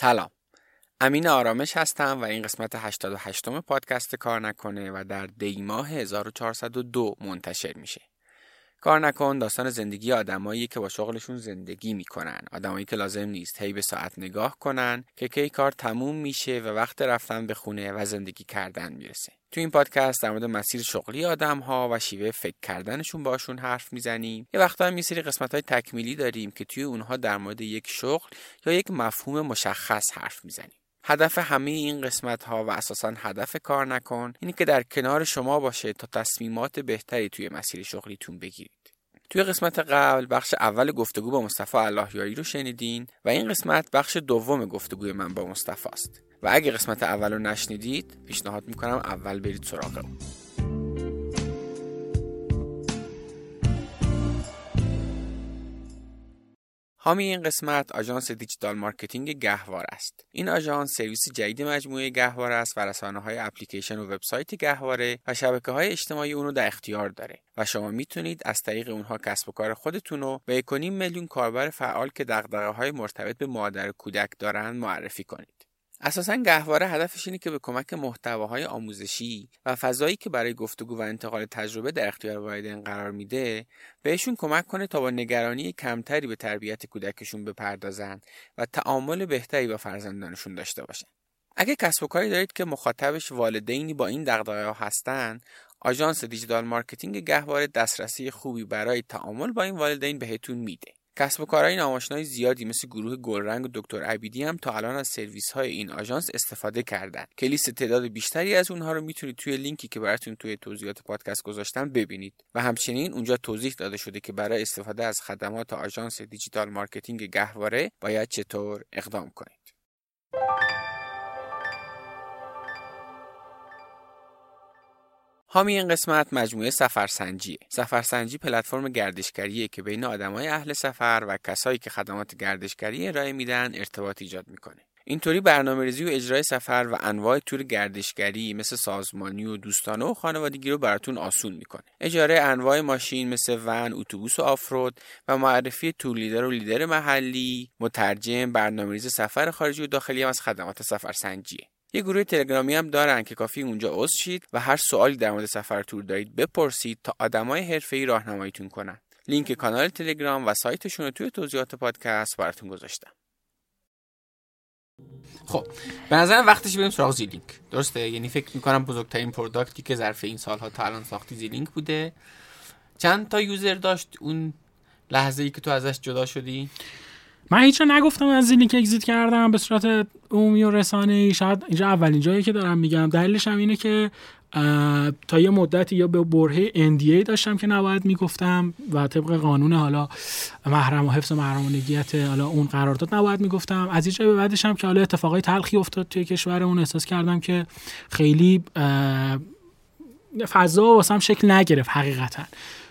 سلام. امین آرامش هستم و این قسمت 88 م پادکست کار نکنه و در دیماه 1402 منتشر میشه. کار نکن داستان زندگی آدمایی که با شغلشون زندگی می‌کنن. آدمایی که لازم نیست هی به ساعت نگاه کنن که کی کار تموم میشه و وقت رفتن به خونه و زندگی کردن می‌رسه. تو این پادکست در مورد مسیر شغلی آدم ها و شیوه فکر کردنشون باشون حرف می‌زنیم. یه وقتا هم یه سری قسمت های تکمیلی داریم که توی اونها در مورد یک شغل یا یک مفهوم مشخص حرف می‌زنیم. هدف همه این قسمت ها و اساسا هدف کار نکن اینه که در کنار شما باشه تا تصمیمات بهتری توی مسیر شغلیتون بگیرید. توی قسمت قبل بخش اول گفتگو با مصطفی اللهیاری رو شنیدین و این قسمت بخش دوم گفتگوی من با مصطفی است. و اگه قسمت اول رو نشنیدید پیشنهاد می‌کنم اول برید سراغ اون. حامی این قسمت آژانس digital marketing گهواره است. این آژانس سرویس جدید مجموعه گهواره است و رسانه های اپلیکیشن و وبسایت گهواره و شبکه های اجتماعی اونو در اختیار داره و شما می‌تونید از طریق اونها کسب و کار خودتون رو به 1.5 میلیون کاربر فعال که دغدغه های مرتبط به مادر کودک دارند معرفی کنید. اساسا گهواره هدفش اینه که به کمک محتواهای آموزشی و فضایی که برای گفتگو و انتقال تجربه در اختیار والدین قرار میده بهشون کمک کنه تا با نگرانی کمتری به تربیت کودکشون بپردازن و تعامل بهتری با فرزندانشون داشته باشن. اگه کسب و کاری دارید که مخاطبش والدینی با این دغدغه‌ها هستن آژانس digital marketing گهواره دسترسی خوبی برای تعامل با این والدین بهتون میده. کسب و کارهای زیادی مثل گروه گلرنگ و دکتر عبیدی هم تا الان از سرویس های این آژانس استفاده کردن که لیست تعداد بیشتری از اونها رو می‌تونید توی لینکی که براتون توی توضیحات پادکست گذاشتم ببینید. و همچنین اونجا توضیح داده شده که برای استفاده از خدمات آژانس digital marketing گهواره باید چطور اقدام کنید. حامی این قسمت مجموعه سفرسنجیه. سفرسنجی پلتفرم گردشگریه که بین آدمای اهل سفر و کسایی که خدمات گردشگری ارائه میدن ارتباط ایجاد می‌کنه. اینطوری برنامه ریزی و اجرای سفر و انواع تور گردشگری مثل سازمانی و دوستانه و خانوادگی رو براتون آسون می‌کنه. اجاره انواع ماشین مثل ون، اتوبوس و آفرود و معرفی تور لیدر و لیدر محلی، مترجم، برنامه‌ریزی سفر خارجی و داخلی هم از خدمات سفرسنجیه. یه گروه تلگرامی هم دارن که کافی اونجا عضو شید و هر سوالی در مورد سفر تور دارید بپرسید تا آدمای حرفه‌ای راهنماییتون کنن. لینک کانال تلگرام و سایتشون رو توی توضیحات پادکست براتون گذاشتم. خب به نظر وقتش بریم سراغ زیلینک. درسته؟ یعنی فکر می‌کنم بزرگترین product ی که ظرف این سالها تا الان ساختی زیلینک بوده. چند تا user داشت؟ اون لحظه ای که تو ازش جدا شدی؟ من هیچ نگفتم از زیلینک exit کردم به صورت عمومی و رسانه ای شاید اینجا اولین جایی که دارم میگم. دلیلش هم اینه که تا یه مدتی یا به برهه NDA داشتم که نباید می‌گفتم و طبق قانون حالا محرم و حفظ محرمانگیت حالا اون قرارداد نباید می‌گفتم. از اینجا به بعدش هم که حالا اتفاقای تلخی افتاد توی کشورمون احساس کردم که خیلی فضا واسم شکل نگرفت حقیقتا.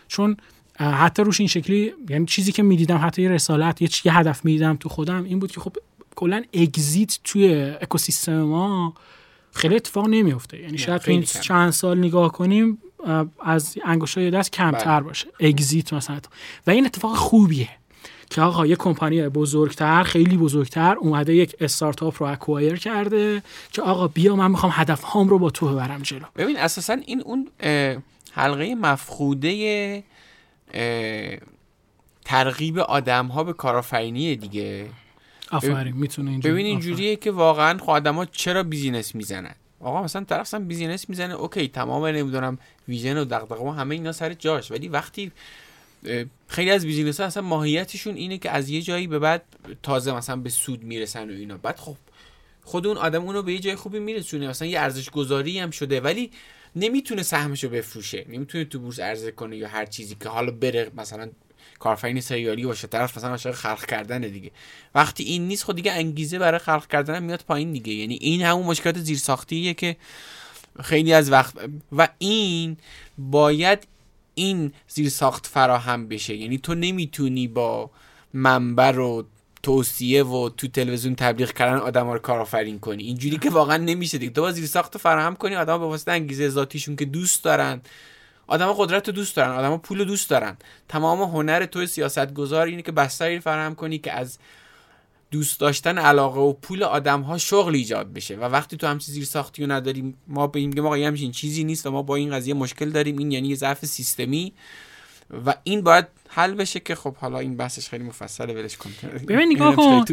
چون حتی روش این شکلی یعنی چیزی که می‌دیدم حتی یه رسالت یه, یه هدف می‌دیدم تو خودم این بود که خب کلا اگزیت توی اکوسیستم ما خیلی اتفاق نمیفته یعنی شاید تو این چند سال نگاه کنیم از انگشتای دست کمتر بله. باشه. اگزیت مثلا. و این اتفاق خوبیه که آقا یه کمپانی بزرگتر خیلی بزرگتر اومده یک استارتاپ رو اکوایر کرده که آقا بیا من می‌خوام هدف هام رو با تو ببرم جلو. ببین اساسا این اون حلقه مفخوده ترغیب آدم ها به کارآفرینی دیگه. آفرین می‌تونه اینجوری ببین اینجوریه که واقعا خب آدم ها چرا business می‌زنن؟ آقا مثلا طرف business می‌زنه okay تمام نمی‌دونم vision و دغدغه و همه اینا سر جاش. ولی وقتی خیلی از business ها اصلا ماهیتشون اینه که از یه جایی به بعد تازه مثلا به سود می‌رسن و اینا. بعد خب خود اون آدم اونو به یه جای خوبی میرسونه. مثلا یه ارزش گذاری هم شده. ولی نمی‌تونه سهمشو بفروشه. نمی‌تونه تو بورس عرضه کنه یا هر چیزی که حالا بره مثلا کارفرین سریالی باشه طرف مثلا عاشق خلق کردن دیگه. وقتی این نیست خود خب دیگه انگیزه برای خلق کردن میاد پایین دیگه. یعنی این همون مشکلات زیرساختیه که خیلی از وقت و این باید این زیرساخت فراهم بشه. یعنی تو نمی‌تونی با منبر و توصیه و تو تلویزیون تبلیغ کردن آدم رو کارآفرین کنی. اینجوری که واقعا نمیشه دیگه. تو با زیر ساخت فراهم کنی آدم به واسطه انگیزه ذاتیشون که دوست دارن. آدم قدرت رو دوست دارن آدم پول رو دوست دارن. تمام هنر تو سیاست گذار اینه که بستری فراهم کنی که از دوست داشتن علاقه و پول آدم ها شغل ایجاد بشه. و وقتی تو همچین زیر ساختی رو نداریم ما به این میگیم آقا همچین چیزی نیست و ما با این قضیه مشکل داریم. این یعنی یه ضعف سیستمی. و این باید حل بشه که خب حالا این بحثش خیلی مفصله ولش کن. ببین نگاه کن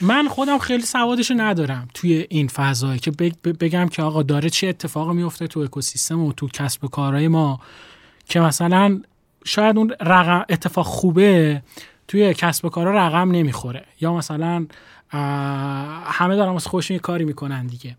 من خودم خیلی سوادشو ندارم توی این فضایی که بگم که آقا داره چه اتفاقی میفته تو اکوسیستم و تو کسب و کارهای ما که مثلا شاید اون رقم اتفاق خوبه توی کسب و کارا رقم نمی‌خوره. یا مثلا همه دارن واسه خودشون یه کاری می‌کنن دیگه.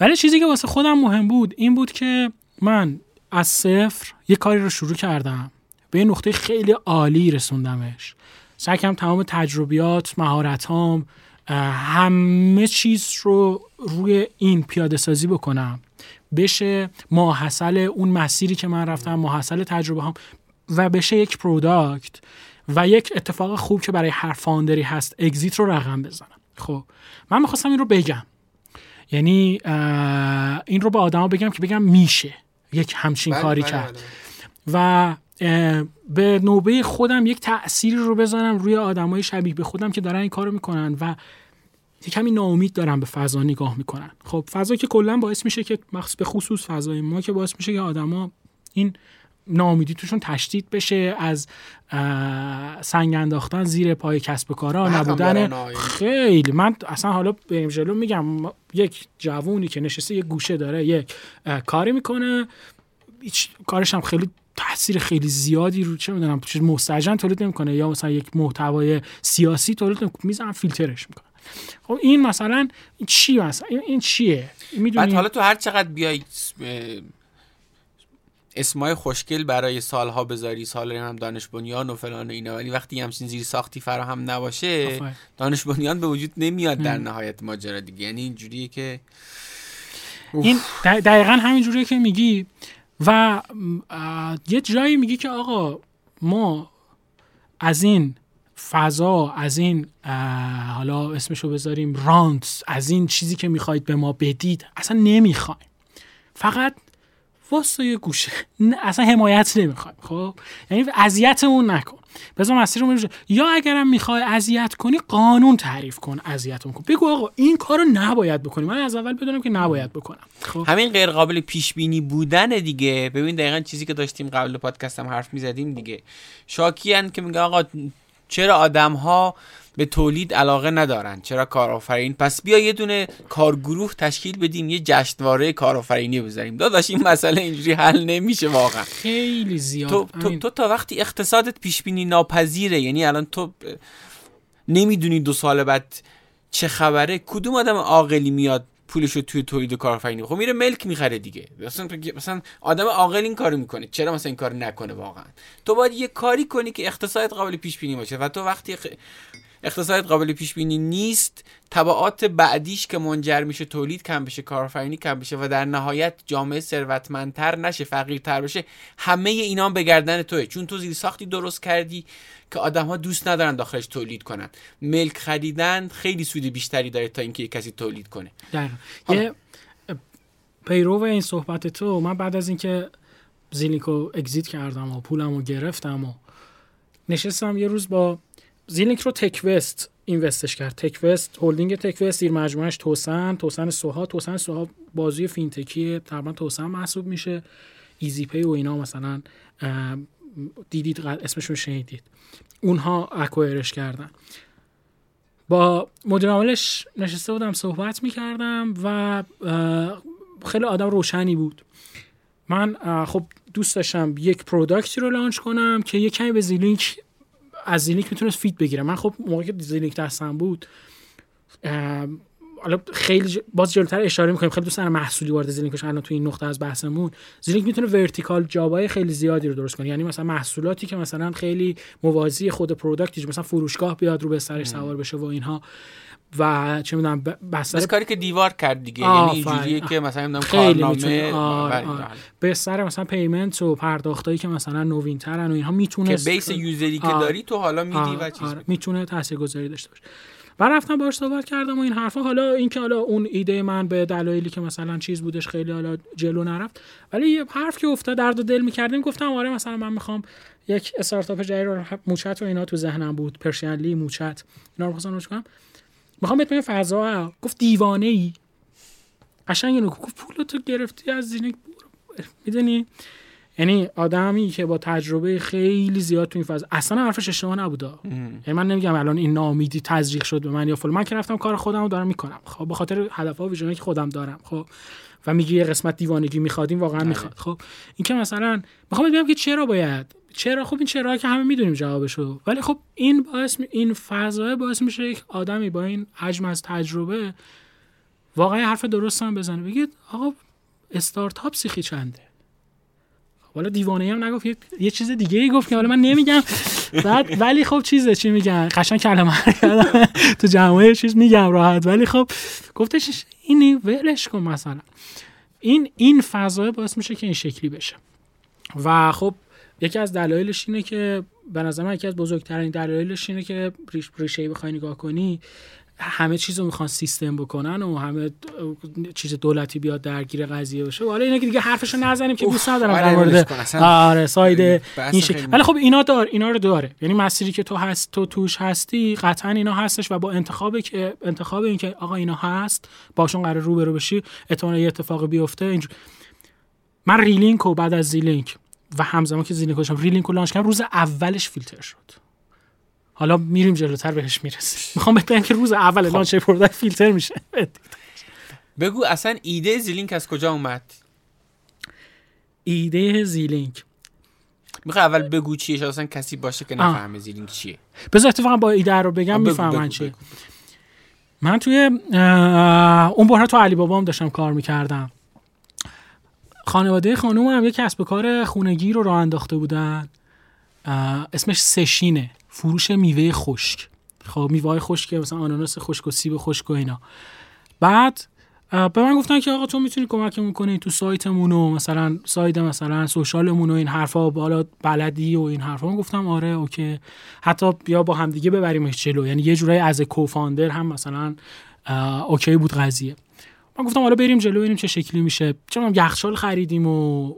ولی چیزی که واسه خودم مهم بود این بود که من از صفر یه کاری رو شروع کردم. به یه نقطه خیلی عالی رسوندمش. سعی تمام تجربیات مهارتام همه چیز رو روی این پیاده سازی بکنم. بشه ماحصل اون مسیری که من رفتم ماحصل تجربه هم و بشه یک product و یک اتفاق خوب که برای هر founder ی هست exit رو رقم بزنم. خب من می‌خواستم این رو بگم. یعنی این رو به آدما بگم که بگم میشه یک همچین بله، کاری بله، کرد. بله. و به نوبه خودم یک تأثیری رو بزنم روی آدمای شبیه به خودم که دارن این کارو می‌کنن و یه کمی ناامید دارن به فضا نگاه می‌کنن. خب فضا که کلا باعث میشه که مخصوص به خصوص فضای ما که باعث میشه که آدما این ناامیدی توشون تشدید بشه از سنگ انداختن زیر پای کسب کارا نبودن خیلی. من اصلا حالا بریم جلو میگم یک جوونی که نشسته یه گوشه داره یک کاری می‌کنه. هیچ کارش هم خیلی تاثیر خیلی زیادی رو چه می‌دونم چیز مستجن تولید نمی‌کنه یا مثلا یک محتوای سیاسی تولید نمی‌کنه فیلترش می‌کنه خب این مثلا این چی مثلا؟ این چیه؟ می‌دونی؟ حالا تو هر چقدر بیای اسمای خوشگل برای سالها بذاری سال هم دانش بنیان و فلان و اینا ولی وقتی همچین زیر ساختی فراهم نباشه دانش بنیان به وجود نمیاد در نهایت ماجرا دیگه. یعنی اینجوریه که این دقیقا همین جوریه که میگی. و یه جایی میگی که آقا ما از این فضا از این حالا اسمشو بذاریم رانت از این چیزی که می‌خواید به ما بدید اصلا نمی‌خوایم. فقط واسه یه گوشه. اصلا حمایت نمی‌خوایم. خب؟ یعنی اذیتمون نکن. بذار مسیر رو یا اگرم می‌خوای اذیت کنی قانون تعریف کن اذیتمون کن. بگو آقا این کارو نباید بکنی. من از اول بدونم که نباید بکنم. خب؟ همین غیر قابل پیش بینی بودن دیگه. ببین دقیقا چیزی که داشتیم قبل پادکست هم حرف می‌زدیم دیگه. شاکیان که میگه آقا چرا آدم ها به تولید علاقه ندارن. چرا کارآفرین؟ پس بیا یه دونه کارگروه تشکیل بدیم یه جشنواره کارآفرینی بذاریم. داداش این مسئله اینجوری حل نمیشه واقعا. خیلی زیاد. تو, تو, تو تا وقتی اقتصادت پیش بینی ناپذیره یعنی الان تو نمی‌دونی دو سال بعد چه خبره کدوم آدم عاقلی میاد پولشو توی تولید کارآفرینی؟ خب میره ملک می‌خره دیگه. مثلا مثلا آدم عاقل این کارو می‌کنه. چرا مثلا این کارو نکنه واقعا؟ تو باید یه کاری کنی که اقتصادت قابل پیش بینی باشه و تو وقتی اقتصاد قابل پیش بینی نیست. تبعات بعدیش که منجر میشه تولید کم بشه کارآفرینی کم بشه و در نهایت جامعه ثروتمندتر نشه فقیرتر بشه همه اینا به گردن توه. چون تو زیر ساختی درست کردی که آدم ها دوست ندارن داخلش تولید کنن. ملک خریدن خیلی سود بیشتری داره تا اینکه کسی تولید کنه. در یه پیرو این صحبت تو من بعد از اینکه زیلینکو exit کردم و پولمو گرفتم و نشستم یه روز با زیلینک رو تکوست invest ش کرد. تکوست هلدینگ تکوست زیر مجموعش توسن توسن سها. توسن سها بازی fintech ی تقریبا توسن محسوب میشه. ایزی پی و اینا مثلا دیدید اسمش رو شنیدید. اونها acquire ش کردن. با مدیر عاملش نشسته بودم صحبت می‌کردم و خیلی آدم روشنی بود. من خب دوست داشتم یک product ی رو launch کنم که یک کمی به زیلینک از زیلینک می‌تونست feed بگیره. من خب موقعی که زیلینک دستم بود حالا خیلی باز جلوتر اشاره می‌کنیم. خیلی دوست دارم محصولی وارد زیلینک الان تو این نقطه از بحثمون. زیلینک می‌تونه vertical جابای خیلی زیادی رو درست کنه. یعنی مثلا محصولاتی که مثلا خیلی موازی خود پروداکتی مثلا فروشگاه بیاد رو به سرش سوار بشه و اینها. و چه می‌دونم بس کاری که دیوار کرد دیگه. یعنی اینجوریه که مثلا نمی‌دونم کارنامه آره آره. به سر مثلا پیمنت و پرداختایی که مثلا نوینترن و اینها می‌تونه که بیس یوزری که داری تو حالا میدی و چیز آره. می‌تونه تاثیرگذاری داشته باشه. و رفتم باهاش صحبت کردم و این حرفا. حالا اینکه حالا اون ایده من به دلایلی که مثلا چیز بودش خیلی حالا جلو نرفت. ولی یه حرف که افتاد درد دل می‌کردیم گفتم آره مثلا من می‌خوام یک استارتاپ جدید رو موچت و اینا تو ذهنم بود. پرشنلی موچت. اینا رو خواستم کنم. می‌خوام بهت فضا. گفت دیوانه ای قشنگ اینو گفت. پول تو گرفتی از زینک می‌دونی؟ یعنی آدمی که با تجربه خیلی زیاد تو این فاز اصلا حرفش اشتباه نبوده یعنی من نمیگم الان این نامیدی تزریق شد به من یا فلان. من که رفتم کار خودم رو دارم می‌کنم. خب به خاطر هدف ها که خودم دارم. خب و میگی یه قسمت دیوانگی میخوادیم واقعا بله. می‌خواد. خب این که مثلا می‌خوام بگم که چرا باید. چرا؟ خب این چرا که همه می‌دونیم جوابشو. ولی خب این باعث این فضا باعث میشه یک آدمی با این حجم از تجربه واقعا حرف درست هم بزنه. بگید آقا استارتاپ سیخی چنده؟ حالا دیوانه هم نگفت یه, چیز دیگه ای گفت که حالا من نمیگم. بعد ولی خب چیزه چی میگن؟ قشنگ کلمه تو جمعه چیز میگم راحت. ولی خب گفتش اینی ولش کن مثلا. این این فضا باعث میشه که این شکلی بشه. و خب یکی از دلایلش اینه که به نظر من یکی از بزرگترین دلایلش اینه که ریشه بخوای نگاه کنی همه چیز رو می‌خوان سیستم بکنن و همه چیز دولتی بیاد درگیر قضیه باشه حالا اینا که دیگه حرفشو نزنیم که دوست ندارم در مورد آره ساید این ولی خب اینا دار اینا رو داره. یعنی مسیری که تو هست تو توش هستی قطعا اینا هستش و با انتخاب که انتخاب این که آقا اینا هست باشون قرار رو برو بشی احتمال یه اتفاقی بیفته. اینجور من ریلینک و بعد از زیلینک و همزمان که زیلینک داشتم ریلینک رو launch کردم روز اولش فیلتر شد. حالا میریم جلوتر بهش می‌رسیم. می‌خوام بگم که روز اول خب. launch product فیلتر میشه. بگو اصلا ایده زیلینک از کجا اومد؟ ایده زیلینک. می‌خوای اول بگو چیه؟ اصلا کسی باشه که نفهمه زیلینک چیه. بذار اتفاقا با ایده رو بگم می‌فهمن چیه. من توی اون باره تو علی بابام داشتم کار می‌کردم. خانواده خانوم هم یه کسب کار خونگی رو راه انداخته بودن. اسمش سشینه. فروش میوه خشک. خب میوه خشک مثلا آناناس خشک و سیب خشک و اینا. بعد به من گفتن که آقا تو می‌تونی کمکمون کنی تو سایتمون و مثلا سایت مثلا social مون و این حرفا بالا بلدی و این حرفا. من گفتم آره okay. حتی بیا با همدیگه ببریمش جلو. یعنی یه جورایی از co-founder هم مثلا okay بود قضیه. من گفتم حالا بریم جلو ببینیم چه شکلی میشه. چون یخچال خریدیم و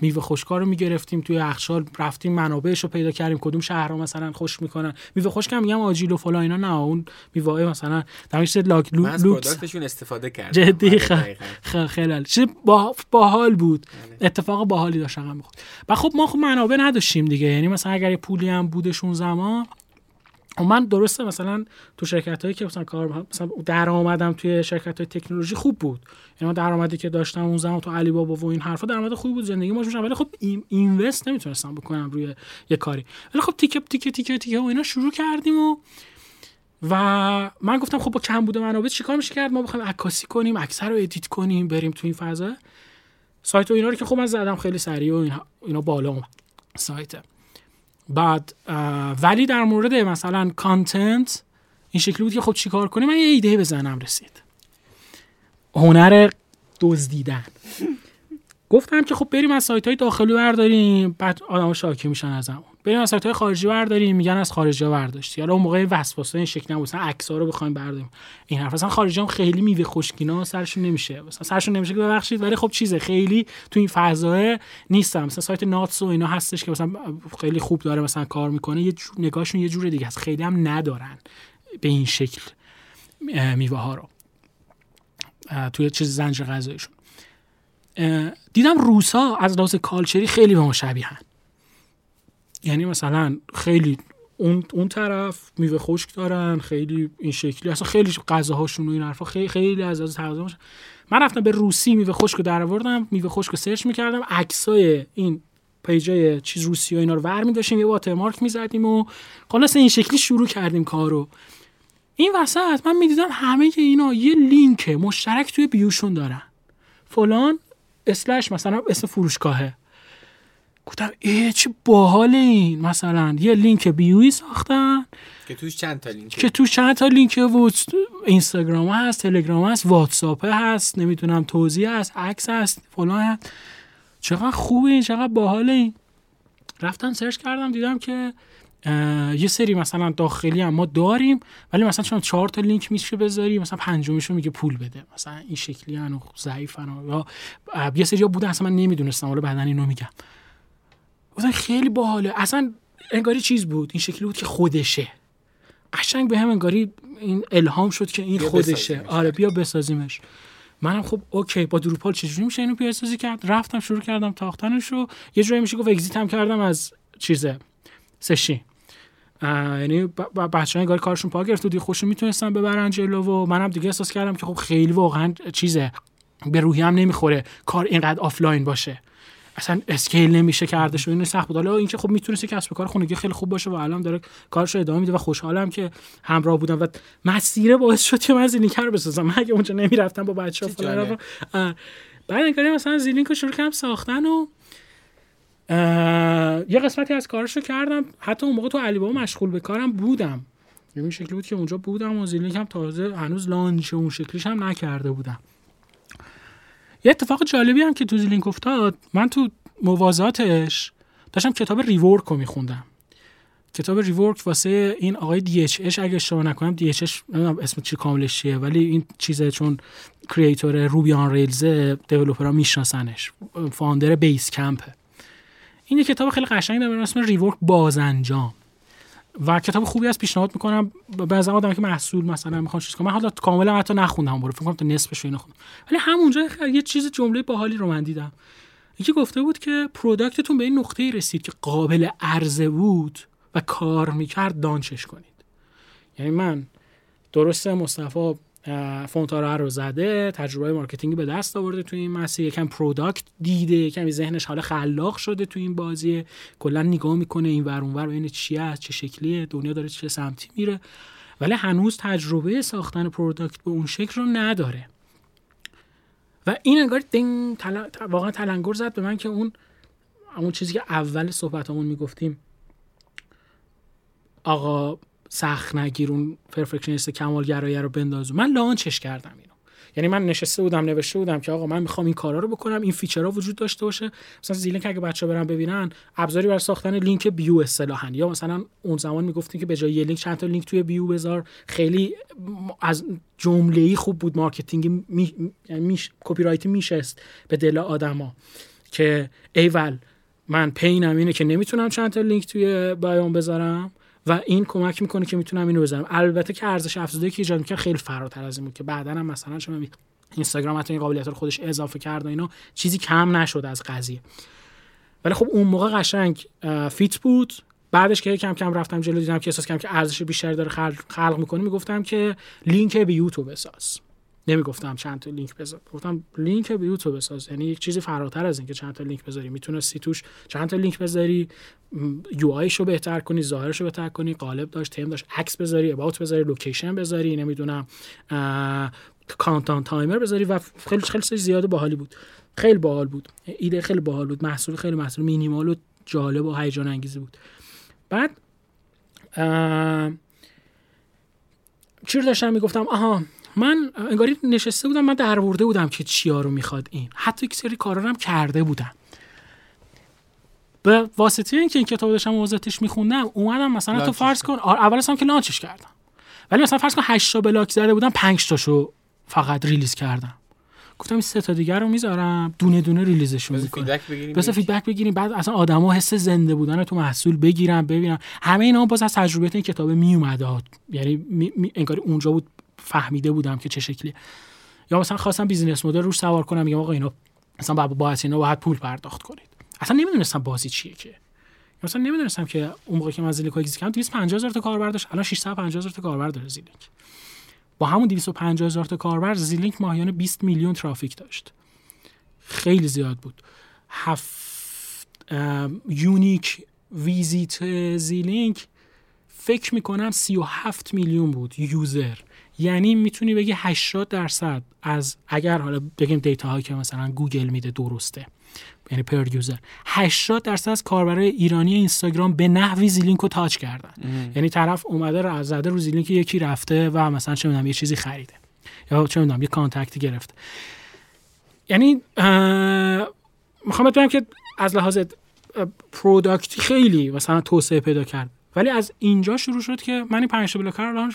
میوه خشکا رو می‌گرفتیم توی یخچال رفتیم منابعش رو پیدا کردیم. کدوم شهرها مثلا خوش می‌کنن. میوه خشک هم میگم آجیل و فلان اینا نه اون میوه مثلا در لاک لوکس. استفاده کردم. جدی؟ خیلی چیز با باحال بود. بله. اتفاق باحالی داشت رقم بخورد و خب ما خب منابع نداشتیم دیگه. یعنی مثلا اگر پولی هم بودش اون زمان من درسته مثلا تو شرکت هایی که مثلا کار مثلا درآمدم توی شرکت های تکنولوژی خوب بود. یعنی من درآمدی که داشتم اون زمان تو علی بابا و این حرفا درآمد خوبی بود زندگی ماش ولی خب این اینوست نمی‌تونستم بکنم روی یه کاری. ولی خب تیکه تیکه تیکه تیکه و اینا شروع کردیم و و من گفتم خب با کمبود منابع چیکار میشه کرد؟ ما بخوایم عکاسی کنیم اکثر رو edit کنیم بریم تو این فضا. سایت و اینا رو که خب من زدم خیلی سریع و اینا, اینا بالا اومد. سایت. بعد ولی در مورد مثلا content این شکلی بود که خب چیکار کنیم؟ من یه ایده بزنم رسید. هنر دزدیدن. گفتم که خب بریم از سایت های داخلی برداریم بعد آدم شاکی میشن از همون بریم از سایت های خارجی برداریم میگن از خارجی برداشتی حالا اون موقع وسواسه این شکلی نبود مثلا رو بخوایم برداریم. این حرف مثلا خارجی هم خیلی میوه خشکینا سرشون نمیشه. مثلا سرشون نمیشه که ببخشید ولی خب چیزه خیلی تو این فضا نیستم. مثلا سایت ناتس و اینا هستش که مثلا خیلی خوب داره مثلا کار می‌کنه یه جور نگاهشون یه جور دیگه هست خیلی هم ندارن به این شکل میوه ها رو. توی چیز زنجیره غذاییشون دیدم روسا از لحاظ کالچری خیلی به ما شبیهن یعنی مثلا خیلی اون اون طرف میوه خشک دارن خیلی این شکلی اصلا خیلی غذاهاشون و این حرفا خیلی خیلی از از تغذیه من رفتم به روسی میوه خشک رو در آوردم میوه خشک رو سرچ می‌کردم عکسای این پیجای چیز روسی و اینا رو ور می‌داشتیم یه واترمارک می‌زدیم و خلاص این شکلی شروع کردیم کارو. این وسط من می‌دیدم همه اینا یه لینک مشترک توی bio شون دارن. فلان slash مثلا اسم فروشگاهه. گفتم ای چه باحال این مثلا. یه لینک bio ی ساختن. که توش چند تا لینک که توش چند تا لینک و اینستاگرام هست تلگرام هست واتساپ هست نمی‌تونم توضیح هست عکس هست فلان هست. چقدر خوبه چقدر باحال این رفتم search کردم دیدم که یه سری مثلا داخلی هم ما داریم ولی مثلا چون چهار تا لینک میشه بذاری مثلا پنجمیشو میگه پول بده. مثلا این شکلی هن و ضعیفن یا یه سری ها بودن اصلا من نمی‌دونستم حالا بعدن اینو میگم. بودن خیلی باحاله. اصلا انگاری چیز بود؟ این شکلی بود که خودشه. قشنگ به هم انگاری این الهام شد که این خودشه. آره بیا بسازیمش. منم خب اوکی با دروپال چجوری میشه اینو پیاده کرد؟ رفتم شروع کردم تاختنش رو یه جوری میشه گفت exit هم کردم از چیزه سشی. یعنی بچه‌ها انگار کارشون پا گرفت و خوش می‌تونستن ببرن جلو و منم دیگه احساس کردم که خب خیلی واقعا چیزه. به روحیه‌م نمی‌خوره کار اینقدر آفلاین باشه. اصلا scale نمیشه کردش و اینو سخت بود. حالا اینکه خب می‌تونسته کسب کار خونگی خیلی خوب باشه و الان داره کارش ادامه میده و خوشحالم که همراه بودم و مسیر باعث شد که من زیلینک رو بسازم. من اگه اونجا نمی‌رفتم با بچه‌ها فلان بعد انگاری مثلا زیلینک رو شروع کردم ساختن و یه قسمتی از کارشو کردم. حتی اون موقع تو علی مشغول به کارم بودم. یعنی شکلی بود که اونجا بودم و زیلینک هم تازه هنوز لانچ اون شکلیش هم نکرده بودم. یه اتفاق جالبی هم که تو زیلینک افتاد من تو موازاتش داشتم کتاب ریورک رو میخوندم. کتاب ریورک واسه این آقای دی اگه اشتباه نکنم دی اش اسم چی کاملش چیه ولی این چیزه چون creator Ruby on Rails developer ها میشناسنش. founder Basecamp ه این یه کتاب خیلی قشنگ داره اسم Rework بازانجام. و کتاب خوبی از پیشنهاد می‌کنم. به از آدم که محصول مثلا می‌خوام چیز کنم من حالا کاملا حتی نخوندم برو فکر کنم تا نصفش اینو خوندم. ولی همونجا یه چیز جمله باحالی رو من دیدم. یکی گفته بود که product تون به این نقطه رسید که قابل عرضه بود و کار می‌کرد launch ش کنید. یعنی من درسته مصطفی فونتارا رو زده تجربه marketing به دست آورده تو این مسیر. یکم product دیده کمی ذهنش حالا خلاق شده تو این بازی. کلا نگاه می‌کنه این ور اونور ببینه چی هست چه شکلیه دنیا داره چه سمتی میره. ولی هنوز تجربه ساختن product به اون شکل رو نداره. و این انگار دنگ واقعا تلنگر زد به من که اون اون چیزی که اول صحبتمون می‌گفتیم. آقا سخت نگیر اون perfectionist کمالگراییه رو بنداز و من launch ش کردم اینو. یعنی من نشسته بودم نوشته بودم که آقا من می‌خوام این کارا رو بکنم این feature ها وجود داشته باشه. مثلا زیلینک اگه بچه برن ببینن ابزاری برای ساختن لینک bio اصطلاحا یا مثلا اون زمان می‌گفتیم که به جای یه لینک چند تا لینک توی bio بذار. خیلی از جمله ای خوب بود. marketing می... یعنی copywriting ی میشست به دل آدما. که ایول من pain م اینه که نمی‌تونم چند تا لینک توی bio م بذارم. و این کمک می‌کنه که می‌تونم اینو بزنم. البته که ارزش افزوده که ایجاد می‌کنه خیلی فراتر از این که بعدا هم مثلا شما اینستاگرام حتی این قابلیت رو خودش اضافه کرد و اینا چیزی کم نشد از قضیه. ولی خب اون موقع قشنگ fit بود. بعدش که کم کم رفتم جلو دیدم که احساس کردم که ارزش بیشتری داره خلق, خلق می‌کنه می‌گفتم که لینک bio تو بساز. نمی‌گفتم چند تا لینک بذار. گفتم لینک bio تو بساز. یعنی یک چیزی فراتر از اینکه چند تا لینک بذاری. می‌تونستی توش چند تا لینک بذاری UI ش رو بهتر کنی ظاهرش رو بهتر کنی قالب داشت تیم داشت عکس بذاری about بذاری location بذاری نمی‌دونم countdown timer بذاری و خیلی خیلی ایده باحالی بود. خیلی باحال بود. ایده خیلی باحال بود. محصول خیلی محصول مینیمال و جالب و هیجان انگیزی بود. بعد چی رو داشتم می‌گفتم؟ آها من انگاری نشسته بودم من درآورده بودم که چیا رو می‌خواد این. حتی یک سری کارا هم کرده بودم. به واسطه اینکه این کتاب داشتم موضوعاتش میخوندم اومدم مثلا تو فرض کن. اول اصلا که launch ش کردم. ولی مثلا فرض کن 8 تا block زده بودم 5 تاشو فقط release کردم. گفتم این سه تا دیگر رو می‌ذارم دونه دونه release شون می‌کنم. feedback بگیریم بس feedback بگیریم بعد اصلا آدما حس زنده بودن تو محصول بگیرم ببینم همه اینا باز از تجربه این کتاب می اومده یعنی می، می، انگار اونجا بود فهمیده بودم که چه شکلی یا مثلا خواستم business model روش سوار کنم میگم آقا اینا مثلا با باید اینا باید پول پرداخت کنید. اصلا نمی‌دونستم بازی چیه که. مثلا نمی‌دونستم که اون موقع که من exit کردم 250 هزار تا کاربر داشت. الان 650 هزار تا کاربر داره زیلینک با همون 250 هزار تا کاربر زیلینک ماهیانه 20 میلیون ترافیک داشت. خیلی زیاد بود. هفت unique visit زیلینک فکر می‌کنم 37 میلیون بود. user. یعنی می‌تونی بگی 80 درصد از اگر حالا بگیم data هایی که مثلا گوگل میده درسته یعنی per user 80 درصد از کاربرای ایرانی اینستاگرام به نحوی زیلینک رو touch کردن. یعنی طرف اومده رو از زده رو زیلینک یکی رفته و مثلا چه می‌دونم یه چیزی خریده یا چه می‌دونم یه contact ی گرفته یعنی می‌خوام بگم که از لحاظ product ی خیلی مثلا توسعه پیدا کرد. ولی از اینجا شروع شد که من این پنج block رو launch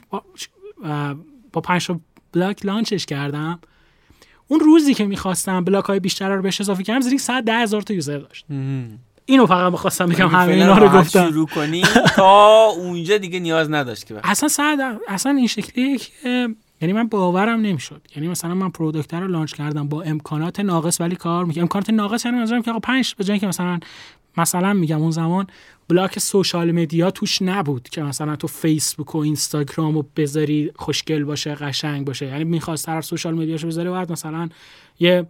با, با پنج block launch ش کردم. اون روزی که می‌خواستم block های بیشتر رو بهش اضافه کردم زیلینک 110 هزار تا user داشت. اینو فقط می‌خواستم بگم همه اینا رو گفتم. شروع کنی تا اونجا دیگه نیاز نداشت که اصلا صد اصلا این شکلیه که یعنی من باورم نمی‌شد. یعنی مثلا من product رو launch کردم با امکانات ناقص ولی کار می‌کنم امکانات ناقص یعنی منظورم که آقا 5 به جای که مثلا مثلا میگم اون زمان block social media توش نبود که مثلا تو فیسبوک و اینستاگرام و بذاری خوشگل باشه قشنگ باشه. یعنی می‌خواست طرف social media شو بذاره بعد مثلا یه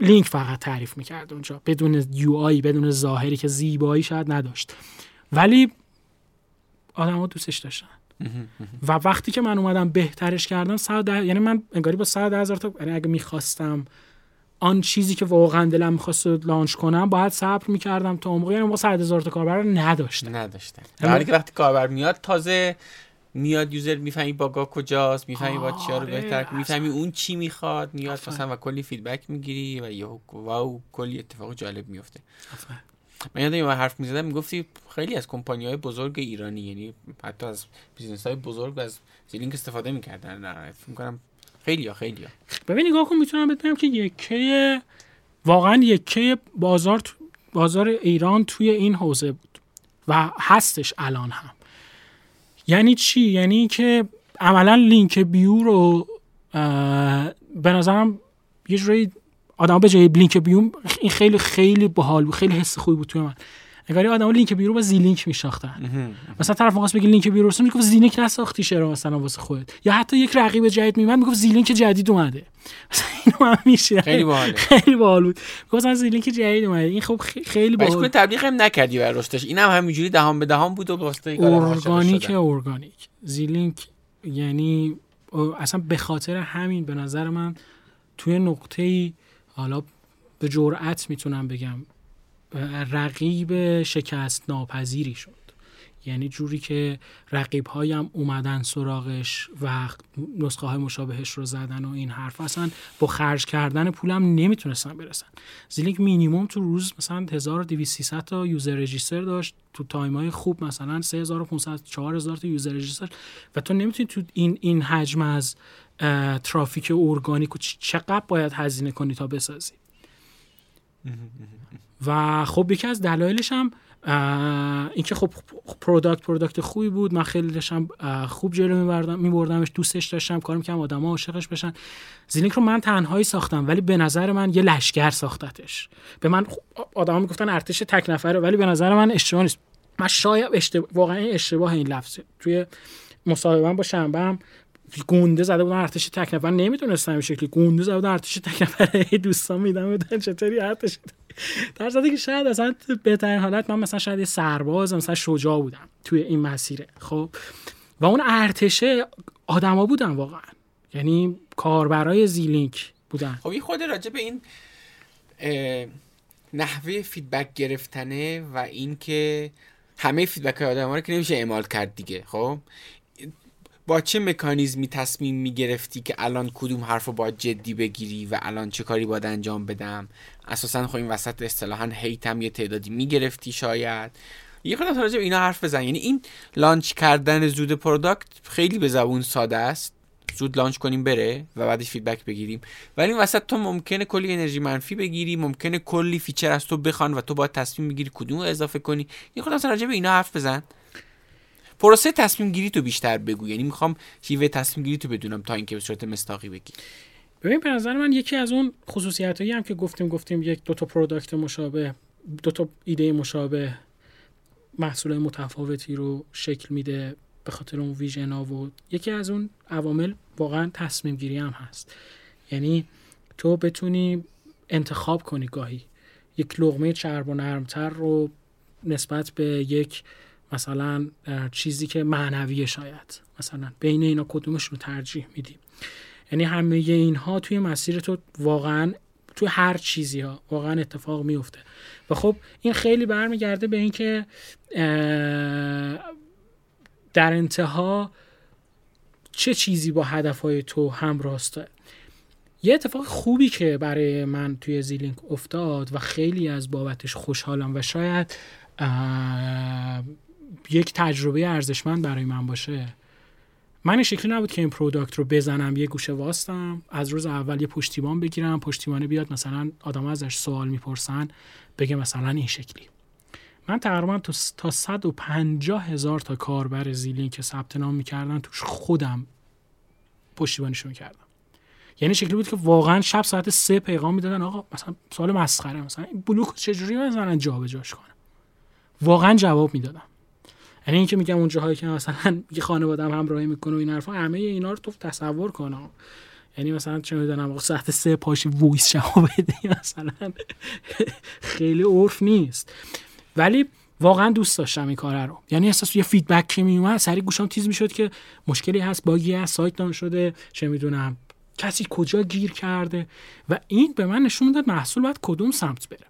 لینک فقط تعریف می‌کرد اونجا بدون UI بدون ظاهری که زیبایی شاید نداشت. ولی آدما دوستش داشتن. و وقتی که من اومدم بهترش کردم 110 یعنی من انگاری با 110 هزار تا یعنی اگه می‌خواستم آن چیزی که واقعا دلم می‌خواست launch کنم باید صبر می‌کردم تا موقع یعنی ما 100 هزار تا کاربر نداشتم. نداشتم. در که وقتی کاربر میاد تازه میاد user می‌فهمی bug ا کجاست می‌فهمی با چیا رو بهتر می‌فهمی اون چی می‌خواد میاد مثلا و کلی feedback می‌گیری و یه wow کلی اتفاق جالب میفته من یادم یه حرف می‌زدم می‌گفتی خیلی از کمپانی های بزرگ ایرانی یعنی حتی از business های بزرگ از زیلینک استفاده می‌کردن. نه می‌کنم خیلی خیلی ببین نگاه کن می‌تونم بگم که یکه واقعا یکه بازار بازار ایران توی این حوزه بود و هستش الان هم. یعنی چی؟ یعنی که عملا link bio رو به نظرم یه جوری آدم به جای link bio این خیلی خیلی باحال بود خیلی حس خوبی بود توی من. انگاری آدم link bio رو با زیلینک میشناختن مثلا طرف می‌خواست بگه link bio رو رو می‌گفت زیلینک نساختی چرا مثلا واسه خودت؟ یا حتی یک رقیب جدید میومد می‌گفت زیلینک جدید اومده. مثلا اینو هم میشه. خیلی باحال خیلی باحال بود. مثلا زیلینک جدید اومده. این خب خیلی باحال بود تبلیغ هم نکردی برای رشدش اینم هم همینجوری دهان به دهان بود و واسه ارگانیک ارگانیک. زیلینک یعنی اصلا به خاطر همین به نظر من توی نقطه ای حالا به جرأت می‌تونم بگم رقیب شکست ناپذیری شد. یعنی جوری که رقیب هایم اومدن سراغش و نسخه های مشابهش رو زدن و این حرف اصلا با خرج کردن پولم نمی‌تونستن برسن. زیلینک مینیموم تو روز مثلا 1200 تا user register داشت. تو time های خوب مثلا 3500 4000 تا user register. و تو نمی‌تونی تو این این حجم از ترافیک ارگانیک و چقدر باید هزینه کنی تا بسازی؟ و خب یکی از دلایلش هم اینکه خب product product خوبی بود. من خیلی داشتم خوب جلو میبردم میبردمش دوستش داشتم کارم که آدما عاشقش بشن. زیلینک رو من تنهایی ساختم ولی به نظر من یه لشکر ساختتش. به من آدما می‌گفتن ارتش تک نفره ولی به نظر من اشتباه نیست. من شاید اشتباه واقعا اشتباه این لفظه. توی مصاحبه با شنبه هم گنده زده بودن ارتش تک نفر. نمی‌تونستم این شکلی. گنده زده بودن ارتش تک نفر دوستان میدم چطوری ارتش در صورتی که شاید اصلا بهترین حالت من مثلا شاید یه سرباز مثلا شجاع بودم توی این مسیره خب؟ و اون ارتشه آدما بودن واقعا. یعنی کاربرای زیلینک بودن. خب این خود راجع به این نحوه feedback گرفتنه و اینکه همه feedback های آدم رو که نمیشه اعمال کرد دیگه خب؟ چه مکانیزمی تصمیم می‌گرفتی که الان کدوم حرف رو باید جدی بگیری و الان چه کاری باید انجام بدم؟ اساسا خب این وسط اصطلاحا hate م یه تعدادی می‌گرفتی شاید. یه خودم راجع اینا حرف بزن. یعنی این launch کردن زود product خیلی به زبون ساده است. زود launch کنیم بره و بعدش feedback بگیریم. ولی این وسط تو ممکنه کلی انرژی منفی بگیری ممکنه کلی feature از تو بخوان و تو باید تصمیم بگیری کدوم رو اضافه کنی. یه خودم راجع به اینا حرف بزن. پروسه تصمیم گیری تو بیشتر بگو. یعنی می‌خوام شیوه تصمیم گیری تو بدونم تا اینکه به صورت مصداقی بگی. ببین به نظر من یکی از اون خصوصیت هایی هم که گفتیم گفتیم یک دو تا product مشابه دو تا ایده مشابه محصول متفاوتی رو شکل میده به خاطر اون vision و یکی از اون عوامل واقعا تصمیم گیری هم هست. یعنی تو بتونی انتخاب کنی گاهی. یک لقمه چرب و نرمتر رو نسبت به یک مثلا چیزی که معنویه شاید. مثلا بین اینا کدومش رو ترجیح میدی. یعنی همه اینها توی مسیر تو واقعا توی هر چیزی ها واقعا اتفاق میفته و خب این خیلی برمیگرده به اینکه در انتها چه چیزی با هدفهای تو هم راسته یه اتفاق خوبی که برای من توی زیلینک افتاد و خیلی از بابتش خوشحالم و شاید یک تجربه ارزشمند برای من باشه. من این شکلی نبود که این پروداکت رو بزنم یه گوشه واستم از روز اول یه پشتیبان بگیرم پشتیبانه بیاد مثلا آدم ازش سوال می‌پرسن بگه مثلا این شکلی. من تقریبا تا 150 هزار تا کاربر زیلین که ثبت نام می‌کردن توش خودم پشتیبانیشو می‌کردم. یعنی شکلی بود که واقعا شب ساعت سه پیغام می‌دادن آقا مثلا سوال مسخره مثلا این بلوک چجوری مثلا جابجاش کنم واقعا جواب می‌دادم. یعنی اینکه میگم اون جاهایی که مثلا یه خانواده هم همراهی می‌کنه و این حرفا همه اینا رو تو تصور کنم یعنی مثلا چه می‌دونم ساعت سه پاشی وایس جواب بده مثلا خیلی عرف نیست. ولی واقعا دوست داشتم این کار رو. یعنی احساس یه feedback که میومد سری گوشام تیز می‌شد که مشکلی هست bug ی هست سایت down شده چه می‌دونم کسی کجا گیر کرده. و این به من نشون می‌داد محصول باید کدوم سمت بره.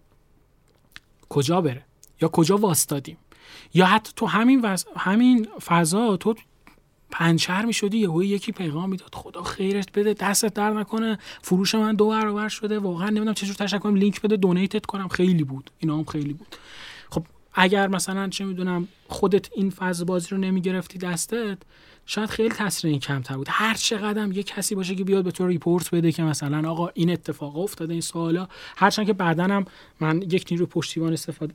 کجا بره؟ یا کجا واستادیم یا حتی تو همین وز... همین فضا تو پنچر می شدی یهو یکی پیغام می‌داد خدا خیرت بده دستت درد نکنه فروش من دو برابر شده واقعا نمی‌دونم چجور تشکر کنم لینک بده donate ت کنم. خیلی بود اینا هم خیلی بود. خب اگر مثلا چه می‌دونم خودت این فاز بازی رو نمی‌گرفتی دستت شاید خیلی تاثیر این کمتر بود. هر چقدر یه کسی باشه که بیاد به تو report بده که مثلا آقا این اتفاق افتاده این سوالا هرچند که بعدا هم من یک نیرو پشتیبان استفاده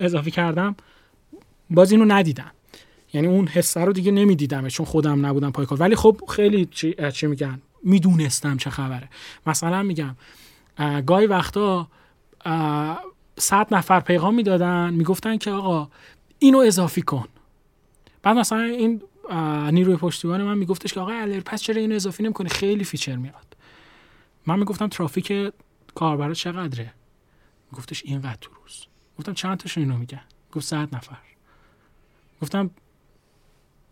اضافه کردم باز اینو ندیدم. یعنی اون حسه رو دیگه نمی‌دیدم چون خودم نبودم پای کار. ولی خب خیلی چی, چی میگن؟ می‌دونستم چه خبره. مثلا میگم گاهی وقتا صد نفر پیغام می‌دادن می‌گفتن که آقا اینو اضافی کن. بعد مثلا این نیروی پشتیبان من میگفتش که آقا پس چرا اینو اضافی نمی‌کنی؟ خیلی feature میاد. من می‌گفتم ترافیک کاربر چقدره؟ میگفتش اینقدر تو روز. گفتم چند تاشون اینو میگن؟ گفت 100 نفر. گفتم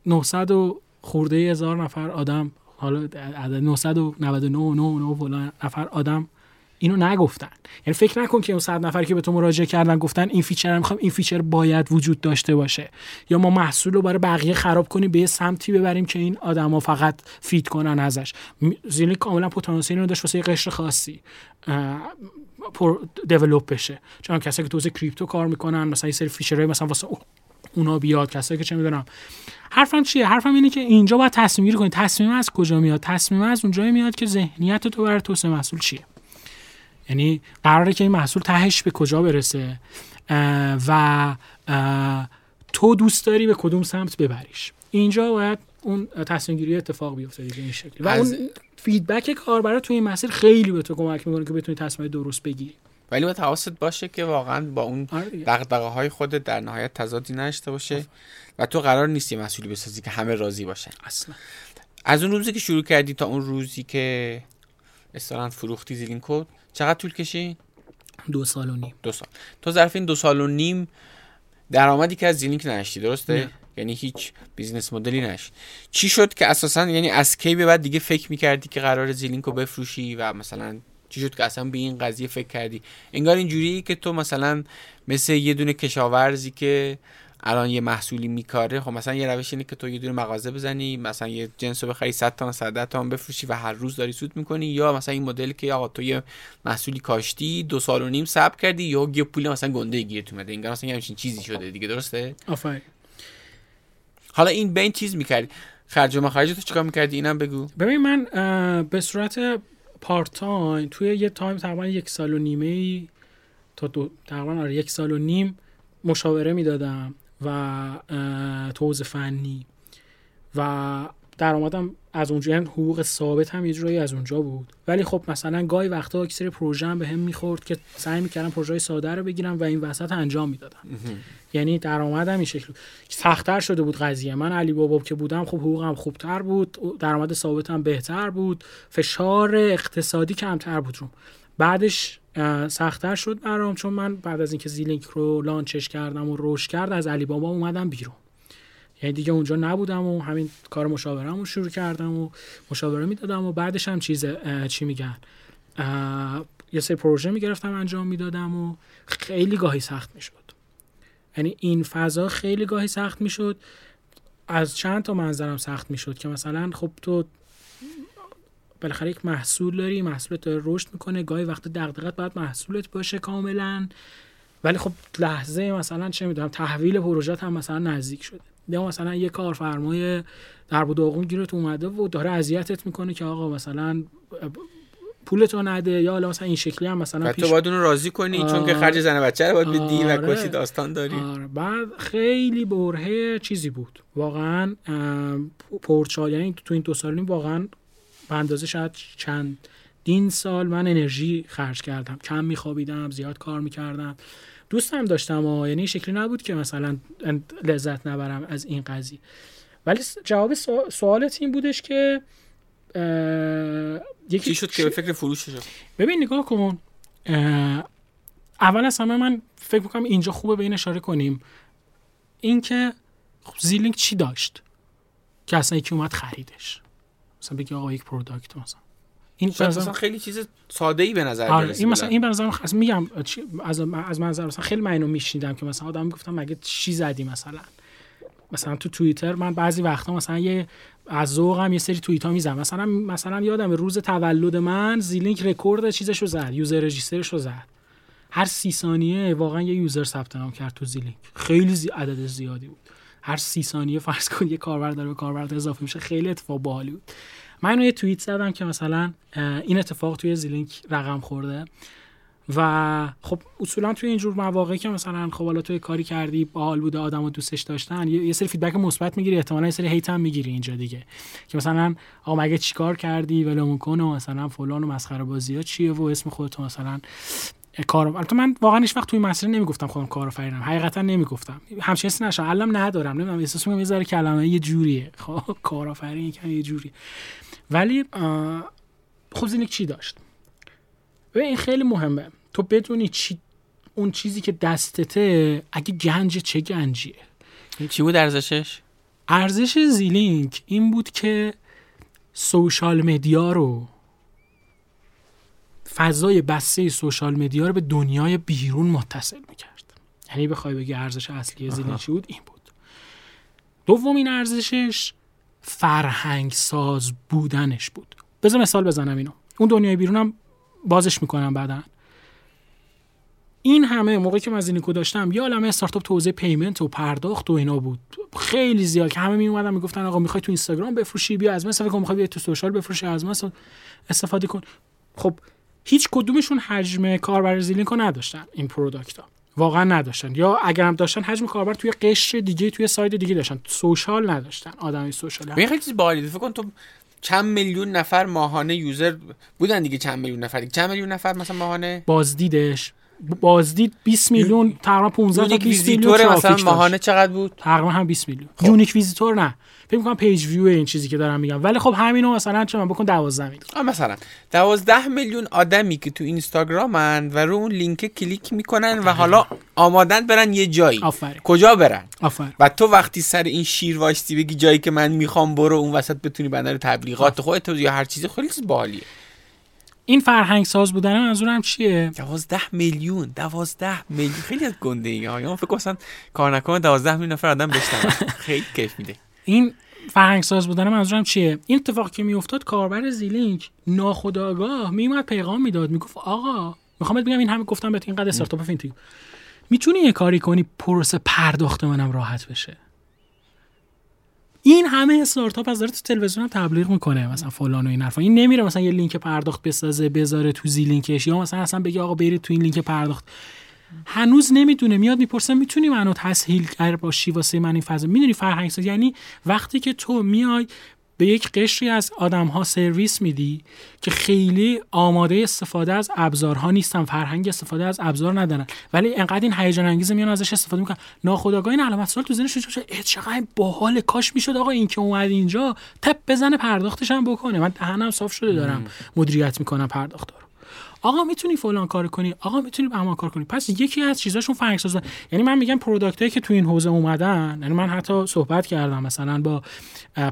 900 و خورده هزار نفر آدم حالا عدد 999 نفر آدم اینو نگفتن. یعنی فکر نکن که اون صد نفر که به تو مراجعه کردن گفتن این feature می‌خوام این feature باید وجود داشته باشه. یا ما محصول رو برای بقیه خراب کنیم به یه سمتی ببریم که این آدما فقط fit کنن ازش. زیلی کاملا پتانسیل رو داشت واسه یه قشر خاصی پر بشه. چون کسایی که تو کریپتو کار می‌کنن مثلا یه سری فیچرهای مثلا واسه اونا بیاد کسایی که چه می‌دونم. حرفم چیه؟ حرفم اینه که اینجا باید تصمیم گیری کنی. تصمیم از کجا میاد؟ تصمیم از اونجایی میاد که ذهنیت تو برای توسعه محصول چیه. یعنی قراره که این محصول تهش به کجا برسه و تو دوست داری به کدوم سمت ببریش. اینجا باید اون تصمیم گیری اتفاق بیفته دیگه این شکلی. و اون feedback کاربر تو این مسیر خیلی به تو کمک می‌کنه که بتونی تصمیم درست بگیری. ولی باید حواست باشه که واقعا با اون آره دغدغه های خودت در نهایت تضادی نداشته باشه و تو قرار نیستی محصولی بسازی که همه راضی باشن. اصلا. از اون روزی که شروع کردی تا اون روزی که استران فروختی زیلینکت چقدر طول کشید؟ دو سال و نیم. دو سال. تو ظرف این دو سال و نیم درآمدی که از زیلینک نداشتی درسته؟ نه. یعنی هیچ business model ی نشد چی شد که اساسا یعنی از کی به بعد دیگه فکر می‌کردی که قرار زیلینک رو بفروشی و مثلا چی شد که اصلا به این قضیه فکر کردی؟ انگار اینجوری که تو مثلا مثل یه دونه کشاورزی که الان یه محصولی میکاره خب مثلا یه روش اینه که تو یه دونه مغازه بزنی مثلا یه جنس رو بخری 100 تا 100 تا بفروشی و هر روز داری سود می‌کنی. یا مثلا این مدل که آقا تو یه محصولی کاشتی دو سال و نیم صبر کردی یا یه پول مثلا گنده گیرت اومده. انگار مثلا همچین چیزی شده دیگه درسته؟ آفرین. حالا این بین چیز می‌کردی. خرج و مخارج تو چیکار می‌کردی؟ اینم بگو. ببین من به صورت part time توی یه time تقریبا یک سال و نیمه ای تا دو تقریبا آره یک سال و نیم مشاوره می‌دادم و توز فنی. و درآمدم از اونجا هم حقوق ثابت هم یه جورایی از اونجا بود. ولی خب مثلا گاهی وقتا سری پروژه هم به هم می‌خورد که سعی می‌کردم پروژه ساده رو بگیرم و این وسط انجام می‌دادم. یعنی درآمدم این شکل سختتر شده بود قضیه. من علی بابا که بودم خب حقوقم خوبتر بود درآمد ثابتم بهتر بود فشار اقتصادی کمتر بود رو بعدش سختتر شد برام چون من بعد از اینکه زیلینک رو لانچش کردم و روش کرد از علی بابا اومدم بیرون. یعنی دیگه اونجا نبودم و همین کار مشاورم رو شروع کردم و مشاوره می‌دادم و بعدش هم چیز چی میگن یه سری پروژه می‌گرفتم انجام می‌دادم و خیلی گاهی سخت می‌شد. یعنی این فضا خیلی گاهی سخت می‌شد. از چند تا منظرم سخت می‌شد که مثلا خب تو بالاخره یک محصول داری محصولت داره رشد می‌کنه گاهی وقت دغدغت باید محصولت باشه کاملا. ولی خب لحظه مثلا چه می‌دونم تحویل پروژه هم مثلا نزدیک شده. یا مثلا یه کارفرمای در و گیرت اومده و داره اذیتت می‌کنه که آقا مثلا پولتو نده یا حالا مثلا این شکلی هم مثلا پیش... تو باید اونو راضی کنی آره. چون که خرج زن بچه رو باید بدی آره. و کشی داستان داری آره. بعد خیلی برهه چیزی بود واقعا پورچال یعنی تو این دو سال واقعا به اندازه شاید چند دین سال من انرژی خرج کردم کم میخوابیدم زیاد کار می‌کردم دوستم داشتم و یعنی شکلی نبود که مثلا لذت نبرم از این قضیه ولی جواب سوالت این بودش که یکی چی شد که به فکر فروش شد؟ ببین نگاه کن. اول از همه من فکر می‌کنم اینجا خوبه به این اشاره کنیم. اینکه خب زیلینک چی داشت؟ که اصلا یکی اومد خریدش. مثلا بگی آقا یک پروداکت مثلا. این مثلا خیلی چیز ساده ای به نظر آره این مثلا این به نظر میگم از از منظر مثلا خیلی من اینو میشنیدم که مثلا آدم می‌گفتم مگه چی زدی مثلا؟ مثلا تو توییتر من بعضی وقتا مثلا یه از ذوقم یه سری توییت ها می‌زنم. مثلا مثلا یادم روز تولد من زیلینک رکورد چیزش رو زد user register ش رو زد. هر سی ثانیه واقعا یه user ثبت نام کرد تو زیلینک. خیلی زی... عدد زیادی بود. هر سی ثانیه فرض کن یه کاربر داره به کاربر اضافه میشه خیلی اتفاق باحالی بود. من یه توییت زدم که مثلا این اتفاق توی زیلینک رقم خورده. و خب اصولا توی اینجور مواقعی که مثلا خب حالا توی کاری کردی باحال بوده آدمو دوستش داشتن یه سری feedback مثبت می‌گیری احتمالاً یه سری hate هم می‌گیری اینجا دیگه. که مثلا آقا مگه چیکار کردی؟ ولمون کن و مثلا فلان و مسخره بازی چیه و اسم خودت مثلا کار البته من واقعا هیچ وقت توی مسیر نمی‌گفتم خودم کارآفرینم حقیقتا نمی‌گفتم. همچین حسی نشم الان ندارم. نمی‌دونم احساس می‌کنم یه ذره کلمه یه جوریه. خب کارآفرین یه جوری ولی خب زینک چی داشت؟ ببین این خیلی مهمه. تو بدونی چی اون چیزی که دستته اگه گنج چه گنجیه؟ چی بود ارزشش؟ ارزش زیلینک این بود که سوشال مدیا رو فضای بسته سوشال مدیا رو به دنیای بیرون متصل می‌کرد. یعنی بخوای بگی ارزش اصلی زیلینک چی بود؟ این بود. دومین ارزشش فرهنگ ساز بودنش بود. بذار مثال بزنم اینو. اون دنیای بیرونم بازش می‌کنم بعدا. این همه موقعی که من از داشتم یه عالمه استارتاپ تو حوزه payment و پرداخت و اینا بود. خیلی زیاد که همه می اومدن می‌گفتن آقا می‌خوای تو اینستاگرام بفروشی؟ بیا از من استفاده کن می‌خوای تو social بفروشی؟ از من استفاده کن. خب هیچ کدومشون حجم کاربر زیلینکو نداشتن این product ها واقعا نداشتن. یا اگر هم داشتن حجم کاربر توی قشر دیگه توی سایت دیگه داشتن. social نداشتن آدمی social. خیلی چیز باحالی. فکر کن تو چند میلیون نفر ماهانه user بودن دیگه چند میلیون نفر؟ چند میلیون نفر مثلا ماهانه؟ بازدیدش. بازدید 20 میلیون تقریبا 15 تا 20 میلیون مثلا ماهانه چقدر بود؟ تقریبا هم 20 میلیون. خب. unique visitor نه. فکر می‌کنم پیج ویو این چیزی که دارم میگم. ولی خب همینو مثلا چه من بکن 12 میلیون. مثلا. 12 میلیون آدمی که تو اینستاگرامن و رو اون لینک کلیک می‌کنن و حالا آمادن برن یه جایی. آفرین. کجا برن؟ آفرین. و تو وقتی سر این شیر وایستی بگی جایی که من می‌خوام برو اون وسط بتونی banner تبلیغات خودت یا هر چیزی خیلی باحالیه. این فرهنگ ساز بودن منظورم چیه؟ دوازده میلیون دوازده میلیون. خیلی از گنده ای. ها فکر کنم کار نکنه دوازده میلیون نفر آدم بشنون. خیلی کیف میده. این فرهنگ ساز بودن منظورم چیه؟ این اتفاق که میافتاد کاربر زیلینک ناخداگاه میومد پیغام می‌داد می‌گفت آقا می‌خوام بگم این همه گفتم بهت اینقدر استارتاپ fintech. می‌تونی یه کاری کنی پروسه پرداخت منم راحت بشه. این همه استارتاپ از داره تو تلویزیون تبلیغ می‌کنه مثلا فلان و این حرفا. این نمیره مثلا یه لینک پرداخت بسازه بذاره تو زی لینکش یا مثلا اصلا بگه آقا برید تو این لینک پرداخت. هنوز نمی‌دونه میاد می‌پرسه می‌تونی منو تسهیل باشی واسه من این فضا؟ می‌دونی فرهنگ یعنی وقتی که تو میای به یک قشری از آدم ها سرویس میدی که خیلی آماده استفاده از ابزارها نیستن فرهنگ استفاده از ابزار ندارن. ولی انقدر این هیجان انگیز میان ازش استفاده می‌کنن. ناخودآگاه این علامت سوال تو ذهنش چه چقدر باحال کاش می‌شد آقا این که اومد اینجا تپ بزنه پرداختش هم بکنه. من دهنم صاف شده دارم. مدیریت می‌کنم پرداخت آقا می‌تونی فلان کار کنی آقا می‌تونی بهمان کار کنی. پس یکی از چیزاشون فرهنگ سازه. یعنی من میگم product که تو این حوزه اومدن یعنی من حتی صحبت کردم مثلا با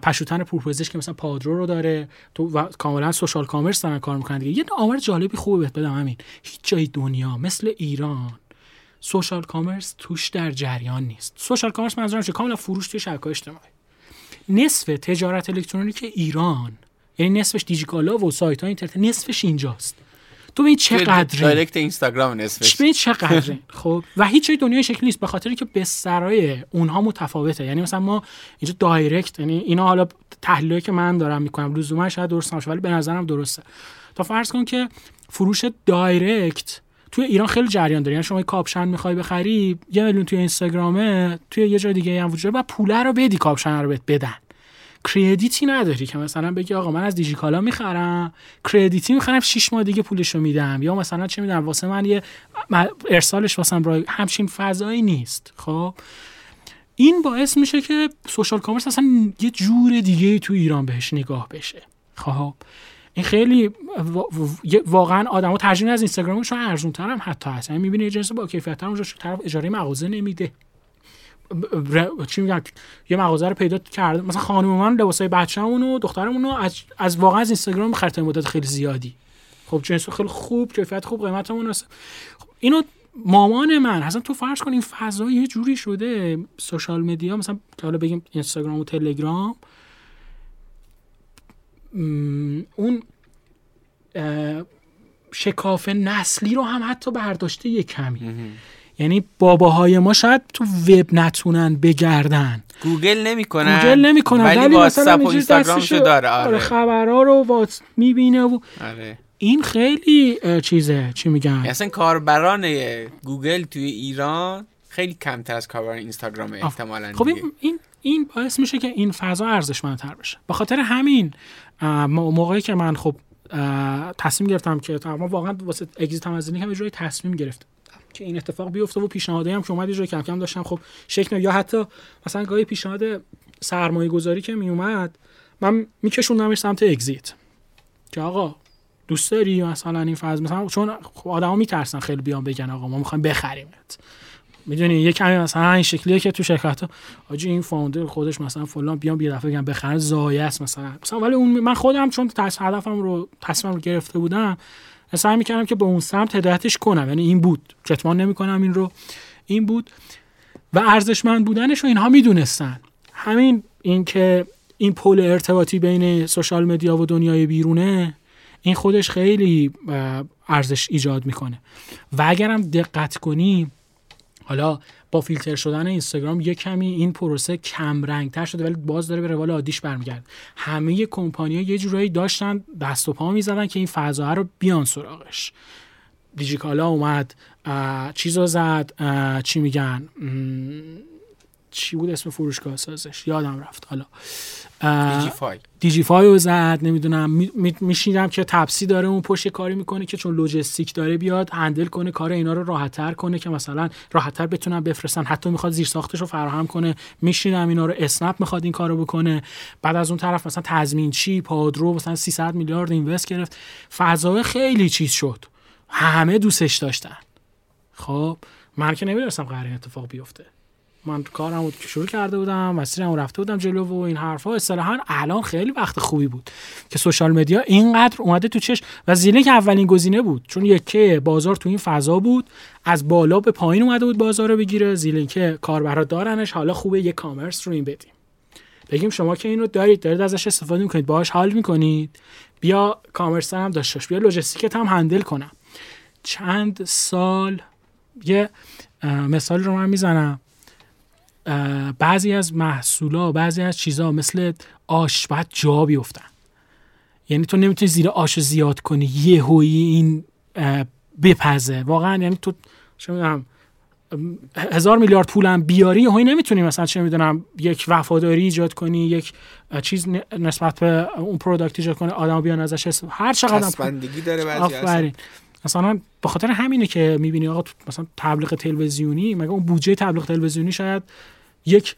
پشوتن پورپوزش که مثلا پادرو رو داره تو و کاملا social commerce دارن کار می‌کنن دیگه. یه آمار جالبی خوبه بهت بدم همین. هیچ جای دنیا مثل ایران social commerce توش در جریان نیست. social commerce منظورم چه کاملا فروش توی شبکه اجتماعی. نصف تجارت الکترونیک ایران یعنی نصفش دیجیکالا و سایت های اینترنت نصفش اینجاست. تو این چقدر direct اینستاگرام نصفش ببین چقدر خب و هیچ جای دنیا شکلی نیست به خاطر که بسترای اونها متفاوته. یعنی مثلا ما اینجا direct یعنی اینا حالا تحلیلی که من دارم می‌کنم لزوما شاید درست نباشه ولی به نظرم درسته. تا فرض کن که فروش direct توی ایران خیلی جریان داره. یعنی شما کاپشن می‌خوای بخری یه میلیون توی اینستاگرامه توی یه جای دیگه هم وجود و پوله رو بدی کاپشن رو بهت بدن. کردیتی نداری که مثلا بگی آقا من از دیجیکالا می‌خرم کردیتی می‌خرم 6 ماه دیگه پولشو میدم. یا مثلا چه می‌دونم واسه من یه ارسالش واسه برای همچین فضایی نیست. خب؟ این باعث میشه که سوشال کامرس اصلا یه جور دیگه تو ایران بهش نگاه بشه. خب؟ این خیلی واقعا آدمو ترجیح از اینستاگرامشون ارزون تر هم حتی. یعنی می‌بینی جنس با کیفیت اونجا طرف اجاره مغازه نمیده. چی میگن یه مغازه رو پیدا کرده مثلا خانم من لباسای بچه‌مون و دخترمون رو از, از واقعا از اینستاگرام خرید مدت خیلی زیادی. خب جنس خیلی خوب کیفیت خوب قیمتمون خب اینو مامان من اصلا تو فرض کن این فضا یه جوری شده سوشال مدیا مثلا حالا بگیم اینستاگرام و تلگرام اون شکاف نسلی رو هم حتی برداشته یه کمی. یعنی باباهای ما شاید تو وب نتونن بگردن. گوگل نمی‌کنن. گوگل نمی‌کنن ولی, ولی واتساپ و اینستاگرامشو داره. آره. خبرها رو واتس می‌بینه و آره. این خیلی چیزه. چی میگن؟ اصلا کاربران گوگل توی ایران خیلی کمتر از کاربران اینستاگرام احتمالاً خب این, این این باعث میشه که این فضا ارزشمندتر بشه. به خاطر همین موقعی که من خب تصمیم گرفتم که تمام واقعا واسه اگزیت هم از جای تصمیم گرفتم. که این اتفاق بیفته و پیشنهادی هم که اومد جای کم کم داشتم خب شکل یا حتی مثلا گاهی پیشنهاد سرمایه گذاری که می اومد من میکشوندمش سمت اگزیت که آقا دوست داری مثلا این فاز مثلا چون خب آدما میترسن خیلی بیان بگن آقا ما می‌خوایم بخریمت. می‌دونی یه کمی مثلا این شکلیه که تو شرکت ها آجی این فاوندر خودش مثلا فلان بیان یه دفعه بگن بخرن زایه است مثلا. مثلا ولی اون من خودم چون هدفم رو تصمیمم رو گرفته بودم سعی می‌کردم که به اون سمت هدایتش کنم. یعنی این بود. کتمان نمی‌کنم این رو. این بود. و ارزشمند بودنش رو اینها می‌دونستن. همین اینکه این پل ارتباطی بین سوشال مدیا و دنیای بیرونه این خودش خیلی ارزش ایجاد می‌کنه. و اگرم دقت کنیم حالا با فیلتر شدن اینستاگرام یه کمی این پروسه کم رنگ تر شده ولی باز داره به روال عادیش برمیگرده. همه کمپانی‌ها یه جورایی داشتن دست و پا می‌زدن که این فضا رو بیان سراغش. دیجیکالا اومد چیزو زد چی میگن؟ چی بود اسم فروشگاه سازش؟ یادم رفت. حالا دیجیفای. دیجیفای رو زد نمی‌دونم. میشیدم که تپسی داره اون پشت کاری می‌کنه که چون لوجستیک داره بیاد هندل کنه کار اینا رو راحتتر کنه که مثلا راحتتر بتونن بفرستن. حتی می‌خواد زیر ساختش رو فراهم کنه. میشیدم اینا رو اسنپ می‌خواد این کارو بکنه. بعد از اون طرف مثلا تضمین چی پادرو مثلا 300 میلیارد اینوست گرفت. فضا خیلی چیز شد. همه دوستش داشتن. خب من که نمی‌دونستم قرار اتفاق بیفته. من کارم بود که شروع کرده بودم مسیرم رفته بودم جلو و این حرفا. اصطلاحا الان خیلی وقت خوبی بود که سوشال مدیا اینقدر اومده تو چش و زیلینک اولین گزینه بود چون یکه بازار تو این فضا بود از بالا به پایین اومده بود بازار رو بگیره. زیلینک کاربرا دارنش حالا خوبه یه کامرس رو این بدیم. بگیم شما که اینو دارید دارید ازش استفاده می‌کنید باهاش حال می‌کنید. بیا کامرس هم داشتش بیا لوجستیکت هم هندل کنم. چند سال یه مثال رو من می‌زنم. بعضی از محصولا بعضی از چیزها مثل آش باید جا بیفتن. یعنی تو نمی‌تونی زیر آش زیاد کنی یه هوی این بپزه. واقعا یعنی تو چه می‌دونم هزار میلیارد پولم بیاری هایی نمی‌تونی مثلا چه می‌دونم یک وفاداری ایجاد کنی یک چیز نسبت به اون پروداکت ایجاد کنی آدم بیان ازش هر چقدر داره بعضی مثلا به خاطر همینه که می‌بینی آقا مثلا تبلیغ تلویزیونی مگه اون بودجه تبلیغ تلویزیونی شاید یک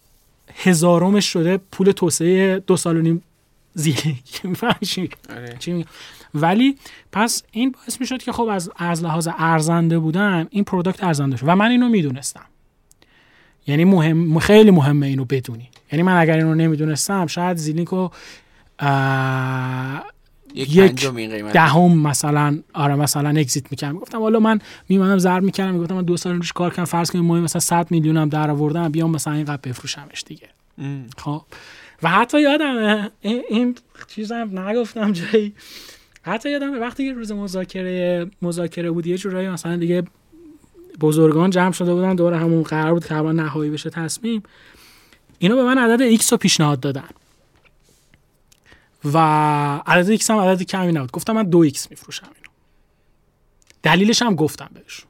هزارمش شده پول توسعه دو سال و نیم زیلی آره. ولی پس این باعث می‌شد که خب از از لحاظ ارزنده بودن این product ارزنده شد. و من اینو می‌دونستم. یعنی مهم خیلی مهمه اینو بدونی. یعنی من اگر اینو نمی‌دونستم شاید زیلینکو یک دهم مثلا آره مثلا exit می‌کردم. گفتم حالا من میمونم ضرب می‌کردم. می‌گفتم من دو سال روش کار کردم. فرض کنیم مهم مثلا 100 میلیونم در آوردم بیام مثلا اینقدر بفروشمش دیگه. خب. و حتی یادم این چیزم نگفتم جایی. حتی یادم وقتی که روز مذاکره مذاکره بود یه جورایی مثلا دیگه بزرگان جمع شده بودن دور همون قرار بود که نهایی بشه تصمیم. اینو به من عدد X رو پیشنهاد دادن. و عدد X هم عدد کمی نبود. گفتم من دو X میفروشم اینو. دلیلش هم گفتم بهشون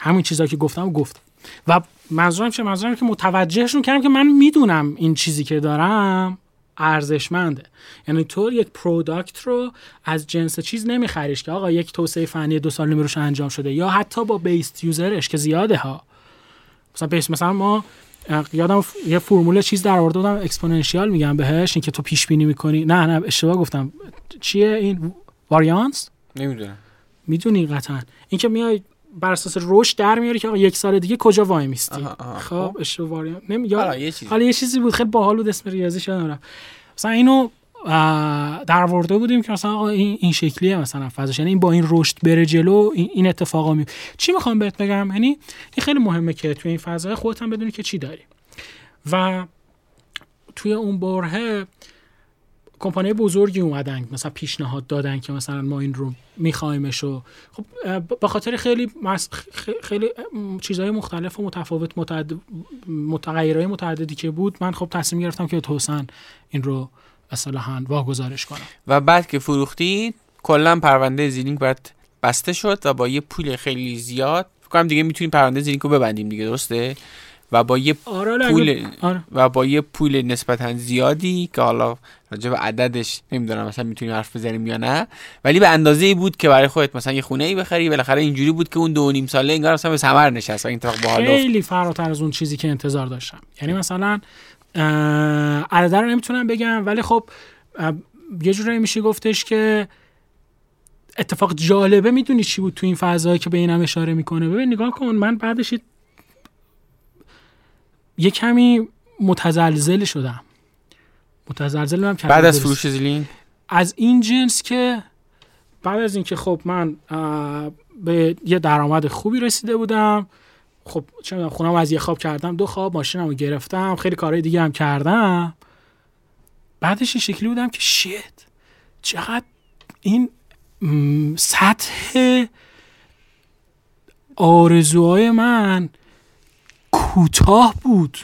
همین چیزا که گفتم گفتم. و منظورم چه منظورم که متوجهشون کردم که من می‌دونم این چیزی که دارم ارزشمنده. یعنی تو یک product رو از جنس چیز نمیخریش که آقا یک توسعه فنی دو سال روش انجام شده یا حتی با بیست user ش که زیاده ها. مثلا مثلا ما یادم یه فرمول چیز در آورده بودم exponential میگم بهش اینکه تو پیش بینی می‌کنی. نه نه اشتباه گفتم. چیه این؟ واریانس؟ نمی‌دونم. می‌دونی قطعا. اینکه میای بر اساس رشد در میاری که آقا یک سال دیگه کجا وای میستی؟ خب, خب. اشتباه واریانس نمیگم حالا یه چیزی. بود. خیلی باحال بود اسم ریاضی شده مثلا اینو در ورده بودیم که مثلا این, این شکلیه مثلا فضاش. یعنی این با این رشد بره جلو این اتفاقا می چی می‌خوام بهت بگم؟ یعنی این خیلی مهمه که توی این فضای خودت هم بدونی که چی داری. و توی اون بره کمپانی بزرگی اومدن مثلا پیشنهاد دادن که مثلا ما این رو میخوایمش و خب به خاطر خیلی خیلی چیزهای مختلف و متفاوت متعدد متغیرهای متعددی که بود من خب تصمیم گرفتم که توسن این رو اصطلاحا واگذارش کنم. و بعد که فروختی کلا پرونده زیلینگ باید بسته شد و با یه پول خیلی زیاد فکر کنم دیگه می‌تونیم پرونده زیلینگ رو ببندیم دیگه درسته؟ و با یه آره پول آره. و با یه پول نسبتا زیادی که حالا راجع به عددش نمی‌دونم مثلا می‌تونیم حرف بزنیم یا نه ولی به اندازه ای بود که برای خودت مثلا یه خونه ای بخری بالاخره اینجوری بود که اون دو نیم ساله انگار مثلا به ثمر نشست این اتفاق خیلی فراتر از اون چیزی که انتظار داشتم. یعنی مثلا عدد رو نمی‌تونم بگم ولی خب یه جورایی میشه گفتش که اتفاق جالبه می‌دونی چی بود تو این فضایی که به اینم اشاره می‌کنه. ببین نگاه کن من بعدش یه کمی متزلزل شدم. متزلزل هم بعد از فروش زیلین؟ از این جنس که بعد از اینکه خب من به یه درآمد خوبی رسیده بودم خب چه خونم از یه خواب کردم دو خواب ماشینمو گرفتم خیلی کارهای دیگه هم کردم. بعدش این شکلی بودم که شیت چقدر این سطح آرزوهای من کوتاه بود.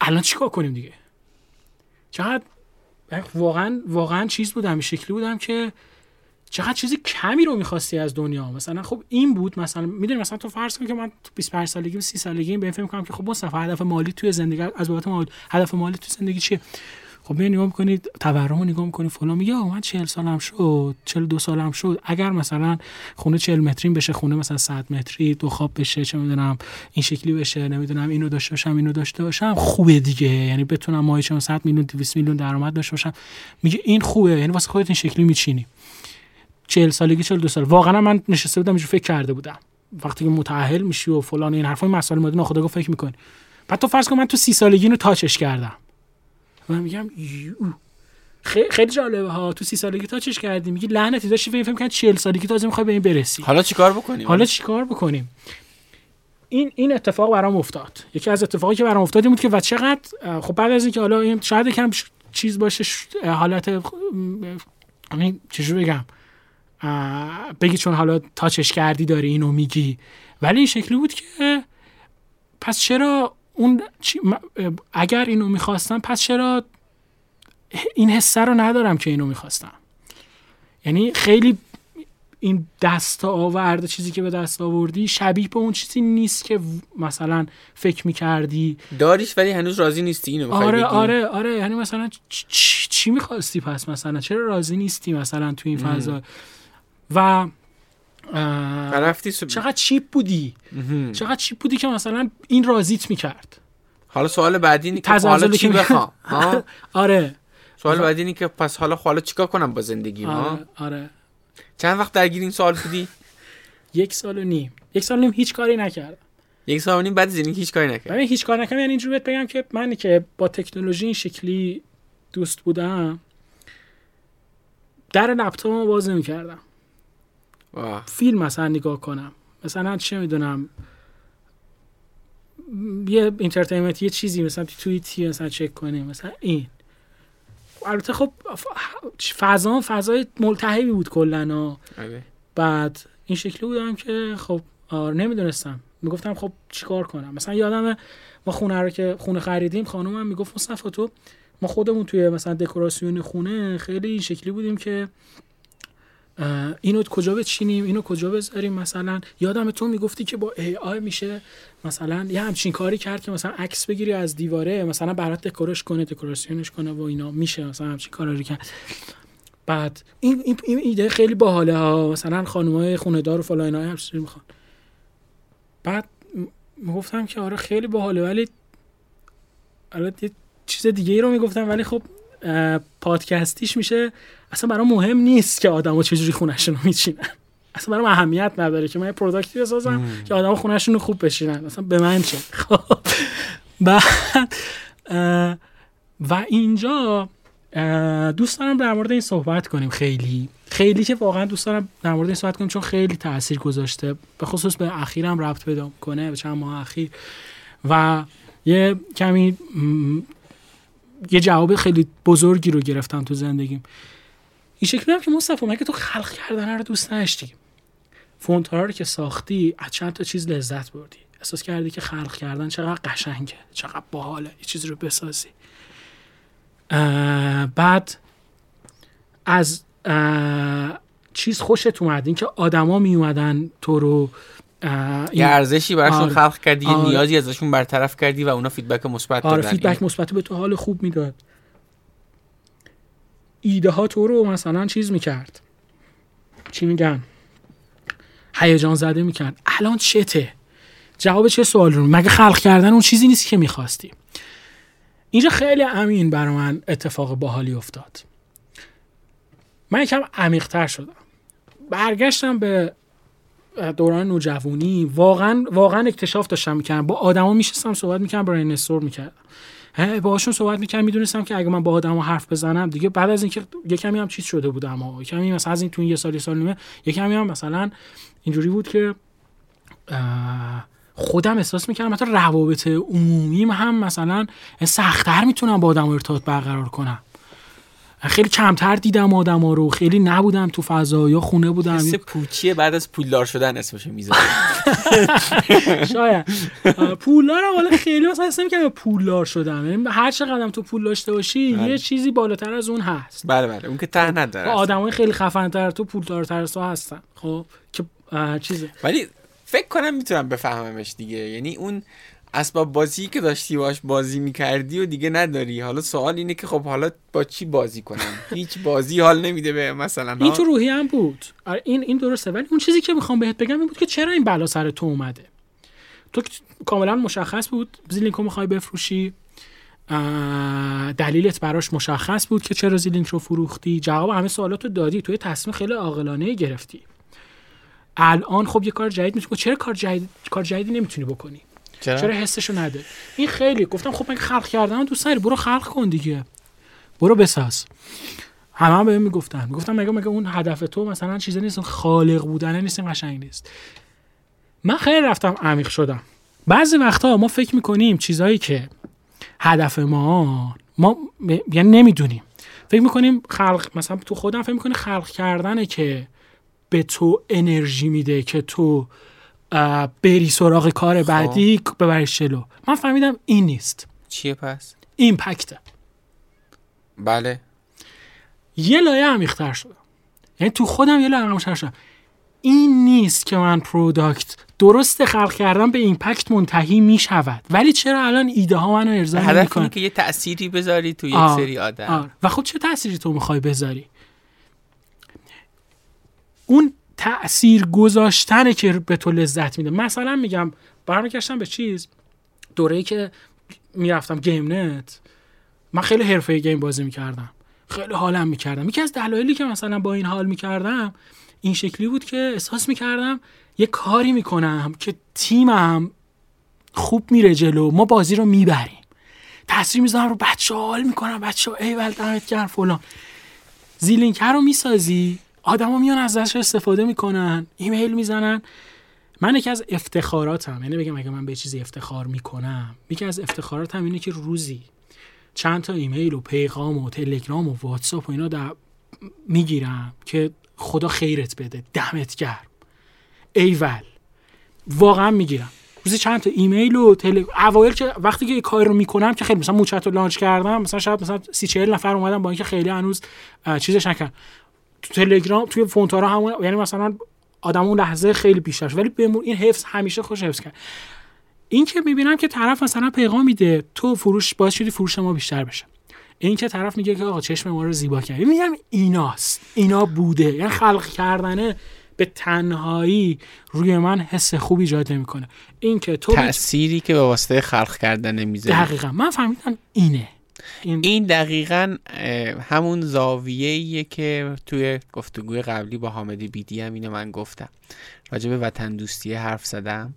الان چیکار کنیم دیگه؟ چقدر واقعا واقعا چیز بودم شکلی بودم که چقدر چیزی کمی رو می‌خواستی از دنیا؟ مثلا خب این بود مثلا می‌دونی مثلا تو فرض کن که من تو 25 سالگی و 30 سالگی به فکر کنم که خب مصطفی هدف مالی توی زندگی از بابت مالی هدف مالی توی زندگی چیه؟ خب می نگاه می‌کنید تورم رو نگاه می‌کنید فلان میگه من 40 سالم شد 42 سالم شد. اگر مثلا خونه 40 مترین بشه خونه مثلا 100 متری دو خواب بشه چه می‌دونم این شکلی بشه نمی‌دونم اینو داشته باشم اینو داشته باشم خوبه دیگه. یعنی بتونم ماهی 100 میلیون 200 میلیون درآمد داشته باشم. میگه این خوبه یعنی واسه خودت این شکلی میچینی. 40 سالگی 42 سال. واقعا من نشسته بودم اینجوری فکر کرده بودم. وقتی که متأهل میشی و فلان این حرفای مسائل مادی ناخودآگاه فکر می‌کنی. بعد تو فرض کن من تو 30 سالگی اینو تاچش کردم. من میگم خیلی جالبه ها. تو سی سالگی تا چش کردی. میگی لعنتی داشتی فکر کنم 40 سالگی تازه می‌خوای به این برسی. حالا چیکار بکنیم؟ حالا چیکار بکنیم؟ این این اتفاق برام افتاد. یکی از اتفاقی که برام افتاد بود که و چقدر خب بعد از اینکه حالا این شاید کم چیز باشه حالت یعنی چجوری بگم؟ بگی چون حالا تاچش کردی داری اینو میگی. ولی این شکلی بود که پس چرا اون اگر اینو می‌خواستم پس چرا این حسه رو ندارم که اینو می‌خواستم؟ یعنی خیلی این دست آورده چیزی که به دست آوردی شبیه به اون چیزی نیست که مثلا فکر می‌کردی. داریش ولی هنوز راضی نیستی اینو آره آره آره یعنی مثلا چی, چی می‌خواستی پس؟ مثلا چرا راضی نیستی مثلا تو این فضا؟ و چقدر چیپ بودی؟ چقدر چیپ بودی که مثلا این رازیت می‌کرد. حالا سوال بعدی اینه که حالا چی بخوام؟ آره. سوال بعدی اینه که پس حالا حالا چیکار کنم با زندگی آره. آره. چند وقت درگیر این سوال بودی؟ یک سال و نیم. یک سال و نیم هیچ کاری نکردم. یک سال و نیم بعد زندگی هیچ کاری نکردم ببین هیچ کار نکردم. یعنی اینجوری بگم که من که با تکنولوژی این شکلی دوست بودم در لپتاپمو باز نمی‌کردم فیلم مثلا نگاه کنم. مثلا چه می‌دونم یه entertainment یه چیزی مثلا توییتی مثلا چک کنیم مثلا این. البته خب فضا فضای ملتهبی بود کلا آره. بعد این شکلی بودم که خب آره نمی‌دونستم. می‌گفتم خب چیکار کنم؟ مثلا یادم ما خونه رو که خونه خریدیم خانومم می‌گفت مصطفی تو ما خودمون توی مثلا دکوراسیون خونه خیلی این شکلی بودیم که اینو کجا بچینیم؟ اینو کجا بذاریم مثلا؟ یادم تو می‌گفتی که با ای آی میشه مثلا یه همچین کاری کرد که مثلا عکس بگیری از دیواره مثلا برات دکورش کنه دکوراسیونش کنه و اینا. میشه مثلا همچین کاری کرد. بعد این, این, این ایده خیلی باحاله ها. مثلا خانمای خونه دار و فلان اینا همچین می‌خوان. بعد می‌گفتم که آره خیلی باحاله ولی البته چیز دیگه ای رو می‌گفتم ولی خب پادکستیش میشه اصلا برام مهم نیست که آدما چجوری خونهشون رو میچینن. اصلا برام اهمیت نداره که من یه پروداکتی بسازم که آدما خونهشون رو خوب بشینن اصلا به من چه؟ خب. بعد و اینجا دوست دارم در مورد این صحبت کنیم خیلی. خیلی که واقعا دوست دارم در مورد این صحبت کنیم چون خیلی تاثیر گذاشته. به خصوص به اخیرم ربط پیدا کنه به چند ماه اخیر. و یه کمی یه جواب خیلی بزرگی رو گرفتم تو زندگیم. این شکلی هم که مصطفی مگه تو خلق کردن رو دوست نداشتی؟ فونت رو که ساختی از چند تا چیز لذت بردی. احساس کردی که خلق کردن چقدر قشنگه چقدر باحاله یه چیزی رو بسازی. بعد از چیز خوشت اومد این که آدما می اومدن تو رو یه ارزشی براشون آره. خلق کردی آره. نیازی ازشون برطرف کردی و اونا feedback مثبت آره feedback مثبت به تو حال خوب می‌داد. ایده ها تو رو مثلا چیز می‌کرد. چی میگن؟ هیجان زده می‌کرد. الان چته؟ جواب چه سوال رو؟ مگه خلق کردن اون چیزی نیست که می‌خواستی؟ اینجا خیلی امین برای من اتفاق باحالی افتاد. من یکم عمیقتر شدم. برگشتم به دوران نوجوانی. واقعا واقعا اکتشاف داشتم می‌کردم. با آدما میشستم صحبت می‌کردم برای استور می‌کردم. باهاشون صحبت می‌کردم می‌دونستم که اگه من با آدما حرف بزنم دیگه بعد از اینکه یه کمی هم چیز شده بودم و کمی مثلا از این تو یه سال یه سال نیمه یه کمی هم مثلا اینجوری بود که خودم احساس می‌کردم حتی روابط عمومیم هم مثلا سختتر می‌تونم با آدم ارتباط برقرار کنم. خیلی کمتر دیدم آدم ها رو. خیلی نبودم تو فضا. یا خونه بودم حس پوچیه بعد از پولدار شدن اسمش می‌ذاره. شاید. پولدار حالا خیلی مثلا اسم که پولدار شدم. یعنی هر چقدر تو پول داشته باشی بله. یه چیزی بالاتر از اون هست. بله بله. اون که ته خب، نداره آدمای خیلی خفن تر تو پولدارتر تو هستن. خب که چیزه. ولی فکر کنم می‌تونم بفهممش دیگه. یعنی اون اسباب بازی که داشتی باش بازی می‌کردی و دیگه نداری. حالا سوال اینه که خب حالا با چی بازی کنم؟ هیچ بازی حال نمیده به مثلا این تو روحی هم بود. آره، این این درسته. ولی اون چیزی که می‌خوام بهت بگم این بود که چرا این بلا سر تو اومده؟ تو کاملا مشخص بود. زیلینکو می‌خوای بفروشی. دلیلت براش مشخص بود که چرا زیلینک رو فروختی. جواب همه سوالات رو دادی توی تصمیم خیلی عاقلانه گرفتی. الان خب یه کار جدید می‌تونی چرا کار جدید کار جدیدی نمی‌تونی بکنی؟ چرا, چرا حسشو نده؟ این خیلی گفتم خب من خلق کردم دوست داری برو خلق کن دیگه. برو بساز. همه هم بهم می‌گفتن. می‌گفتم مگه مگه اون هدف تو مثلا چیزی نیست؟ خالق بودن نیست قشنگ نیست. من خیلی رفتم عمیق شدم. بعضی وقتا ما فکر می‌کنیم چیزایی که هدف ما ما یعنی نمی‌دونیم. فکر می‌کنیم خلق مثلا تو خودم فکر می‌کنی خلق کردنه که به تو انرژی میده که تو بری سراغ کار خب. بعدی ببری شلو من فهمیدم این نیست. چیه پس؟ ایمپکت بله. یه لایه عمیق‌تر شدم یعنی تو خودم یه لایه عمیق‌تر شدم این نیست که من product درست خلق کردم به impact منتهی می شود ولی چرا الان ایده ها منو ارضا هدف که یه تأثیری بذاری تو یک سری آدم. و خب چه تأثیری تو می‌خوای بذاری؟ اون تاثیر گذاشتنه که به تو لذت میده. مثلا میگم برمیگشتم به چیز؟ دوره‌ای که می‌رفتم گیم نت من خیلی حرفه game بازی می‌کردم. خیلی حالم می‌کردم. یکی از دلایلی که مثلا با این حال می‌کردم این شکلی بود که احساس می‌کردم یه کاری می‌کنم که تیمم خوب میره جلو ما بازی رو می‌بریم. تاثیر می‌ذارم رو بچه حال می‌کنم بچه ها ای دمت گرم فلان. زیلینک رو می‌سازی آدما میان ازش استفاده می‌کنن ایمیل می‌زنن. من یکی از افتخاراتم یعنی بگم اگه من به چیزی افتخار می‌کنم یکی از افتخاراتم اینه که روزی چند تا ایمیل و پیغام و تلگرام و واتساپ و اینا در می‌گیرم که خدا خیرت بده دمت گرم. ایول واقعا می‌گیرم. روزی چند تا ایمیل و تل اوایل که وقتی که یه رو می‌کنم که خیلی مثلا موچت رو launch کردم مثلا شاید مثلا سی 40 نفر اومدن با اینکه خیلی هنوز چیزش نکردم تو تلگرام توی فونتارا همون یعنی مثلا آدم اون لحظه خیلی بیشتر ولی بمون این حفظ همیشه خوش حفظ کرد. این که می‌بینم که طرف مثلا پیغام میده تو فروش باعث شدی فروش ما بیشتر بشه. این که طرف میگه که آقا چشم ما رو زیبا کردی میگم ایناست. اینا بوده. یعنی خلق کردنه به تنهایی روی من حس خوبی ایجاد نمی‌کنه. این که تو تأثیری که به واسطه خلق کردن می‌ذاره دقیقا. من فهمیدم اینه. این, این دقیقا همون زاویه که توی گفتگوی قبلی با حامد بیدی هم اینو من گفتم. راجع به وطن دوستی حرف زدم.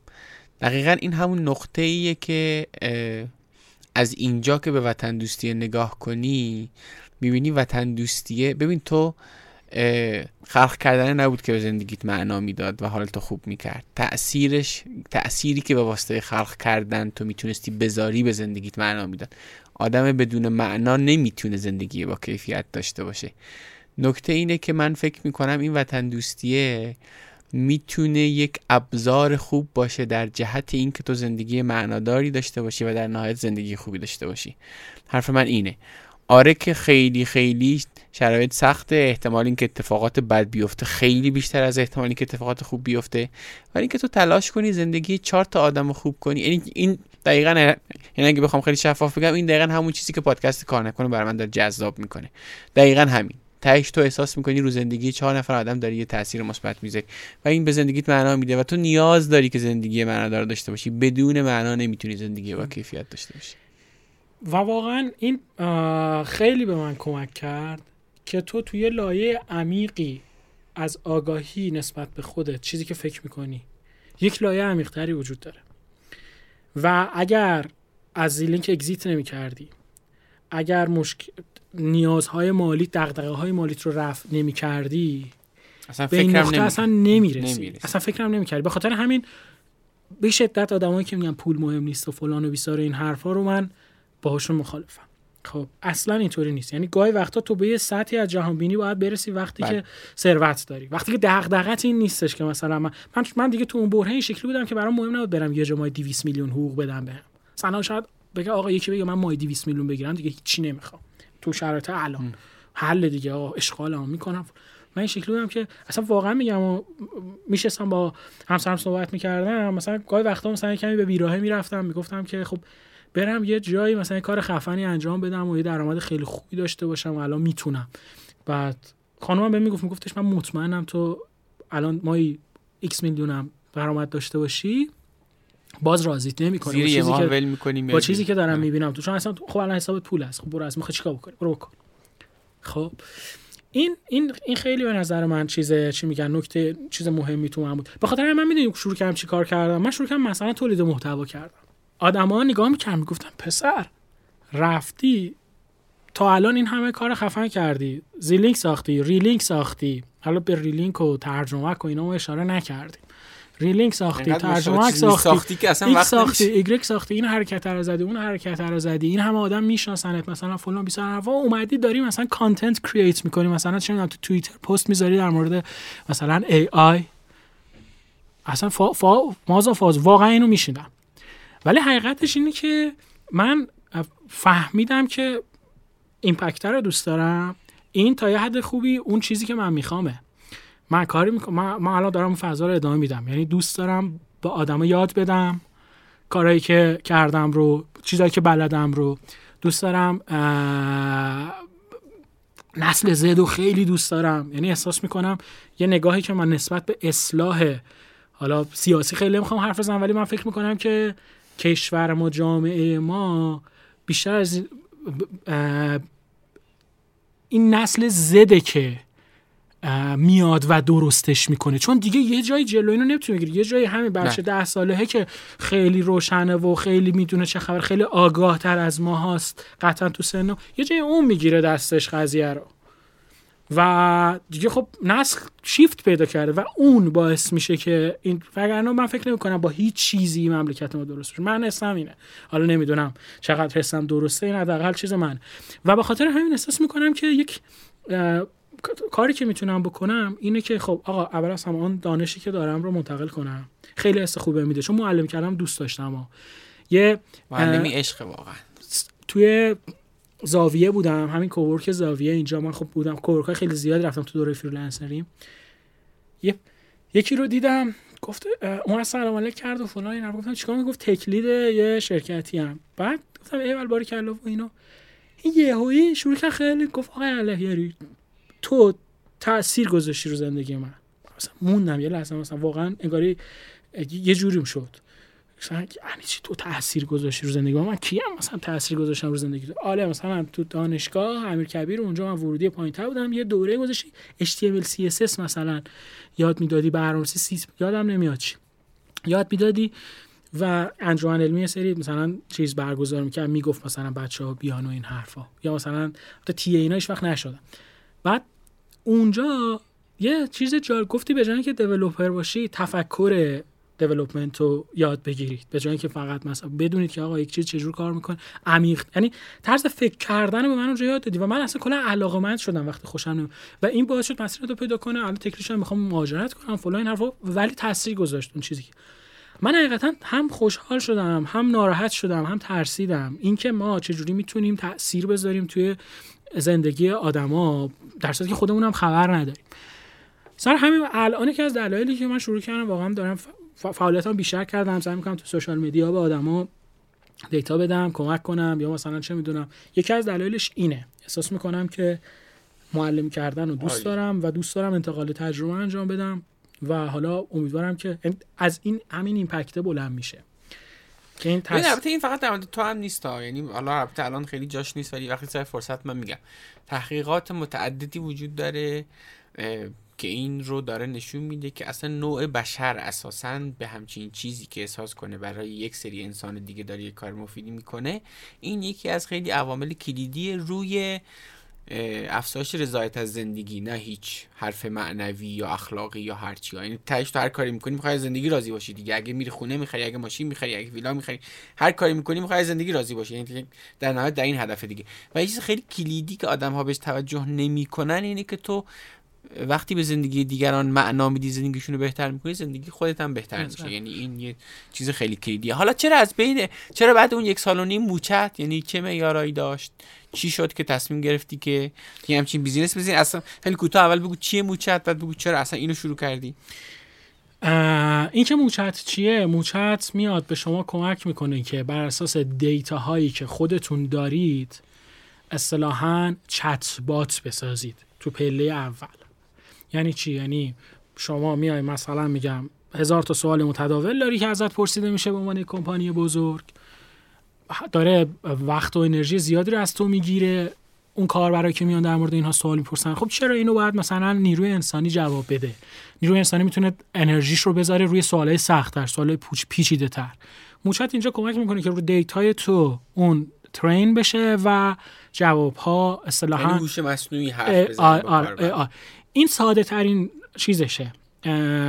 دقیقا این همون نقطه ایه که از اینجا که به وطن دوستی نگاه کنی می‌بینی وطن دوستیه. ببین تو خلق کردن نبود که به زندگیت معنا می‌داد و حالت خوب می‌کرد. تأثیرش تأثیری که به واسطه خلق کردن تو می‌تونستی بذاری به زندگیت معنا می‌داد. آدم بدون معنا نمی‌تونه زندگی با کیفیت داشته باشه. نکته اینه که من فکر می‌کنم این وطن دوستیه می‌تونه یک ابزار خوب باشه در جهت اینکه تو زندگی معناداری داشته باشی و در نهایت زندگی خوبی داشته باشی. حرف من اینه. آره که خیلی خیلی شرایط سخته احتمال اینکه اتفاقات بد بیفته خیلی بیشتر از احتمالی که اتفاقات خوب بیفته. ولی اینکه تو تلاش کنی زندگی چهار تا آدم خوب کنی یعنی این دقیقا یعنی اگه بخوام خیلی شفاف بگم این دقیقا همون چیزی که پادکست کار نکنه برای من داره جذاب می‌کنه. دقیقا همین. تهش تو احساس می‌کنی رو زندگی چهار نفر آدم داری یه تاثیر مثبت می‌ذاری و این به زندگیت معنا میده و تو نیاز داری که زندگی معنادار داشته باشی بدون معنا نمی‌تونی زندگی با کیفیت داشته باشی. و واقعا این خیلی به من کمک کرد که تو توی لایه عمیقی از آگاهی نسبت به خودت چیزی که فکر می‌کنی. یک لایه عمیقتری وجود داره. و اگر از زیلینک اگزیت نمی کردی اگر مشک... نیازهای مالی دقدقه های مالیت رو رفع نمی کردی اصلا به این نقطه نمی... اصلا نمی‌رسی. اصلا فکرم نمی کردی به خاطر همین به شدت آدمایی که میگن پول مهم نیست و فلان و بیسار این حرفا رو من باهاشون مخالفم. خب اصلا اینطوری نیست. یعنی گاهی وقتا تو به یه سطحی از جهان بینی باید برسی وقتی بله. که ثروت داری. وقتی که دغدغت این نیستش که مثلا من من دیگه تو اون بره این شکلی بودم که برام مهم نبود برم یه مای 200 میلیون حقوق بدم بهم مثلا شاید بگه آقا یکی بگه من مای 200 میلیون بگیرم دیگه هیچی نمی‌خوام. تو شرایط الان. حل دیگه. آقا اشغالم می‌کنم. من این شکلی بودم که اصلا واقعا میگم و میشستم با همسرم صحبت می‌کردم. مثلا گاهی وقتا مثلا کمی به بیراهه می‌رفتم. می‌گفتم که خب برم یه جایی مثلا یه کار خفنی انجام بدم و یه درآمد خیلی خوبی داشته باشم و الان می‌تونم. بعد خانمم بهم می‌گفت میگفتش من مطمئنم تو الان ماهی X میلیونم درآمد داشته باشی باز راضیت نمی‌کنه با چیزی که ول با چیزی که دارم می‌بینم تو. چون اصلا خب الان حسابت پول هست. خب برو از مخ چیکار بکنی؟ برو بکن. خب. این این این خیلی به نظر من چیز چی میگن نکته چیز مهمی تو من بود. به خاطر من می‌دونی شروع کردم چیکار کردم. من شروع کردم مثلا تولید محتوا کردم. آدما نگاه می‌کردن می‌گفتن پسر رفتی تا الان این همه کار خفن کردی زیلینک ساختی ریلینک ساختی حالا به ریلینک و ترجمه و اینا اشاره نکردیم. ریلینک ساختی ترجمه ساختی ساختی که اصلا وقت ساختی ایگرک ساختی این حرکت رو زدی اون حرکت رو زدی این همه آدم میشناسنت مثلا فلان بیسار حرفا اومدی داری مثلا content create می‌کنی مثلا چه تو توییتر پست می‌ذاری در مورد مثلا AI اصلا فا, فا مازا فاز واقعا اینو می‌شنیدم ولی حقیقتش اینه که من فهمیدم که ایمپکتر رو دوست دارم. این تا یه حد خوبی اون چیزی که من میخوامه. من کاری می‌کنم من, الان دارم فضا رو ادامه میدم. یعنی دوست دارم با آدم یاد بدم. کارهایی که کردم رو چیزایی که بلدم رو. دوست دارم نسل زد و خیلی دوست دارم. یعنی احساس می‌کنم یه نگاهی که من نسبت به اصلاح حالا سیاسی خیلی نمی‌خوام حرف بزنم ولی من فکر می‌کنم که کشور ما جامعه ما بیشتر از این نسل زده که میاد و درستش می‌کنه. چون دیگه یه جای جلو اینو نمی‌تونه بگیره یه جایی همین بچه ده سالهه که خیلی روشنه و خیلی می‌دونه چه خبر خیلی آگاه تر از ما هاست قطعا تو سنو یه جای اون می‌گیره دستش قضیه رو. و دیگه خب نسخ شیفت پیدا کرده و اون باعث میشه که این وگرنه من فکر نمی کنم با هیچ چیزی مملکت ما درست بشه من حسم اینه. حالا نمی‌دونم چقدر حسم درسته این حداقل چیز من. و به خاطر همین احساس می‌کنم که یک کاری که می‌تونم بکنم اینه که خب آقا اول از همه آن دانشی که دارم رو منتقل کنم. خیلی حس خوبه میده. چون معلم کردم دوست داشتم. و یه معلمی عشق واقعا. توی زاویه بودم همین cowork زاویه اینجا من خب بودم. cowork خیلی زیاد رفتم تو دوره freelancer ی یه یکی رو دیدم گفت اون سلام علیک کرد و فلان اینا. گفتم چیکار می‌گفت؟ tech lead یه شرکتی هم بعد گفتم ای باریکلا و اینو. این یهویی شروع کرد خیلی گفت آقای الهیاری تو تاثیر گذاشتی رو زندگی من. مثلا موندم یه لحظه مثلا واقعا انگاری یه جوریم شد. مثلا یعنی چی تو تاثیر گذاشتی رو زندگی؟ من کیم مثلا تاثیر گذاشتم رو زندگی تو؟ آله مثلا تو دانشگاه امیر کبیر اونجا من ورودی پایینتر بودم یه دوره گذاشتی HTML CSS مثلا. یاد می‌دادی برنامه‌نویسی سی یادم نمیاد چی. یاد می‌دادی و انجمن علمی سری مثلا چیز برگزار می‌کرد می‌گفت مثلا بچه ها بیان و این حرفا. یا مثلا تا تی اینا وقت نشدن بعد اونجا یه چیز جار گفتی به که دیولپر باشی تفکر دیولپمنت رو یاد بگیرید. به جای که فقط مثلا بدونید که آقا یک چیز چجور کار می‌کنه عمیق. یعنی طرز فکر کردن به من اونجا یاد دادی و من اصلا کلا علاقمند شدم وقتی خوشم و این باعث شد مسیر رو پیدا کنه الان تکنیکش می‌خوام مهاجرت کنم فلان این حرفا. ولی تاثیر گذاشت اون چیزی که. من حقیقتا هم خوشحال شدم هم ناراحت شدم هم ترسیدم. اینکه ما چجوری می‌تونیم تاثیر بذاریم توی زندگی آدما در که خودمون هم خبر نداریم. سر همین الان که از دلایلی که من شروع کردم واقعا دارم فعالیتام بیشتر کردم. سعی می‌کنم تو social media به آدما data بدم کمک کنم یا مثلا چه می‌دونم. یکی از دلایلش اینه. احساس می‌کنم که معلمی کردن رو دوست دارم و دوست دارم انتقال تجربه انجام بدم و حالا امیدوارم که از این همین impact بلند میشه. که این تس... این فقط در تو هم نیست ها. یعنی حالا البته الان خیلی جاش نیست ولی وقتی سر فرصت من میگم. تحقیقات متعددی وجود داره. که این رو داره نشون میده که اصلا نوع بشر اساسا به همچین چیزی که احساس کنه برای یک سری انسان دیگه داره یک کار مفیدی می‌کنه این یکی از خیلی عوامل کلیدی روی افزایش رضایت از زندگی نه هیچ حرف معنوی یا اخلاقی یا هرچی یعنی تهش تو هر کاری می‌کنی می‌خوای زندگی راضی باشی دیگه. اگه میری خونه می‌خری اگه ماشین می‌خری اگه ویلا می‌خری هر کاری می‌کنی می‌خوای زندگی راضی باشی. یعنی در نهایت در این هدف دیگه. و یه چیز خیلی کلیدی که آدم ها بهش توجه نمی‌کنن اینه که تو وقتی به زندگی دیگران معنا میدی زندگیشون رو بهتر می‌کنی زندگی خودت هم بهتر میشه. یعنی این یه چیز خیلی کلیدیه. حالا چرا از بین چرا بعد اون یک سال و نیم موچت؟ یعنی چه معیارایی داشت؟ چی شد که تصمیم گرفتی که یه همچین business بزنی؟ اصلا خیلی کوتاه اول بگو چیه موچت بعد بگو چرا اصلا اینو شروع کردی؟ این که موچت چیه؟ موچت میاد به شما کمک می‌کنه که بر اساس data هایی که خودتون دارید اصطلاحا چت بات بسازید تو پله اول. یعنی چی؟ یعنی شما میای مثلا میگم هزار تا سوال متداول داری که ازت پرسیده میشه به عنوان کمپانی بزرگ. داره وقت و انرژی زیادی رو از تو می‌گیره. اون کار برای که میان در مورد اینها سوال می‌پرسن خب چرا اینو باید مثلا نیروی انسانی جواب بده؟ نیروی انسانی می‌تونه انرژیش رو بذاره روی سوالای سختتر سوالای پوچ پیچیده تر موچت اینجا کمک می‌کنه که رو data ی تو اون train بشه و جواب ها اصطلاحا هوش مصنوعی حرف این ساده ترین چیزشه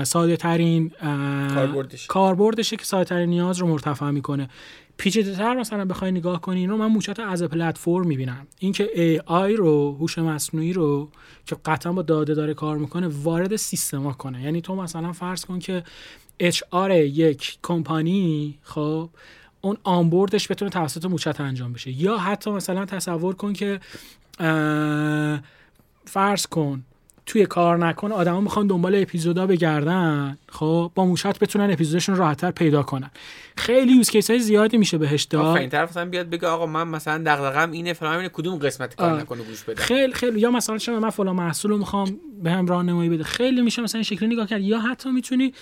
ساده ترین کاربردشه. که ساده ترین نیاز رو مرتفع می‌کنه. پیچیده تر مثلا بخوای نگاه کنی رو من موچت از پلتفرم می‌بینم. اینکه AI رو هوش مصنوعی رو که قطعا با داده داره کار می‌کنه وارد سیستما کنه. یعنی تو مثلا فرض کن که اچ آر یک کمپانی خب اون آنبوردش بتونه توسط موچت انجام بشه. یا حتی مثلا تصور کن که فرض کن توی کار نکن آدما می‌خوان دنبال اپیزودا بگردن. خب با موشت بتونن اپیزودشون راحتتر پیدا کنن. خیلی یوز کیس های زیادی میشه بهش داد. این طرف مثلا بیاد بگه آقا من مثلا دغدغه‌م اینه فلان اینه کدوم قسمت کار نکنه گوش بده؟ خیلی خیلی یا مثلا چه من فلان محصول رو می‌خوام به هم راهنمایی بده. خیلی میشه مثلا این شکلی نگاه کرد. یا حتی می‌تونی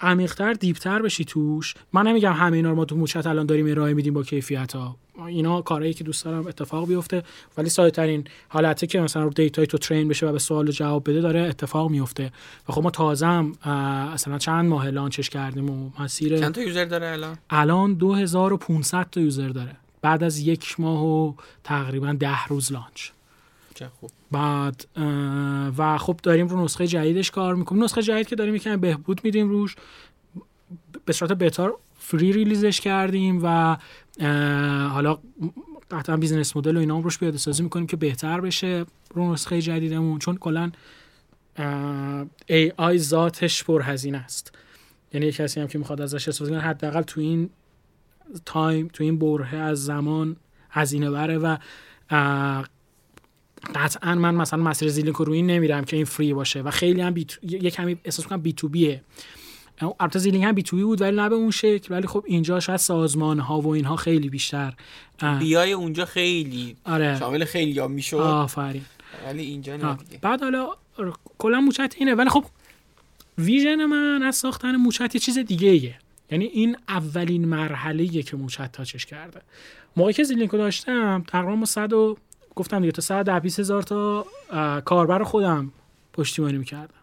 عمیق‌تر deep تر بشی توش. من نمیگم همه اینا رو ما تو موچت الان داریم ارائه میدیم با کیفیت ها اینا کارهایی که دوست دارم اتفاق بیفته ولی ساده ترین حالته که مثلا رو data ی تو train بشه و به سوال جواب بده داره اتفاق میفته و خب ما تازه هم اصلا چند ماه launch ش کردیم و مسیر چند تا user داره الان؟ الان 2500 تا user داره. بعد از یک ماه و تقریبا ده روز launch خوب. بعد و خب داریم رو نسخه جدیدش کار می‌کنیم. نسخه جدید که داریم یکم بهبود میدیم روش. به صورت beta free release ش کردیم و حالا قطعا business model و اینا روش پیاده سازی می‌کنیم که بهتر بشه رو نسخه جدیدمون. چون کلا AI ذاتش پرهزینه است. یعنی کسی هم که می‌خواد ازش استفاده کنه حداقل تو این time تو این برهه از زمان هزینه بره و قطعا من مثلا مسیر زیلینک رو این نمیرم که این فری باشه و خیلی هم بی تو... یه کمی احساس کنم بی تو بیه البته زیلینک هم بی تو بی بود ولی نه به اون شکل ولی خب اینجا شاید سازمان ها و اینها خیلی بیشتر بیای اونجا خیلی آره. شامل خیلی ها می‌شد. آفرین. ولی اینجا نه بعد حالا کلا موچت اینه ولی خب ویژن من از ساختن موچت یه چیز دیگه ایه. یعنی این اولین مرحله که موچت تاچش کرده. موقعی که زیلینک رو داشتم تقریبا ما 100 و گفتم دیگه تا 100 20 هزار تا کاربر خودم پشتیبانی می‌کردم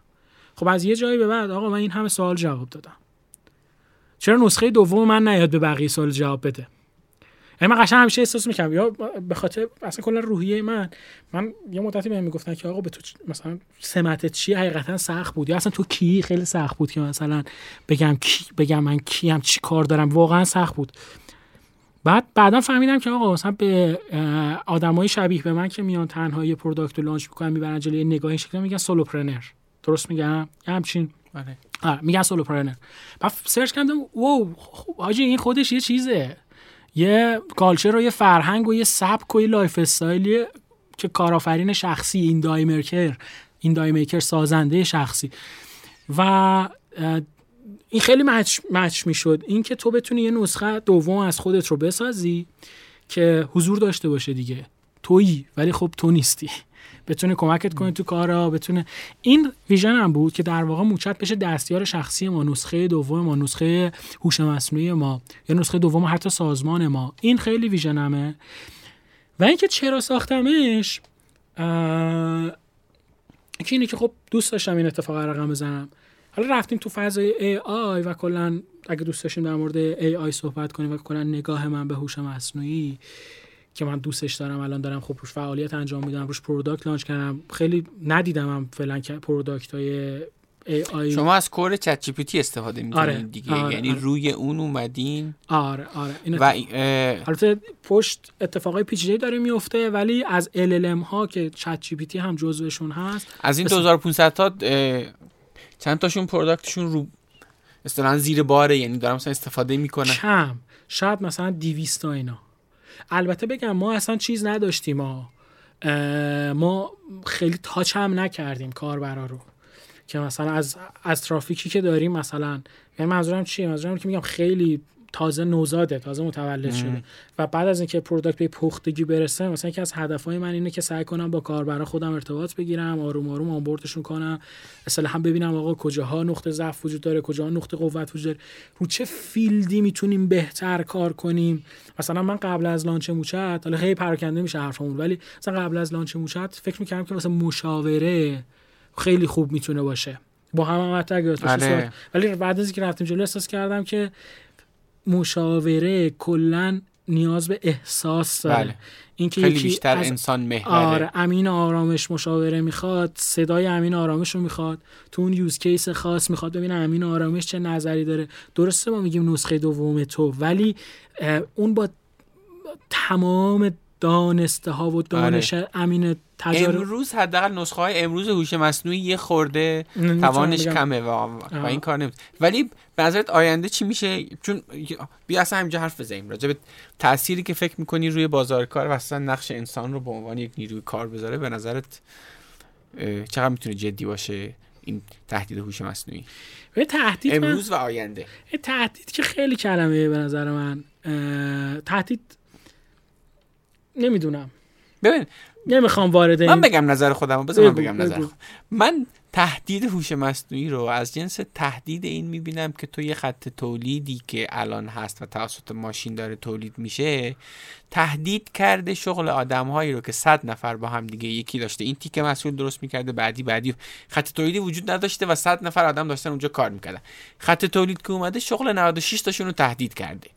خب از یه جایی به بعد آقا من این همه سوال جواب دادم. چرا نسخه دوم من نیاد به بقیه سوال جواب بده؟ یعنی من قشنگ همیشه احساس می‌کنم یا به خاطر اصلا کلا روحیه من من یه مدتی بهم می‌گفتن که آقا به تو مثلا سمتت چی حقیقتا سخت بود یا اصلا تو کی خیلی سخت بود که مثلا بگم کی بگم من کیم چی کار دارم؟ واقعا سخت بود. بعد بعدا فهمیدم که آقا مثلا به آدمای شبیه به من که میان تنها یه product رو launch می‌کنن می‌برن جلوی نگاه این شکلی میگن solopreneur. درست میگم؟ یه همچین. آره. آره میگن solopreneur. بعد search کردم wow خب، حاجی این خودش یه چیزه. یه culture و یه فرهنگ و یه سبک و یه lifestyle یه که کارآفرین شخصی indie maker indie maker سازنده شخصی. و این خیلی مچ, مچ می‌شد. این که تو بتونی یه نسخه دوم از خودت رو بسازی که حضور داشته باشه دیگه. تویی ولی خب تو نیستی. بتونه کمکت کنه تو کارا بتونه این ویژن هم بود که در واقع موچت بشه دستیار شخصی ما نسخه دوم ما نسخه هوش مصنوعی ما یا نسخه دوم حتی سازمان ما. این خیلی ویژنمه و اینکه چرا ساختمش اه، یکی اینه که خب دوست داشتم این اتفاق رقم بزنم. حالا رفتیم تو فضای AI و کلا اگه دوست داشتیم در مورد AI صحبت کنیم و کلا نگاه من به هوش مصنوعی که من دوستش دارم الان دارم خب روش فعالیت انجام میدم روش product launch کردم خیلی ندیدم هم فعلا که product های AI شما از core ChatGPT استفاده می‌کنین آره. دیگه آره. یعنی آره. روی اون اومدین آره آره این و اه، البته پشت اتفاقای پیچیده‌ای داره میفته ولی از LLM ها که ChatGPT هم جزوشون هست از این مثل- 2500 تا چند تاشون product شون رو اصطلاحا زیر باره یعنی دارم مثلا استفاده می‌کنن کم شاید مثلا 200 تا اینا. البته بگم ما اصلا چیز نداشتیم ما ما خیلی touch هم نکردیم کاربرا رو. که مثلا از از ترافیکی که داریم مثلا یعنی منظورم چیه؟ منظورم که میگم خیلی تازه نوزاده تازه متولد شده. و بعد از اینکه product به پختگی برسه مثلا یکی از هدفهای من اینه که سعی کنم با کاربرا خودم ارتباط بگیرم آروم آروم onboard شون کنم. مثلا هم ببینم آقا کجاها نقطه ضعف وجود داره کجاها نقطه قوت وجود داره. رو چه field ی می‌تونیم بهتر کار کنیم؟ مثلا من قبل از launch موچت حالا خیلی پراکنده میشه حرفمون ولی مثلا قبل از launch موچت فکر می‌کردم که مثلا مشاوره خیلی خوب می‌تونه باشه. با هم هم حتی آره. ولی بعد از اینکه رفتیم جلو احساس کردم که مشاوره کلا نیاز به احساس داره. بله. اینکه خیلی یکی بیشتر از انسان محوره. آره امین آرامش مشاوره می‌خواد صدای امین آرامش رو می‌خواد تو اون یوز کیس خاص می‌خواد ببینه امین آرامش چه نظری داره. درسته ما میگیم نسخه دوم تو ولی اون با تمام دانسته ها و دانش امین تجارب امروز حداقل نسخه های امروز هوش مصنوعی یه خورده توانش. کمه و, و. این کار نمی‌تونه ولی به نظرت آینده چی میشه؟ چون بیا اصلا همینجا حرف بزنیم راجع به تأثیری که فکر می‌کنی روی بازار کار و اصلا نقش انسان رو به عنوان یک نیروی کار بذاره به نظرت چقدر می‌تونه جدی باشه این تهدید هوش مصنوعی؟ به تهدید من- امروز و آینده. این تهدید که خیلی کلمه به نظر من اه، تهدید نمی‌دونم. ببین نمی‌خوام وارد من بگم نظر خودم بذار من بگم نظر. خودم. من تهدید هوش مصنوعی رو از جنس تهدید این می‌بینم که تو یه خط تولیدی که الان هست و توسط ماشین داره تولید میشه تهدید کرده شغل آدمهایی رو که صد نفر با هم دیگه یکی داشته. این تیکه مسئول درست می‌کرده بعدی بعدی. خط تولیدی وجود نداشته و صد نفر آدم داشتن اونجا کار می‌کردن. خط تولید که اومده شغل 96 تاشون رو تهدید کرده.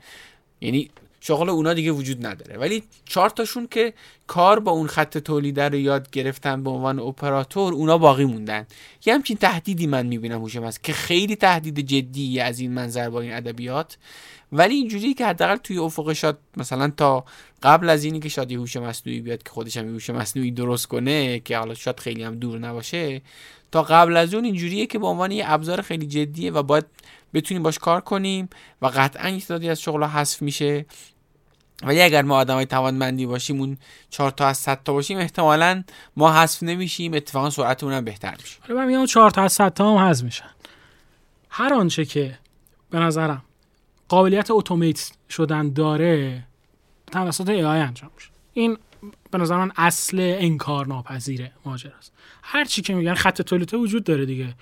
یعنی شغل اونا دیگه وجود نداره. ولی چهار تاشون که کار با اون خط تولید رو یاد گرفتن به عنوان اپراتور اونا باقی موندن. یه همچین تهدیدی من می‌بینم هوش مصنوعی که خیلی تهدید جدی از این منظر با این ادبیات. ولی اینجوری که حداقل توی افق شاد مثلا تا قبل از اینی که شادی هوش مصنوعی بیاد که خودش هم هوش مصنوعی درست کنه که حالا شاید خیلی هم دور نباشه تا قبل از اون اینجوریه که به عنوان یه ابزار خیلی جدیه و باید بتونیم باش کار کنیم و قطعا یه تعدادی از شغل حذف میشه. ولی اگر ما آدمای توانمندی باشیم اون 4 تا از 100 تا باشیم احتمالا ما حذف نمیشیم اتفاقا سرعت اونم بهتر میشه. حالا من میگم 4 تا از 100 تا هم حذف میشن. هر آنچه که به نظرم قابلیت اتومات شدن داره توسط آی انجام میشه. این به نظر من اصل انکار ناپذیر ماجراست. هر چی که میگن خط تولید وجود داره دیگه.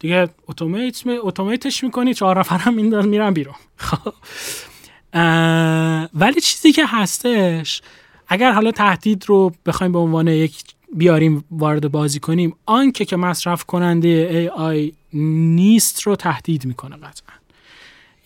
دیگه اتومات اتوماتش می‌کنی چهار نفرم مینداز میرن بیرون. خب. ولی چیزی که هستش اگر حالا تهدید رو بخوایم به عنوان یک بیاریم وارد بازی کنیم آنکه که مصرف کننده آی نیست رو تهدید می‌کنه قطعا.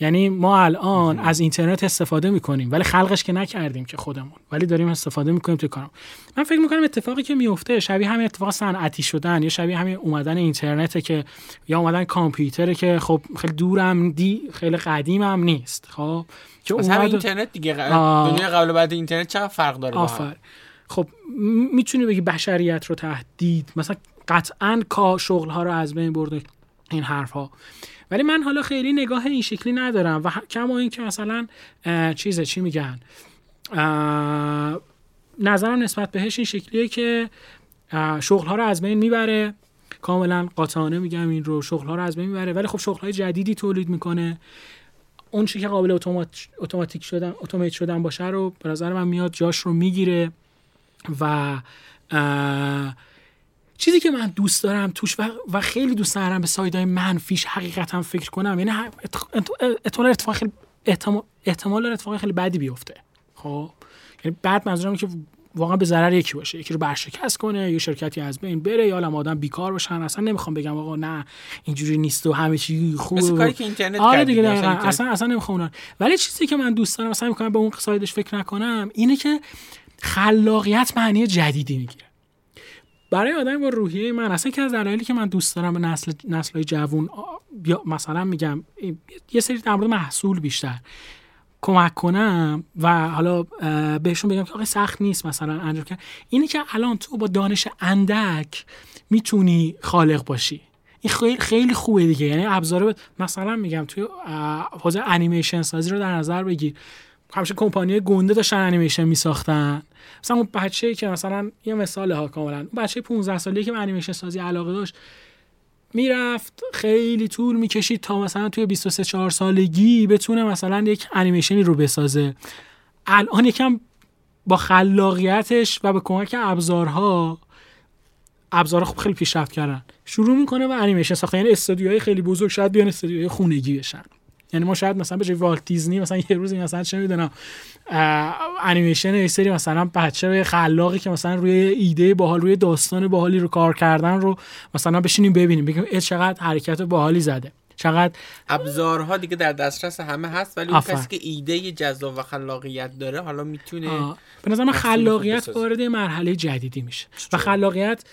یعنی ما الان از اینترنت استفاده می‌کنیم ولی خلقش که نکردیم که خودمون ولی داریم استفاده می‌کنیم توی کارم. من فکر می‌کنم اتفاقی که میفته شبیه همین اتفاق صنعتی شدن یا شبیه همین اومدن اینترنته که یا اومدن کامپیوتره که خب خیلی دورم دی خیلی قدیمم نیست خب. که اومد اینترنت دیگه دنیا قبل بعد اینترنت چقدر فرق داره آفر. خب می‌تونی بگی بشریت رو تهدید مثلا قطعا کا شغل ها رو از بین برده این حرف ها ولی من حالا خیلی نگاه این شکلی ندارم و کما این که مثلا چیزه چی میگن؟ نظرم نسبت بهش این شکلیه که شغل ها رو از بین می‌بره. کاملا قاطعانه میگم این رو شغل ها رو از بین می‌بره. ولی خب شغل های جدیدی تولید می‌کنه. اون چی که قابل اتوماتیک شدن اتومات شدن باشه رو به نظر من میاد جاش رو می‌گیره و چیزی که من دوست دارم توش و, خیلی دوست دارم به سایدهای منفیش حقیقتا فکر کنم یعنی احتمال اتفاق خیلی احتمال اتفاق خیلی بدی بیفته. خب؟ یعنی بعد منظورم که واقعا به ضرر یکی باشه. یکی رو برشکست کنه یا شرکتی از بین بره یا الان آدم بیکار باشن اصلا نمی‌خوام بگم آقا نه اینجوری نیست و همه چی خوبه مثل کاری که اینترنت آره دیگه اصلا اصلا نمی‌خوام ولی چیزی که من دوست دارم مثلا می‌کنم به اون سایدش فکر نکنم اینه که خلاقیت معنی جدیدی می‌گیره. برای آدم با روحیه من اصلا که از دلایلی که من دوست دارم به نسل نسل‌های جوون مثلا میگم یه سری در مورد محصول بیشتر کمک کنم و حالا بهشون بگم که آقا سخت نیست مثلا انجام کرد اینه که الان تو با دانش اندک می‌تونی خالق باشی. این خیلی خیلی خوبه دیگه. یعنی ابزار مثلا میگم توی حوزه انیمیشن سازی رو در نظر بگیر. همیشه کمپانی گنده داشتن انیمیشن میساختن. مثلا اون بچه‌ای که مثلا یه مثال ها کاملا اون بچه 15 ساله که به انیمیشن سازی علاقه داشت می‌رفت خیلی طول می‌کشید تا مثلا توی 23 4 سالگی بتونه مثلا یک انیمیشنی رو بسازه. الان یکم با خلاقیتش و به کمک ابزارها ابزارها خوب خیلی پیشرفت کردن. شروع می‌کنه به انیمیشن ساختن. یعنی استودیوهای خیلی بزرگ شاید بیان استودیوهای خونگی بشن. یعنی ما شاید مثلا به جای والت دیزنی مثلا یه روزی مثلا چه می‌دونم انیمیشن یه سری مثلا بچه خلاقی که مثلا روی ایده باحال روی داستان باحالی رو کار کردن رو مثلا بشینیم ببینیم بگیم چقدر حرکت باحالی زده چقدر ابزارها دیگه در دسترس همه هست ولی اون کسی که ایده جذاب و خلاقیت داره حالا می‌تونه به نظر من خلاقیت وارد مرحله جدیدی میشه و خلاقیت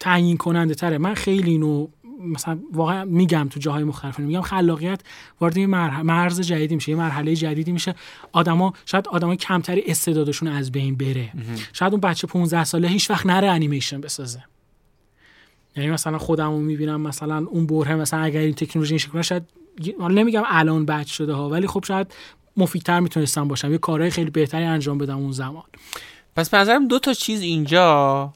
تعیین کننده تره. من خیلی اینو مثلا واقعا میگم تو جاهای مختلف میگم خلاقیت وارد یه مرز جدیدی میشه یه مرحله جدیدی میشه. آدما شاید آدمای کمتری استعدادشون از بین بره. شاید اون بچه 15 ساله هیچ وقت نره انیمیشن بسازه. یعنی مثلا خودمو می‌بینم مثلا اون بره مثلا اگر این تکنولوژی شکل شاید نمیگم الان بچ شده ها ولی خب شاید مفیدتر می‌تونستم باشم. یه کارهای خیلی بهتری انجام بدم اون زمان. پس به نظرم دو تا چیز اینجا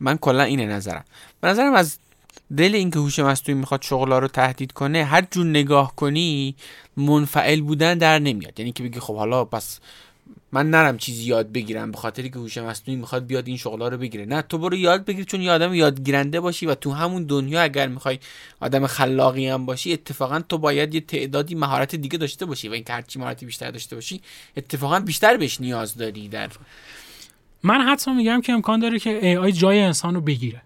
من کلا اینه نظرم. به نظرم از دل اینکه هوش مصنوعی می‌خواد شغلا رو تهدید کنه هر جور نگاه کنی منفعل بودن در نمیاد. یعنی که بگی خب حالا پس من نرم چیزی یاد بگیرم به خاطری که هوش مصنوعی می‌خواد بیاد این شغلا رو بگیره. نه تو برو یاد بگیر چون یه آدم یادگیرنده باشی و تو همون دنیا اگر می‌خوای آدم خلاقی هم باشی اتفاقا تو باید یه تعدادی مهارت دیگه داشته باشی و اینکه هرچی مهارتی بیشتر داشته باشی اتفاقا بیشتر بهش نیاز داری در من حتی میگم که امکان داره که آی جای انسان رو بگیره.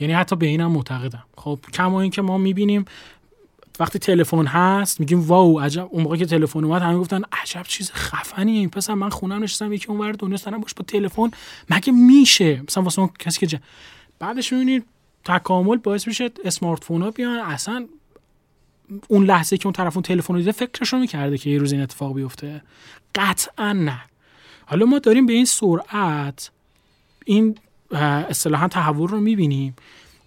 یعنی حتی به اینم معتقدم. خب کما اینکه ما می‌بینیم وقتی تلفن هست میگیم واو عجب. اون موقع که تلفن اومد همه گفتن عجب چیز خفنیه این. پسر من خونم نشستم یکی اونور دنیا دارم باش با تلفن مگه میشه؟ مثلا واسه اون کسی که جا... بعدش می‌بینید تکامل باعث میشه اسمارت فون ها بیان. اصلا اون لحظه که اون طرف اون تلفن رو دیده فکرش رو می‌کرده که یه روز این اتفاق بیفته. قطعا نه. حالا ما داریم به این سرعت این اصطلاحا تحول رو می‌بینیم.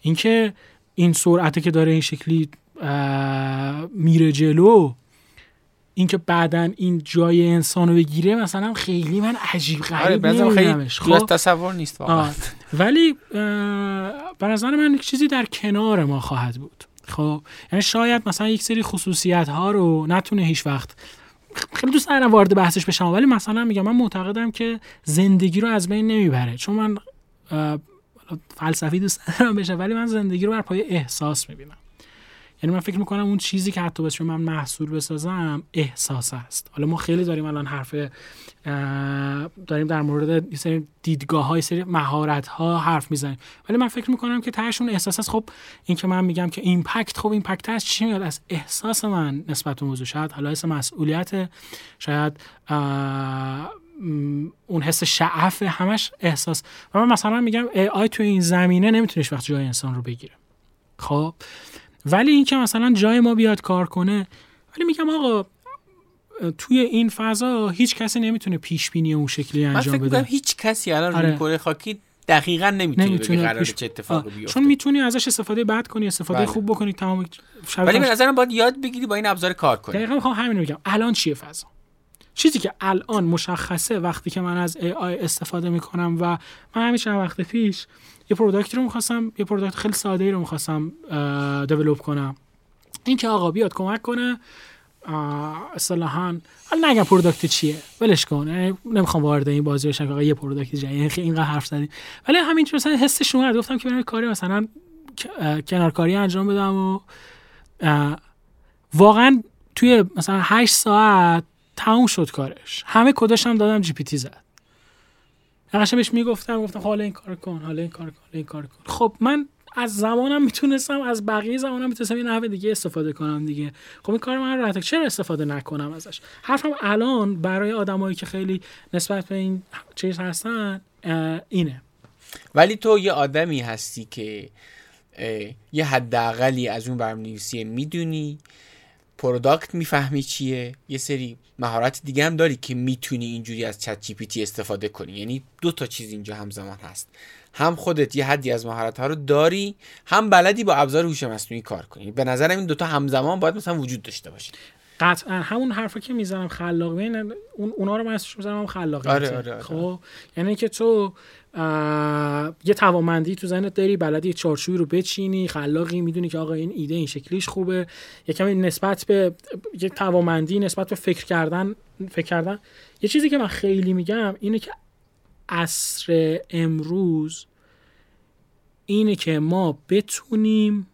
اینکه این سرعتی که داره این شکلی میره جلو اینکه بعدا این جای انسان رو بگیره مثلا خیلی من عجیب غریب آره خب؟ تصور نیست واقعا. ولی به نظر من چیزی در کنار ما خواهد بود. خب؟ یعنی شاید مثلا یک سری خصوصیت ها رو نتونه هیچ وقت خیلی دوست دارم وارد بحثش بشم ولی مثلا میگم من معتقدم که زندگی رو از بین نمی‌بره. چون من فلسفی دوست دارم بشه ولی من زندگی رو بر پای احساس می‌بینم. یعنی من فکر می‌کنم اون چیزی که حتی بشه من محصول بسازم احساس است. حالا ما خیلی داریم الان حرف داریم در مورد سری دیدگاه های سری مهارت ها حرف می‌زنیم. ولی من فکر می‌کنم که تهش اون احساس است. خب این که من میگم که impact خب impact از چی میاد؟ از احساس من نسبت به موضوع. شاید حالا مسئولیت شاید اون حس شعف همش احساس. و من مثلا میگم آی تو این زمینه نمیتونیش وقت جای انسان رو بگیره. خب. ولی اینکه مثلا جای ما بیاد کار کنه ولی میگم آقا توی این فضا هیچ کسی نمی‌تونه پیش بینی اون شکلی انجام بده. من هیچ کسی الان آره. روی خاکی دقیقا نمی‌تونه, نمی‌تونه پیش... چه اتفاقی بیفته چون می‌تونی ازش استفاده بد کنی استفاده بله. خوب بکنی تمام ولی به نظرم باید یاد بگیری با این ابزار کار کنی. دقیقاً می‌خوام همین میگم. الان چیه فضا؟ چیزی که الان مشخصه وقتی که من از AI استفاده می‌کنم و من چند وقت پیش یه product ی رو می‌خواستم یه product خیلی ساده ای رو می‌خواستم develop کنم. این که آقا بیاد کمک کنه اصطلاحا حالا نگم product چیه ولش کن. نمی‌خوام وارد این بازی بشم آقا یه product جدید. یعنی اینقدر حرف زدیم. ولی همین مثلا حسش اومد. گفتم که برم کاری مثلا کنارکاری انجام بدم و واقعا توی مثلا 8 ساعت تموم شد کارش. همه کداش هم دادم جی پی تی زد. نقشه بهش می‌گفتم گفتم حالا این کار کن حالا این کار کن حالا این کار کن. خب من از زمانم می‌تونستم از بقیه زمانم می‌تونستم یه نحوه دیگه استفاده کنم دیگه. خب این کار من راحت چرا استفاده نکنم ازش؟ حرفم الان برای آدمایی که خیلی نسبت به این چیز هستن اینه. ولی تو یه آدمی هستی که یه حداقلی از اون برنامه‌نویسی می‌دونی product می‌فهمی چیه یه سری مهارت دیگه هم داری که می‌تونی اینجوری از ChatGPT استفاده کنی. یعنی دو تا چیز اینجا همزمان هست. هم خودت یه حدی از مهارت ها رو داری هم بلدی با ابزار هوش مصنوعی کار کنی. به نظرم این دوتا همزمان باید مثلا وجود داشته باشه. قطعا همون حرفا که می‌زنم خلاق اون اونا رو من اسمش می‌زنم خلاقیت. آره آره آره. خب یعنی که تو یه توامندی تو ذهنت داری بلدی چارچوبی رو بچینی خلاقی می‌دونی که آقا این ایده این شکلیش خوبه. یه کمی نسبت به یه توامندی نسبت به فکر کردن فکر کردن. یه چیزی که من خیلی میگم اینه که عصر امروز اینه که ما بتونیم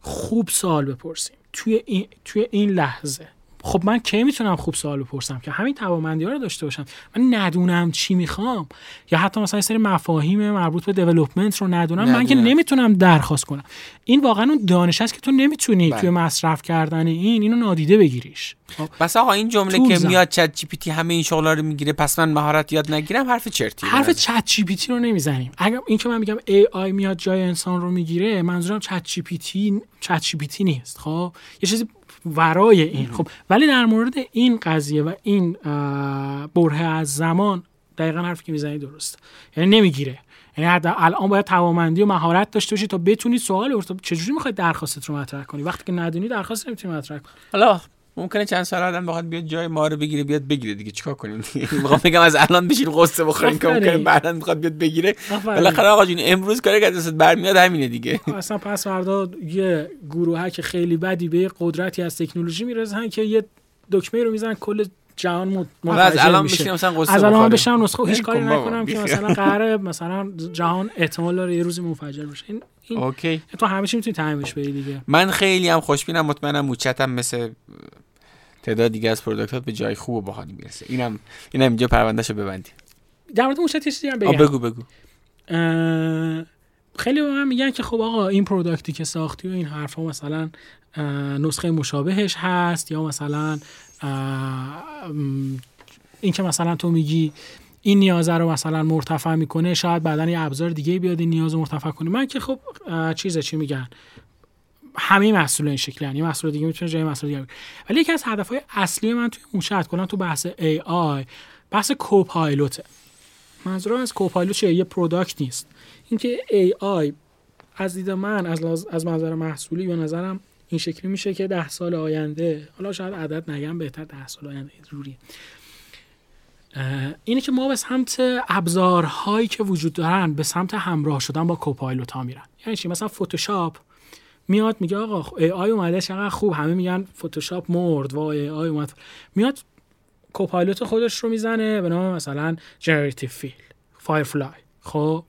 خوب سوال بپرسیم. توی این, توی این لحظه. خب من کی می‌تونم خوب سوال بپرسم که همین توانمندی ها رو داشته باشم؟ من ندونم چی می‌خوام. یا حتی مثلا سری مفاهیم مربوط به development رو ندونم من که نمی‌تونم درخواست کنم. این واقعا اون دانش است که تو نمی‌تونی بله. توی مصرف کردن این اینو نادیده بگیریش. خب؟ پس آقا این جمله که میاد ChatGPT همه این شغلا رو می‌گیره پس من مهارت یاد نگیرم حرف چرتی حرف چت جی پی تی رو نمی‌زنیم. اگر این که من میگم AI میاد جای انسان رو می‌گیره منظورم چت جی پی تی چت جی پی تی نیست خب؟ یه چیزی ورای این. خب ولی در مورد این قضیه و این بره از زمان دقیقا حرفی که می‌زنی درست یعنی نمی‌گیره. یعنی الان باید توامندی و مهارت داشته باشی تا بتونی سوال ارتب چجوری می‌خوای درخواستت رو مطرح کنی؟ وقتی که ندونی درخواست نمی‌تونی مطرح کنی. حالا ممکنه چند سال آدم بخواد بیاد جای ما رو بگیره بیاد بگیره دیگه. چیکار کنیم؟ می‌خوام بگم از الان بشین قصه بخورین که ممکنه بعدا می‌خواد بیاد بگیره. بالاخره آقا جون امروز کاری که دستت برمیاد همینه دیگه. اصلا پس فردا یه گروه که خیلی بدی به قدرتی از تکنولوژی می‌رسن که یه دکمه رو می‌زنن کل جهان از الان میشه. مثلا قصه از الان بشم نسخه هیچ کاری نکنم که مثلا قراره مثلا جهان احتمال داره یه روزی منفجر بشه. این این اوکی. تو همیشه می‌تونی تعمیرش بری دیگه. من خیلی هم خوشبینم مطمئنم موچتم مثل تعداد دیگه از پروداکت به جای خوب و باحالی می‌رسه. اینم اینم اینجا پروندهشو ببندی در مورد موشت چیزی هم بگم. بگو بگو. خیلی به من میگن که خب آقا این پروداکتی که ساختی و این حرفا مثلا نسخه مشابهش هست یا مثلا این که مثلا تو میگی این نیازه رو مثلا مرتفع می‌کنه شاید بعدا یه ابزار دیگه بیاد این نیاز رو مرتفع کنه. من که خب چیزه چی میگن؟ همه مسئول این شکلی یعنی مسئول دیگه می‌تونه جای مسئول دیگه ولی یکی از هدفهای اصلی من توی موشت کنم تو بحث AI بحث کوپایلوته منظورم از copilot چیه؟ یه product نیست. اینکه AI از دید من از از منظر محصولی به نظرم این شکلی میشه که ده سال آینده حالا شاید عدد نگم بهتر ده سال آینده جوری اینه که ما به سمت ابزارهایی که وجود دارن به سمت همراه شدن با copilot ها میرن. یعنی چی؟ مثلا فتوشاپ میاد میگه آقا AI اومده چقدر خوب. همه میگن فتوشاپ مرد. وای AI اومد. میاد copilot خودش رو می‌زنه به نام مثلا generative fill Firefly خب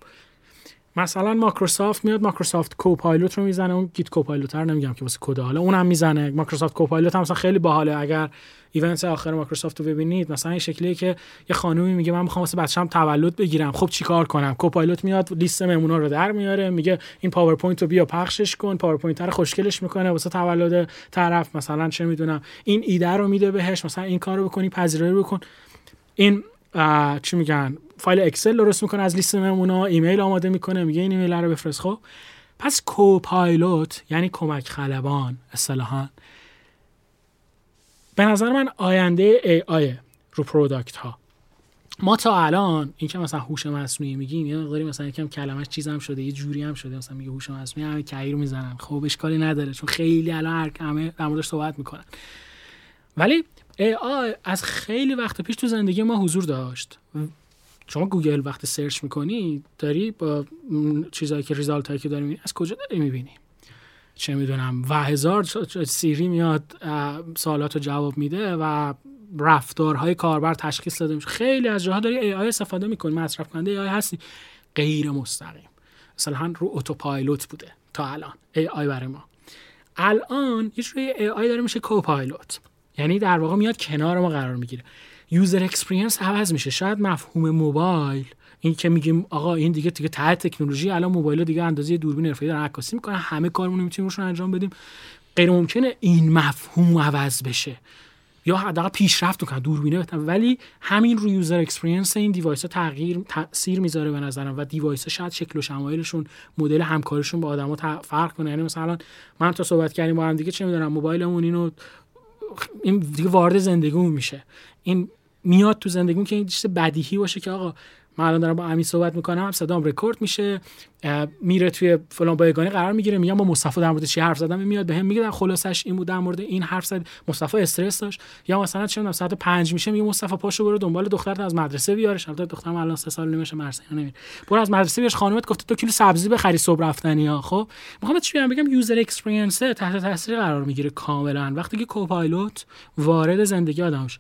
مثلا مایکروسافت میاد Microsoft Copilot رو می‌زنه. اون Git Copilot رو نمیگم که واسه کد حالا اونم می‌زنه. Microsoft Copilot هم مثلا خیلی باحاله. اگر event آخر مایکروسافت رو ببینید. مثلا این شکلیه که یه خانومی میگه من می‌خوام واسه بچه‌م تولد بگیرم. خب چیکار کنم؟ copilot میاد لیست مهمونا رو در میاره میگه این پاورپوینت رو بیا پخشش کن. پاورپوینت رو خوشگلش می‌کنه واسه تولد طرف. مثلا چه می‌دونم این ایده رو میده بهش. مثلا این کارو بکنی پذیرایی بکن. این چی میگن فایل اکسل درست می‌کنه از لیست مهمونا ایمیل آماده می‌کنه میگه این ایمیل رو بفرست. خب پس copilot یعنی کمک خلبان اصطلاحا. به نظر من آینده AI رو product ها. ما تا الان این که مثلا هوش مصنوعی میگیم یه مقداری مثلا یکم کلمش چیزم شده یه جوری هم شده. مثلا میگه هوش مصنوعی همه کهیر می‌زنن. خب اشکالی نداره چون خیلی الان همه در موردش صحبت می‌کنن. ولی AI از خیلی وقت پیش تو زندگی ما حضور داشت. شما گوگل وقتی search می‌کنی داری با چیزایی که result هایی که داری از کجا داری می‌بینی؟ چه می‌دونم و هزار سیری میاد سوالات رو جواب میده و رفتارهای کاربر تشخیص داده میشه. خیلی از جاها داری AI استفاده می‌کنی مصرف کننده AI هستی. غیر مستقیم. مثلا رو autopilot بوده تا الان AI برای ما. الان یه جوری AI داره میشه copilot. یعنی در واقع میاد کنار ما قرار می‌گیره. user experience عوض میشه. شاید مفهوم موبایل این که میگیم آقا این دیگه دیگه ته تکنولوژی الان موبایل دیگه اندازه دوربین حرفه‌ای دارن عکاسی می‌کنن همه کارمون رو می‌تونیم روشون انجام بدیم. غیر ممکنه این مفهوم عوض بشه. یا حداقل پیشرفت کنه دوربینه بهتر. ولی همین رو user experience این device ها تغییر تاثیر می‌ذاره به نظرم و device ها شاید شکل و شمایلشون مدل همکاریشون با آدما فرق کنه. یعنی مثلا من تا صحبت کردیم با هم دیگه چه می‌دونم موبایلمون اینو این دیگه وارد زندگیمون میشه. این میاد تو زندگیمون که این چیز بدیهی باشه که آقا من الان دارم با امین صحبت می‌کنم صدام رکورد میشه میره توی فلان بایگانی قرار می‌گیره میگم با مصطفی در مورد چی حرف زدم میاد بهم میگه در خلاصش این بود در مورد این حرف زد مصطفی استرس داشت. یا مثلا چه ساعت 5 میشه میگه مصطفی پاشو برو دنبال دخترت از مدرسه بیارش. البته دخترم الان سه سال نمیشه مرسه نمیره برو از مدرسه بیارش. خانومت گفته دو کیلو سبزی بخری صبح رفتنی ها. خب می‌خوام چی بگم؟ بگم user experience تحت تاثیر قرار می‌گیره کاملا. وقتی که copilot وارد زندگی آدمش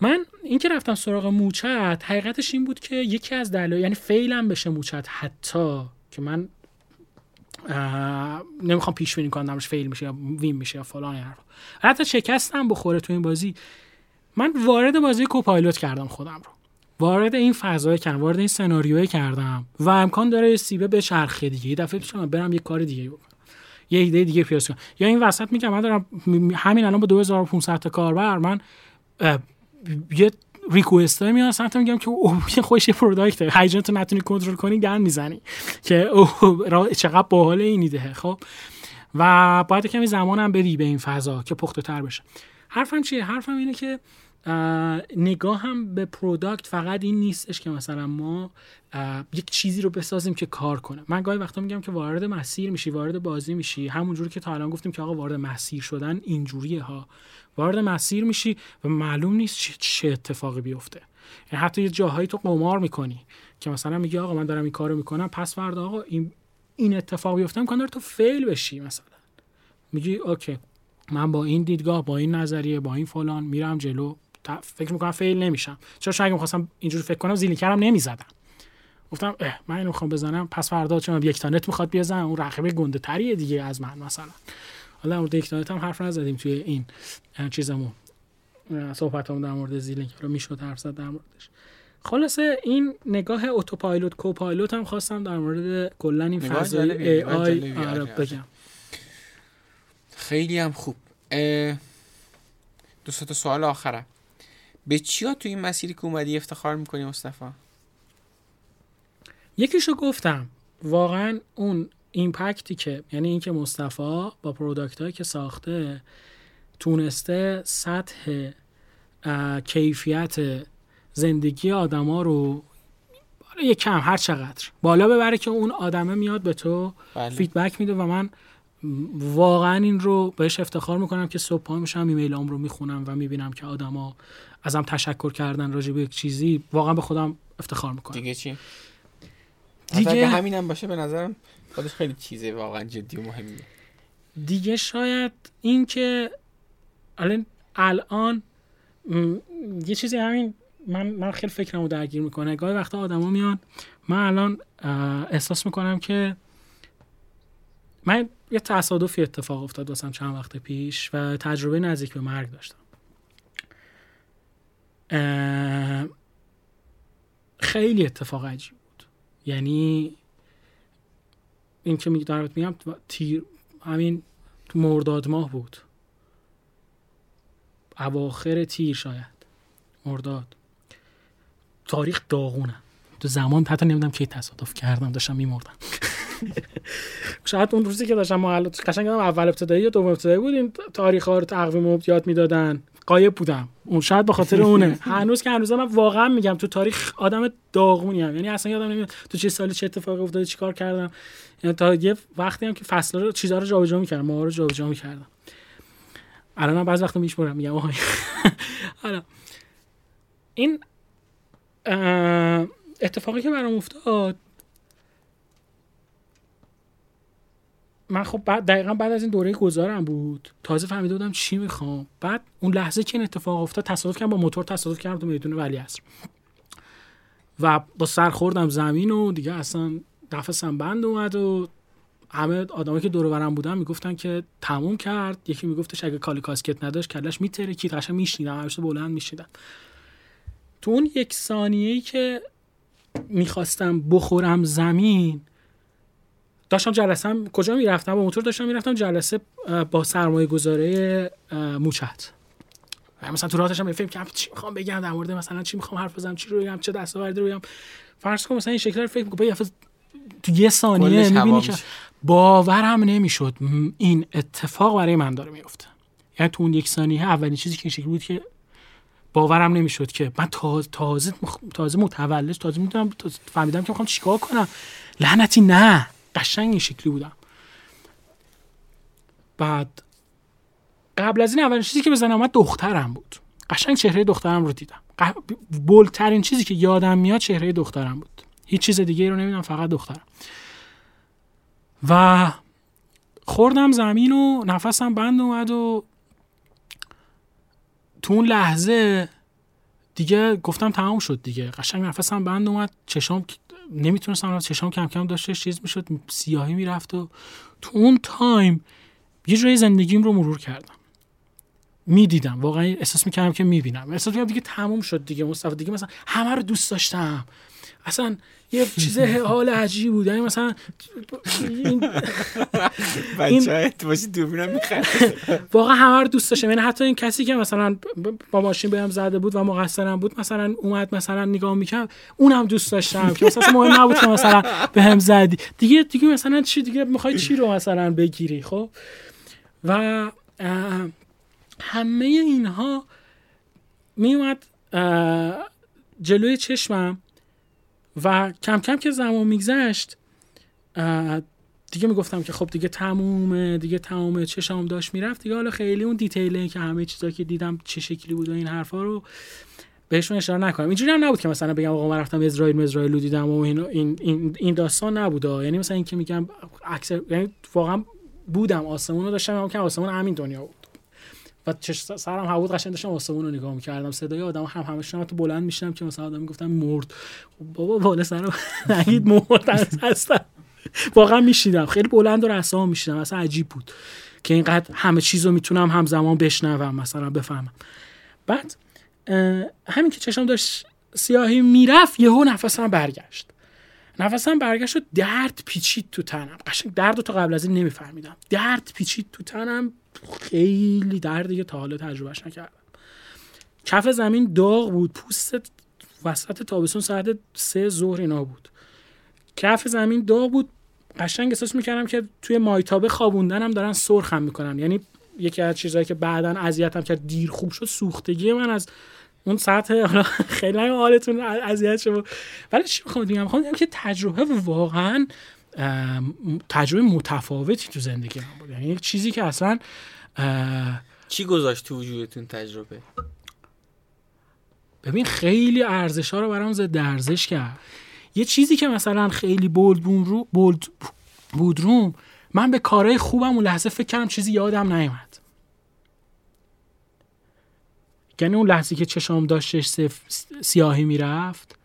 من این که رفتم سراغ موچت حقیقتش این بود که یکی از دلایل یعنی fail هم بشه موچت حتی که من نمی‌خوام پیش بینی کنم fail میشه یا win میشه یا فلان حرف حتی شکستم بخوره تو این بازی. من وارد بازی کوپایلوت کردم خودم رو. وارد این فضای کردم وارد این سناریوی کردم و امکان داره سیبه به چرخه دیگه. دفعه پیش برم یه کار دیگه بکنم. یه ایده دیگه پیاز کنم. یا این وسط میگم من دارم همین الان با 2500 تا کاربر من یه ریکوست میاد سمت میگم که اوه خوش یه پروداکت هیجان تو نتونی کنترل کنی گن می‌زنی. که اوه چقدر باحال این ایده خب؟ و باید کمی زمانم بدی به این فضا که پخته تر بشه. حرفم چیه؟ حرفم اینه که نگاه هم به product فقط این نیستش که مثلا ما یک چیزی رو بسازیم که کار کنه. من گاهی وقتا میگم که وارد مسیر میشی وارد بازی میشی. همونجوری که تا الان گفتیم که آقا وارد مسیر شدن اینجوریه ها. وارد مسیر میشی و معلوم نیست چه اتفاقی بیفته. یعنی حتی یه جاهایی تو قمار می‌کنی که مثلا میگی آقا من دارم این کارو می‌کنم پس فردا آقا این این اتفاق بیفته امکان داره تو fail بشی مثلا. میگی اوکی من با این دیدگاه با این نظریه با این فلان میرم جلو. فکر می‌کنم فیل نمیشم. چرا شاید می‌خواستم اینجوری فکر کنم زیلی کردم نمی‌زدم. گفتم اه من اینو می‌خوام بزنم پس فردا چون یک تانت می‌خواد بیازن اون رقیب گنده تریه دیگه از من مثلا. حالا در مورد یک تانت هم حرف نزدیم توی این چیزمون. صحبت هم در مورد زیلینگ رو می‌شد حرف زد در موردش. خلاصه این نگاه اتوپایلوت کوپایلوت هم خواستم در مورد کلا این فضای ای آی جالبیه، آره آره. بگم. خیلی هم خوب. دو تا سوال آخرم به چیا تو این مسیری که اومدی افتخار می‌کنی مصطفی؟ یکیشو گفتم. واقعا اون impact ی که یعنی اینکه مصطفی با product هایی که ساخته تونسته سطح کیفیت زندگی آدما رو بالا یک کم هر چقدر بالا ببره که اون آدمه میاد به تو بله. feedback میده و من واقعا این رو بهش افتخار می‌کنم که صبح پا میشم ایمیلام رو می‌خونم و می‌بینم که آدما ازم تشکر کردن راجع به یک چیزی واقعا به خودم افتخار می‌کنم. دیگه چی؟ دیگه- دیگه همینم باشه به نظرم خودش خیلی چیزه واقعا جدی و مهمیه. دیگه شاید این که الان الان یه چیزی همین من من خیلی فکرمو درگیر می‌کنه. گاهی وقتا آدما میان من الان احساس می‌کنم که من یه تصادفی اتفاق افتاد واسم چند وقت پیش و تجربه نزدیک به مرگ داشتم. خیلی اتفاق عجیب بود. یعنی این که می- دارم میگم تیر همین تو مرداد ماه بود. اواخر تیر شاید. مرداد. تاریخ داغونه. تو زمان حتی نمی‌دونم کی تصادف کردم داشتم میمردم. شاید اون روزی که داشتم محل قشنگ اول ابتدایی یا دوم ابتدایی بود این تاریخ ها رو تقویم یاد می‌دادن. قایب بودم. اون شاید به خاطر اونه. هنوز که هنوز من واقعا میگم تو تاریخ آدم داغونی هم یعنی اصلا یادم نمیاد تو چه سالی چه اتفاقی افتاده چیکار کردم. یعنی تا یه وقتی هم که فصل رو چیزا رو جابجا می‌کردم ما رو جابجا می‌کردم. الان هم بعضی وقتا میشمرم میگم آهای. حالا این اه، اتفاقی که برام افتاد من خب بعد دقیقا بعد از این دوره گذارم بود. تازه فهمیده بودم چی می‌خوام. بعد اون لحظه که این اتفاق افتاد تصادف کردم با موتور تصادف کردم تو میدون ولی عصر. و با سر خوردم زمین و دیگه اصلا نفسم بند اومد و همه آدمایی که دور برم بودن می‌گفتن که تموم کرد. یکی میگفتش اگه کالی کاسکت نداشت کلش میترکید. قشنگ میشنیدم همیشه بلند میشیدم تو اون یک ثانیه ای که می‌خواستم بخورم زمین داشتم جلسم کجا می‌رفتم؟ با موتور داشتم می‌رفتم جلسه با سرمایه گذاره موچت مثلا تو راه داشتم فکر چی می‌خوام بگم در مورد مثلا چی می‌خوام حرف بزنم چی رو بگم چه دستاوردی رو بگم. فرض کن مثلا این شکل رو فکر می‌کنم تو یه ثانیه می‌بینی که. باورم نمی‌شد این اتفاق برای من داره میفته یعنی تو اون یک ثانیه اولین چیزی که این شکلی بود که باورم نمی‌شد که من تازه تازه مخ- تازه متولد تازه می‌دونم فهمیدم که می‌خوام چیکار کنم. لعنتی نه. قشنگ این شکلی بودم. بعد قبل از این اولین چیزی که بزنم اومد دخترم بود. قشنگ چهره دخترم رو دیدم. بولترین چیزی که یادم میاد چهره دخترم بود. هیچ چیز دیگه رو نمی‌دونم فقط دخترم. و خوردم زمین و نفسم بند اومد و تو اون لحظه دیگه گفتم تمام شد دیگه. قشنگ نفسم بند اومد چشام نمی‌تونستم چشام کم کم داشتش چیز می‌شد سیاهی می‌رفت و تو اون تایم یه جای زندگیم رو مرور کردم. می‌دیدم واقعا احساس می‌کردم که می‌بینم. احساس می‌کردم دیگه تموم شد دیگه مصطفی دیگه مثلا همه رو دوست داشتم. اصلا یه چیز حال عجیب بود. یعنی مثلا این بچه باشی دوربینم می‌خرد واقعا همه رو دوست داشتم. یعنی حتی این کسی که مثلا با ماشین بهم زده بود و مقصرم بود مثلا اومد مثلا نگاه می‌کرد اونم دوست داشتم که مثلا مهم نبود که مثلا بهم زدی. دیگه دیگه مثلا چی؟ دیگه می‌خوای چی رو مثلا بگیری؟ خب؟ و همه اینها میومد جلوی چشمم. و کم کم که زمان میگذشت دیگه می‌گفتم که خب دیگه تمومه دیگه تمومه چشام داشت می‌رفت. دیگه حالا خیلی اون دیتیله که همه چیزا که دیدم چه شکلی بود و این حرفا رو بهشون اشاره نکنم. اینجوری هم نبود که مثلا بگم آقا من رفتم اسرائیل اسرائیل دیدم و این این, این داستان نبود. یعنی مثلا اینکه میگم اکثر یعنی واقعا بودم آسمون رو داشتم که آسمون همین دنیا بود. و چش سرم بود قشنگ داشتم آسمون رو نگاه می‌کردم. صدای آدم هم همش تو بلند میشنم که مثلا آدم می‌گفتن مرد. خب بابا بالا سرم نگید مرد هستم. واقعا میشیدم. خیلی بلند و رسا میشیدم. اصلا عجیب بود که اینقدر همه چیز رو می‌تونم همزمان بشنوم مثلا بفهمم. بعد همین که چشم داشت سیاهی می‌رفت یهو نفسم برگشت. نفسم برگشت و درد پیچید تو تنم. قشنگ درد تا قبل از این نمیفهمیدم. درد پیچید تو تنم. خیلی دردی که تا حالا تجربهش نکردم. کف زمین داغ بود. پوست وسط تابستون ساعت سه ظهر اینا بود. کف زمین داغ بود. قشنگ احساس می‌کردم که توی مایتابه خوابوندنم دارن سرخم می‌کنن. یعنی یکی از چیزهایی که بعدا اذیتم کرد دیر خوب شد سوختگی من از اون سطح حالا خیلی حالتون اذیت شد. ولی چی می‌خوام بگم؟ می‌خوام که تجربه واقعا تجربه متفاوتی تو زندگی من بود. یعنی یک چیزی که اصلا چی گذاشت تو وجودتون تجربه؟ ببین خیلی ارزش ها رو برام زد ارزش کرد. یه چیزی که مثلا خیلی بولد رو بولد بود روم من به کارهای خوبم اون لحظه فکر کردم چیزی یادم نیومد. یعنی اون لحظه که چشام داشتش سیاهی می‌رفت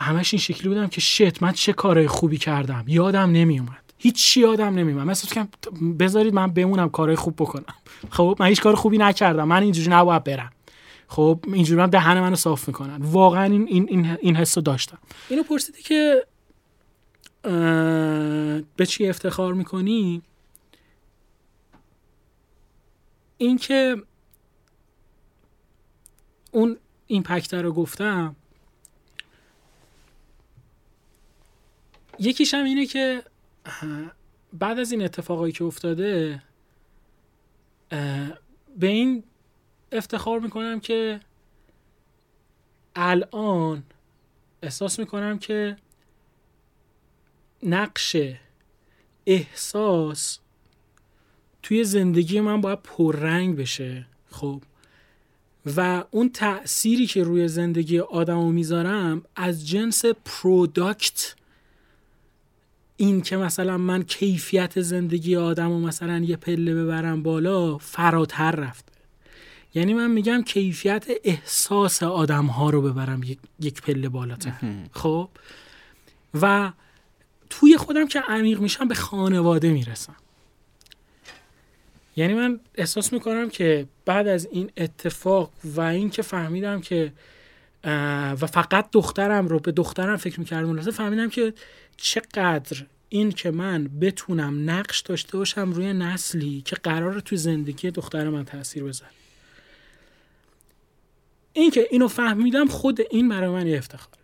همش این شکلی بودم که شت من چه کارهای خوبی کردم؟ یادم نمیومد هیچ یادم نمیومد مثلا که بذارید من بمونم کارهای خوب بکنم. خب من هیچ کار خوبی نکردم. من اینجوری نباید برم. خب اینجوری هم دهن منو صاف می‌کنن. واقعا این این این, این حس رو داشتم. اینو پرسیدی که به چی افتخار می‌کنی؟ اینکه اون ایمپکت رو گفتم یکیش هم اینه که بعد از این اتفاقایی که افتاده به این افتخار می‌کنم که الان احساس می‌کنم که نقش احساس توی زندگی من باید پررنگ بشه. خب و اون تأثیری که روی زندگی آدم می‌ذارم از جنس product این که مثلا من کیفیت زندگی آدم و مثلا یه پله ببرم بالا فراتر رفته. یعنی من میگم کیفیت احساس آدم ها رو ببرم یک, پله بالاتر. خب؟ و توی خودم که عمیق میشم به خانواده می‌رسم. یعنی من احساس می‌کنم که بعد از این اتفاق و این که فهمیدم که و فقط دخترم رو به دخترم فکر می‌کردم لحظه فهمیدم که چقدر این که من بتونم نقش داشته باشم روی نسلی که قرار توی زندگی دختر من تاثیر بذاره. این که اینو فهمیدم خود این برای من افتخار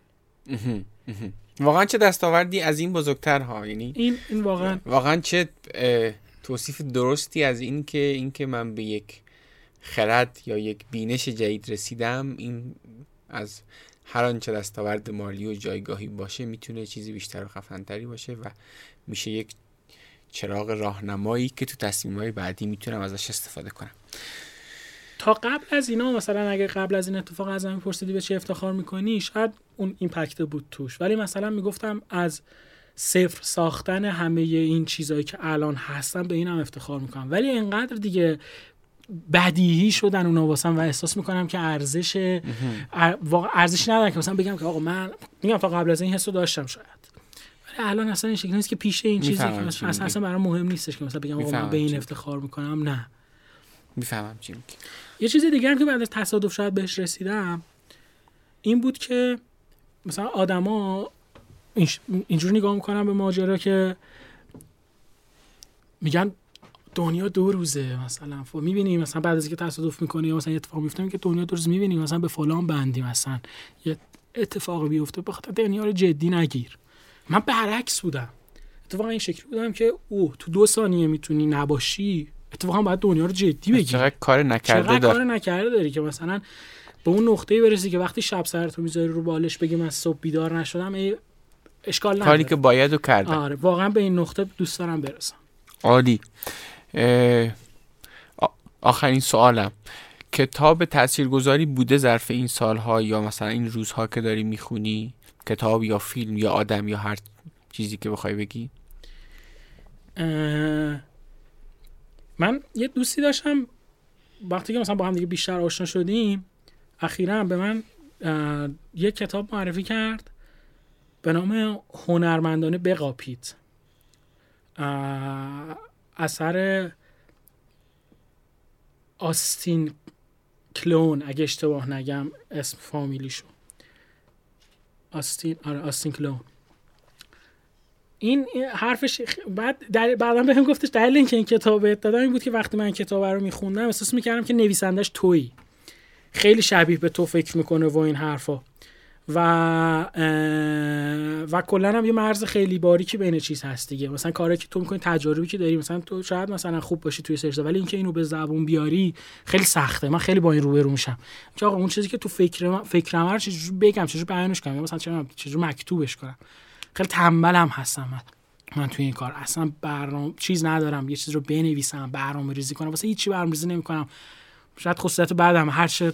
واقعا چه دستاوردی از این بزرگتر ها یعنی این این واقعا واقعا چه توصیف درستی از این که این که من به یک خرد یا یک بینش جدید رسیدم این از هر آنچه دستاورد مالی و جایگاهی باشه می‌تونه چیزی بیشتر و خفنتری باشه و میشه یک چراغ راهنمایی که تو تصمیم بعدی می‌تونم ازش استفاده کنم. تا قبل از اینا مثلا اگه قبل از این اتفاق از همین پرسیدی به چی افتخار می‌کنی شاید اون ایمپکت بود توش. ولی مثلا می‌گفتم از صفر ساختن همه این چیزهایی که الان هستن به اینم افتخار می‌کنم. ولی انقدر دیگه بدیهی شدن اونا واسم و احساس می‌کنم که ارزش واقعا ارزشی ندارن که مثلا بگم که آقا من میگم تا قبل از این حسو داشتم شاید. ولی الان اصلا این شکلی نیست که پیش این چیزی که مثلا اصلا, اصلا برام مهم نیستش که مثلا بگم آقا من به این افتخار می‌کنم نه. می‌فهمم چی یه چیز دیگه هم که بعد از تصادف شاید بهش رسیدم این بود که مثلا آدما اینجوری نگاه می‌کنن به ماجرا که میگن دنیا دو روزه مثلا. ف... می‌بینی مثلا بعد از اینکه تصادف می‌کنی یا مثلا یه اتفاق میفته که دنیا دو روز می‌بینی مثلا به فلان بندی مثلا. یه اتفاق بیفته بخاطر دنیا رو جدی نگیر. من برعکس بودم. اتفاقا این شکلی بودم که او تو دو ثانیه می‌تونی نباشی. اتفاقا باید دنیا رو جدی بگیری. چقدر کار نکرده چقدر کار نکرده داری که مثلا به اون نقطه‌ای برسی که وقتی شب سرتو می‌ذاری رو بالش بگی من صبح بیدار نشدم ای اشکال نداره. کاری که باید و کردم آره واقعا به این نقطه دوست دارم برسم. عالی. آخرین سوالم. کتاب تاثیرگذاری بوده ظرف این سالها یا مثلا این روزها که داری می‌خونی؟ کتاب یا فیلم یا آدم یا هر چیزی که بخوای بگی؟ من یه دوستی داشتم. وقتی که مثلا با هم دیگه بیشتر آشنا شدیم اخیرا به من یه کتاب معرفی کرد. به نام هنرمندانه بقاپید اثر آستین کلون اگه اشتباه نگم اسم فامیلیشون آستین آره آستین کلون. این حرفش بعد در بعدا بهم گفتش دلیل اینکه این کتاب دادم این بود که وقتی من کتاب رو میخوندم احساس می‌کردم که نویسندش تویی. خیلی شبیه به تو فکر می‌کنه و این حرفا. و و کلا هم یه مرز خیلی باریکی بین چیز هست دیگه. مثلا کاری که تو می‌کنی تجاربی که داری مثلا تو شاید مثلا خوب باشی توی سرچ ولی اینکه اینو به زبون بیاری خیلی سخته. من خیلی با این روبرو میشم. آقا اون چیزی که تو فکر من فکرم رو چجوری بگم چجوری بیانش کنم مثلا چجوری چجوری مکتوبش کنم. خیلی تنبلم هستم من. من توی این کار. اصلا برنامه چیز ندارم. یه چیز رو بنویسم برنامه ریزی کنم. واسه هیچی برنامه ریزی نمی‌کنم. شاید خصوصیت بعدم هر چه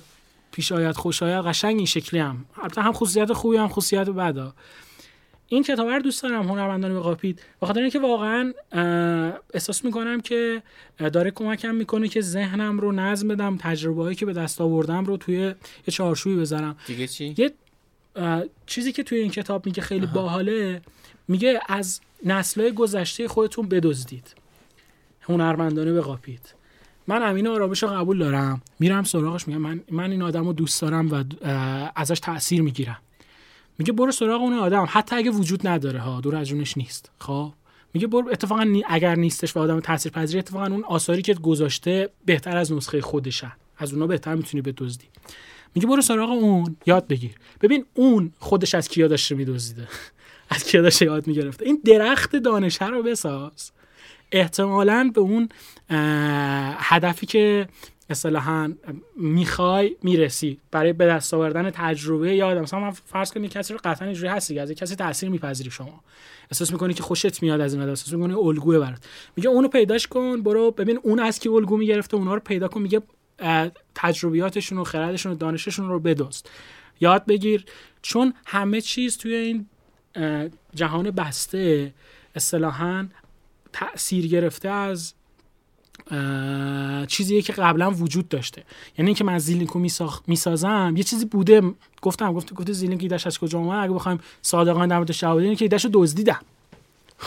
پیش آید خوش آید قشنگ این شکلی هم. البته هم خصوصیت خوبی هم خصوصیت بدا این کتاب رو دوست دارم هنرمندان قاپید به خاطر اینکه واقعا احساس می‌کنم که داره کمکم می‌کنه که ذهنم رو نظم بدم تجربه هایی که به دست آوردم رو توی یه چارچوبی بذارم. دیگه چی؟ یه چیزی که توی این کتاب میگه خیلی باحاله میگه از نسلهای گذشته خودتون بدزدید. هنرمندانه قاپید من امین آرامش رو قبول دارم. میرم سراغش میگم من من این آدم رو دوست دارم و ازش تاثیر می‌گیرم. میگه برو سراغ اون آدم. حتی اگه وجود نداره ها دور از جونش نیست. خب؟ میگه برو اتفاقا اگر نیستش و آدم تاثیر پذیر اتفاقا اون آثاری که گذاشته بهتر از نسخه خودشه. از اونا بهتر می‌تونی بدزدی میگه برو سراغ اون. یاد بگیر. ببین اون خودش از کیا داشته میدزدیده؟ از کیا داشته یاد می‌گرفته؟ این درخت دانشه رو بساز. احتمالا به اون هدفی که اصطلاحا می‌خوای می‌رسی. برای به دست آوردن تجربه یا مثلا من فرض کنید کسی رو قطعا اینجوری هستی از کسی تاثیر میپذیری شما. احساس می‌کنی که خوشت میاد از این آدم احساس می‌کنی الگوه برات. میگه اونو پیداش کن برو ببین اون از کی الگو می‌گرفته اونا رو پیدا کن میگه تجربیاتشون و خردشون و دانششون رو بدوست یاد بگیر چون همه چیز توی این جهان بسته اصطلاحا تاثیر گرفته از چیزیه که قبلا وجود داشته. یعنی اینکه من زیلینکو می‌سازم یه چیزی بوده. گفتم گفت گفت زیلینک ایدش از کجا اومد؟ اگه بخوایم صادقانه در موردش جواب بدیم که ایدهشو دزدیدم.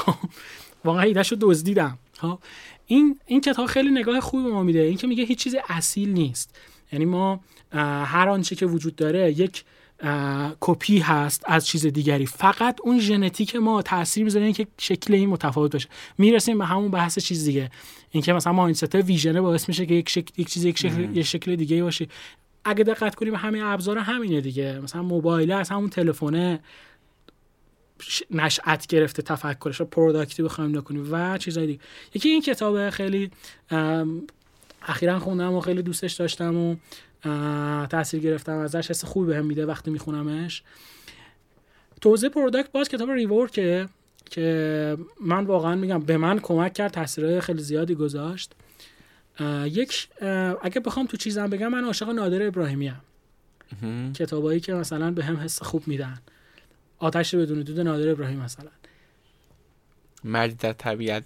واقعا ایدهشو دزدیدم. ها این این کتاب خیلی نگاه خوبی به ما میده. این که میگه هیچ چیز اصیل نیست. یعنی ما هر آنچه که وجود داره یک کپی هست از چیز دیگری. فقط اون ژنتیک ما تاثیر می‌ذاره که شکل این متفاوت باشه. می‌رسیم به همون بحث چیز دیگه. اینکه مثلا مایندست ویژنه باعث میشه که یک شکل یک چیز یک شکل یک شکل دیگه باشه. اگه دقت کنیم همه ابزار همینه دیگه. مثلا موبایل از همون تلفنه نشأت گرفته تفکرش رو product ی بخوایم نکنیم و چیزای دیگه. یکی این کتاب خیلی اخیرا خوندم و خیلی دوستش داشتم و تاثیر گرفتم ازش حس خوبی بهم میده وقتی میخونمش. توزیع product باز کتاب Rework ه که من واقعا میگم به من کمک کرد تاثیرهای خیلی زیادی گذاشت. یک اگه بخوام تو چیزم بگم من عاشق نادر ابراهیمی ام کتابایی که مثلا به هم حس خوب میدن. آتش بدون دود نادر ابراهیم مثلا. مردی در طبیعت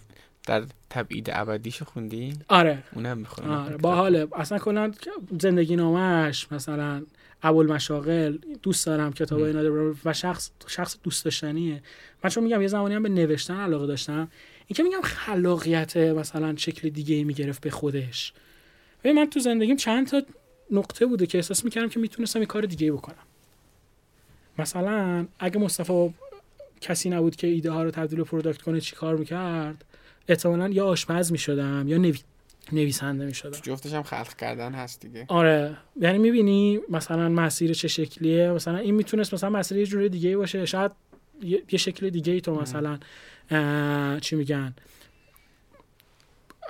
در تبعید ابدیشو خوندی؟ آره. اونم می‌خونم آره. باحاله اصلا کلا زندگی نامش مثلا اول مشاغل دوست دارم کتاب نادر و شخص شخص دوست داشتنیه. من چون میگم یه زمانی هم به نوشتن علاقه داشتم. این که میگم خلاقیت مثلا شکل دیگه ای می‌گرفت به خودش. و من تو زندگیم چند تا نقطه بوده که احساس می‌کردم که می‌تونستم یه کار دیگه بکنم. مثلا اگه مصطفی کسی نبود که ایده ها رو تبدیل به پروداکت کنه چیکار می‌کرد؟ احتمالا یا آشپز می‌شدم یا نوی... نویسنده می‌شدم. جفتش هم خلق کردن هست دیگه. آره. یعنی می‌بینی مثلا مسیر چه شکلیه؟ مثلا این می‌تونست مثلا مسیر یه جوری دیگه باشه. شاید یه شکل دیگه ای تو مثلا چی میگن؟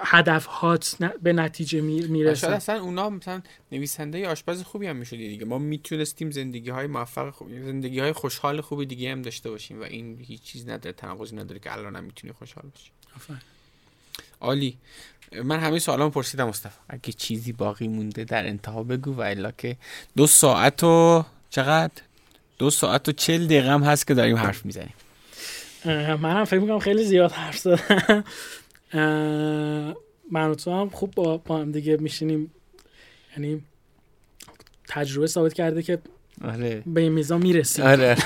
هدف هات به نتیجه می‌رسه. شاید اصلا اونا مثلا نویسنده آشپز خوبی هم می‌شدی دیگه. ما می‌تونستیم زندگی های موفق خوب زندگی های خوشحال خوبی دیگه هم داشته باشیم و این هیچ چیز نداره تناقضی نداره که الان هم می‌تونی خوشحال باشی. عالی. من همه سوالام پرسیدم مصطفی. اگه چیزی باقی مونده در انتها بگو و الا که دو ساعت و چقدر؟ دو ساعت و چل دقیقه هم هست که داریم حرف می‌زنیم. منم فکر می‌کنم خیلی زیاد حرف زدم. من تو هم خوب با, با هم دیگه میشینیم. یعنی تجربه ثابت کرده که آره. به این میزان می‌رسیم. آره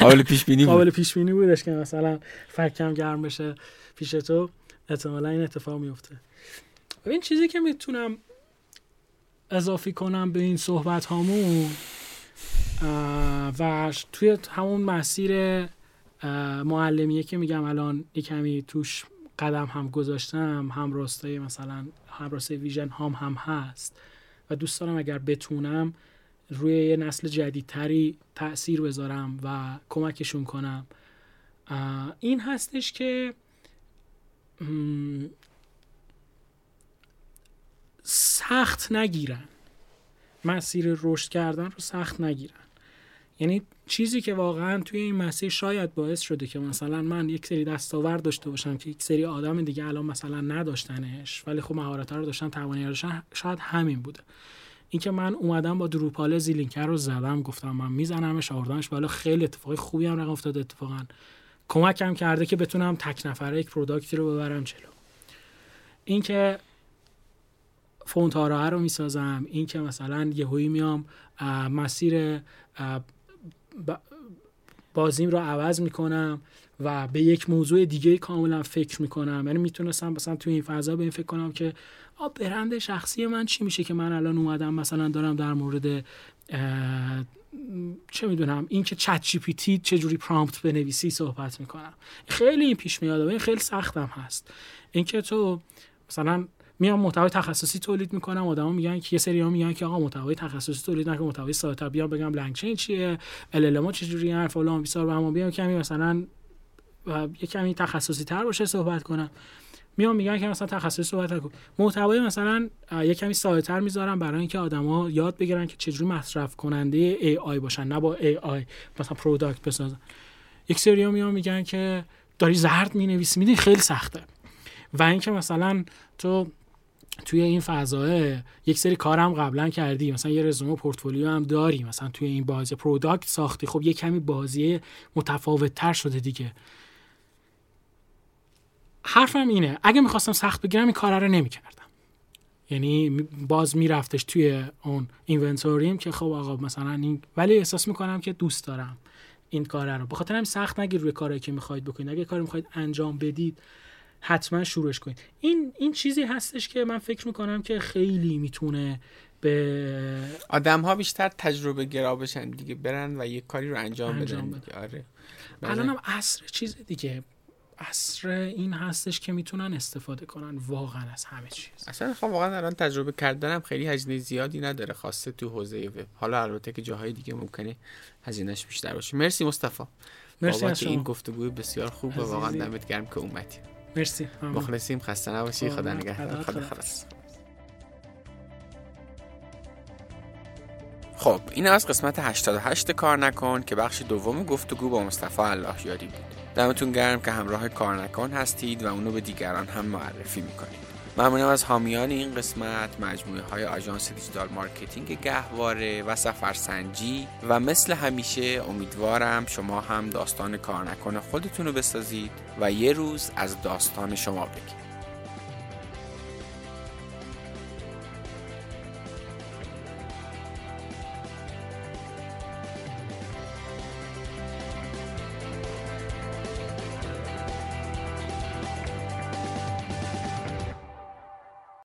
قابل پیش بینی قابل پیش بینی بودش که مثلا فکم گرم بشه. پیش تو احتمالا این اتفاق میفته این چیزی که می‌تونم اضافی کنم به این صحبت هامون و توی همون مسیر معلمیه که میگم الان یه کمی توش قدم هم گذاشتم هم راستای مثلا هم راستای ویژن هم هم هست. و دوست دارم اگر بتونم روی یه نسل جدیدتری تاثیر بذارم و کمکشون کنم. این هستش که سخت نگیرن. مسیر رشد کردن رو سخت نگیرن. یعنی چیزی که واقعا توی این مسیر شاید باعث شده که مثلا من یک سری دستاورد داشته باشم که یک سری آدم دیگه الان مثلا نداشتنش ولی خب مهارت رو داشتن توانایی داشتن شاید همین بوده. اینکه من اومدم با دروپال زیلینکر رو زدم گفتم من میزنمش آوردمش بالا خیلی اتفاقی خوبی هم رقم افتاد اتفاقا. کمکم کرده که بتونم تک نفره یک پروداکتی رو ببرم جلو. اینکه فونتارا رو می‌سازم اینکه مثلا یهویی میام مسیر بازیم رو عوض می‌کنم و به یک موضوع دیگه کاملا فکر می‌کنم. یعنی می‌تونستم مثلا توی این فضا به این فکر کنم که آ برند شخصی من چی میشه که من الان اومدم؟ مثلا دارم در مورد چه می‌دونم این که چت جی پی تی چه جوری پرامپت بنویسی صحبت می‌کنم. خیلی این پیش میاد و این خیلی سختم هست. اینکه تو مثلا میام محتوای تخصصی تولید می‌کنم آدما میگن که یه سری ها میگن که آقا محتوای تخصصی تولید نکن محتوای ساده بیام بگم بلنک چین چیه ال چه جوری ان فلان بیسار و بیام کمی مثلا یه کمی تخصصی تر باشه صحبت کنم. میام میگن که مثلا تخصصی صحبت کن محتوای مثلا یه کمی ساده تر می‌ذارم برای اینکه آدما یاد بگیرن که چجوری مصرف کننده ای آی باشن نه با ای آی مثلا پروداکت بسازن. یک سری میام میگن که داری زرد می‌نویسی می‌دونی خیلی سخته. و اینکه مثلا تو توی این فضای یک سری کارم قبلا کردی مثلا یه رزومه پورتفولیو هم داری مثلا توی این بازی پروداکت ساختی خب یه کمی بازی متفاوت تر شده دیگه. حرفم اینه. اگه می‌خواستم سخت بگیرم این کار رو نمی‌کردم. یعنی باز میرفتش توی اون اینونتوریم که خب آقا مثلا این ولی احساس می‌کنم که دوست دارم این کار رو. بخاطر همین سخت نگیر روی کاری که می‌خواید بکنید. اگه کاری می‌خواید انجام بدید حتما شروعش کنید. این این چیزی هستش که من فکر می‌کنم که خیلی می‌تونه به آدم ها بیشتر تجربه گرا بشن دیگه برن و یه کاری رو انجام, انجام بدن. دیگه آره. الان هم عصر چیز دیگه. عصر این هستش که می‌تونن استفاده کنن واقعا از همه چیز. اصلا خب واقعا الان تجربه کردنم خیلی هزینه زیادی نداره خاصه تو حوزه وب. حالا البته که جاهای دیگه ممکنه هزینهش بیشتر باشه. مرسی مصطفی. مرسی از این گفتگوی بسیار خوب و واقعا دمت گرم که اومدی. مرسی. مخلصیم. خسته نباشی. خدا نگهدار. خدا خلاص خب این از قسمت 88 کار نکن که بخش دوم گفتگو با مصطفی الله یاری بود. دمتون گرم که همراه کار نکن هستید و اونو به دیگران هم معرفی می‌کنید. ممنونم از حامیان این قسمت مجموعه های آژانس دیجیتال مارکتینگ گهواره و سفرسنجی و مثل همیشه امیدوارم شما هم داستان کار نکن خودتون رو بسازید و یه روز از داستان شما بگید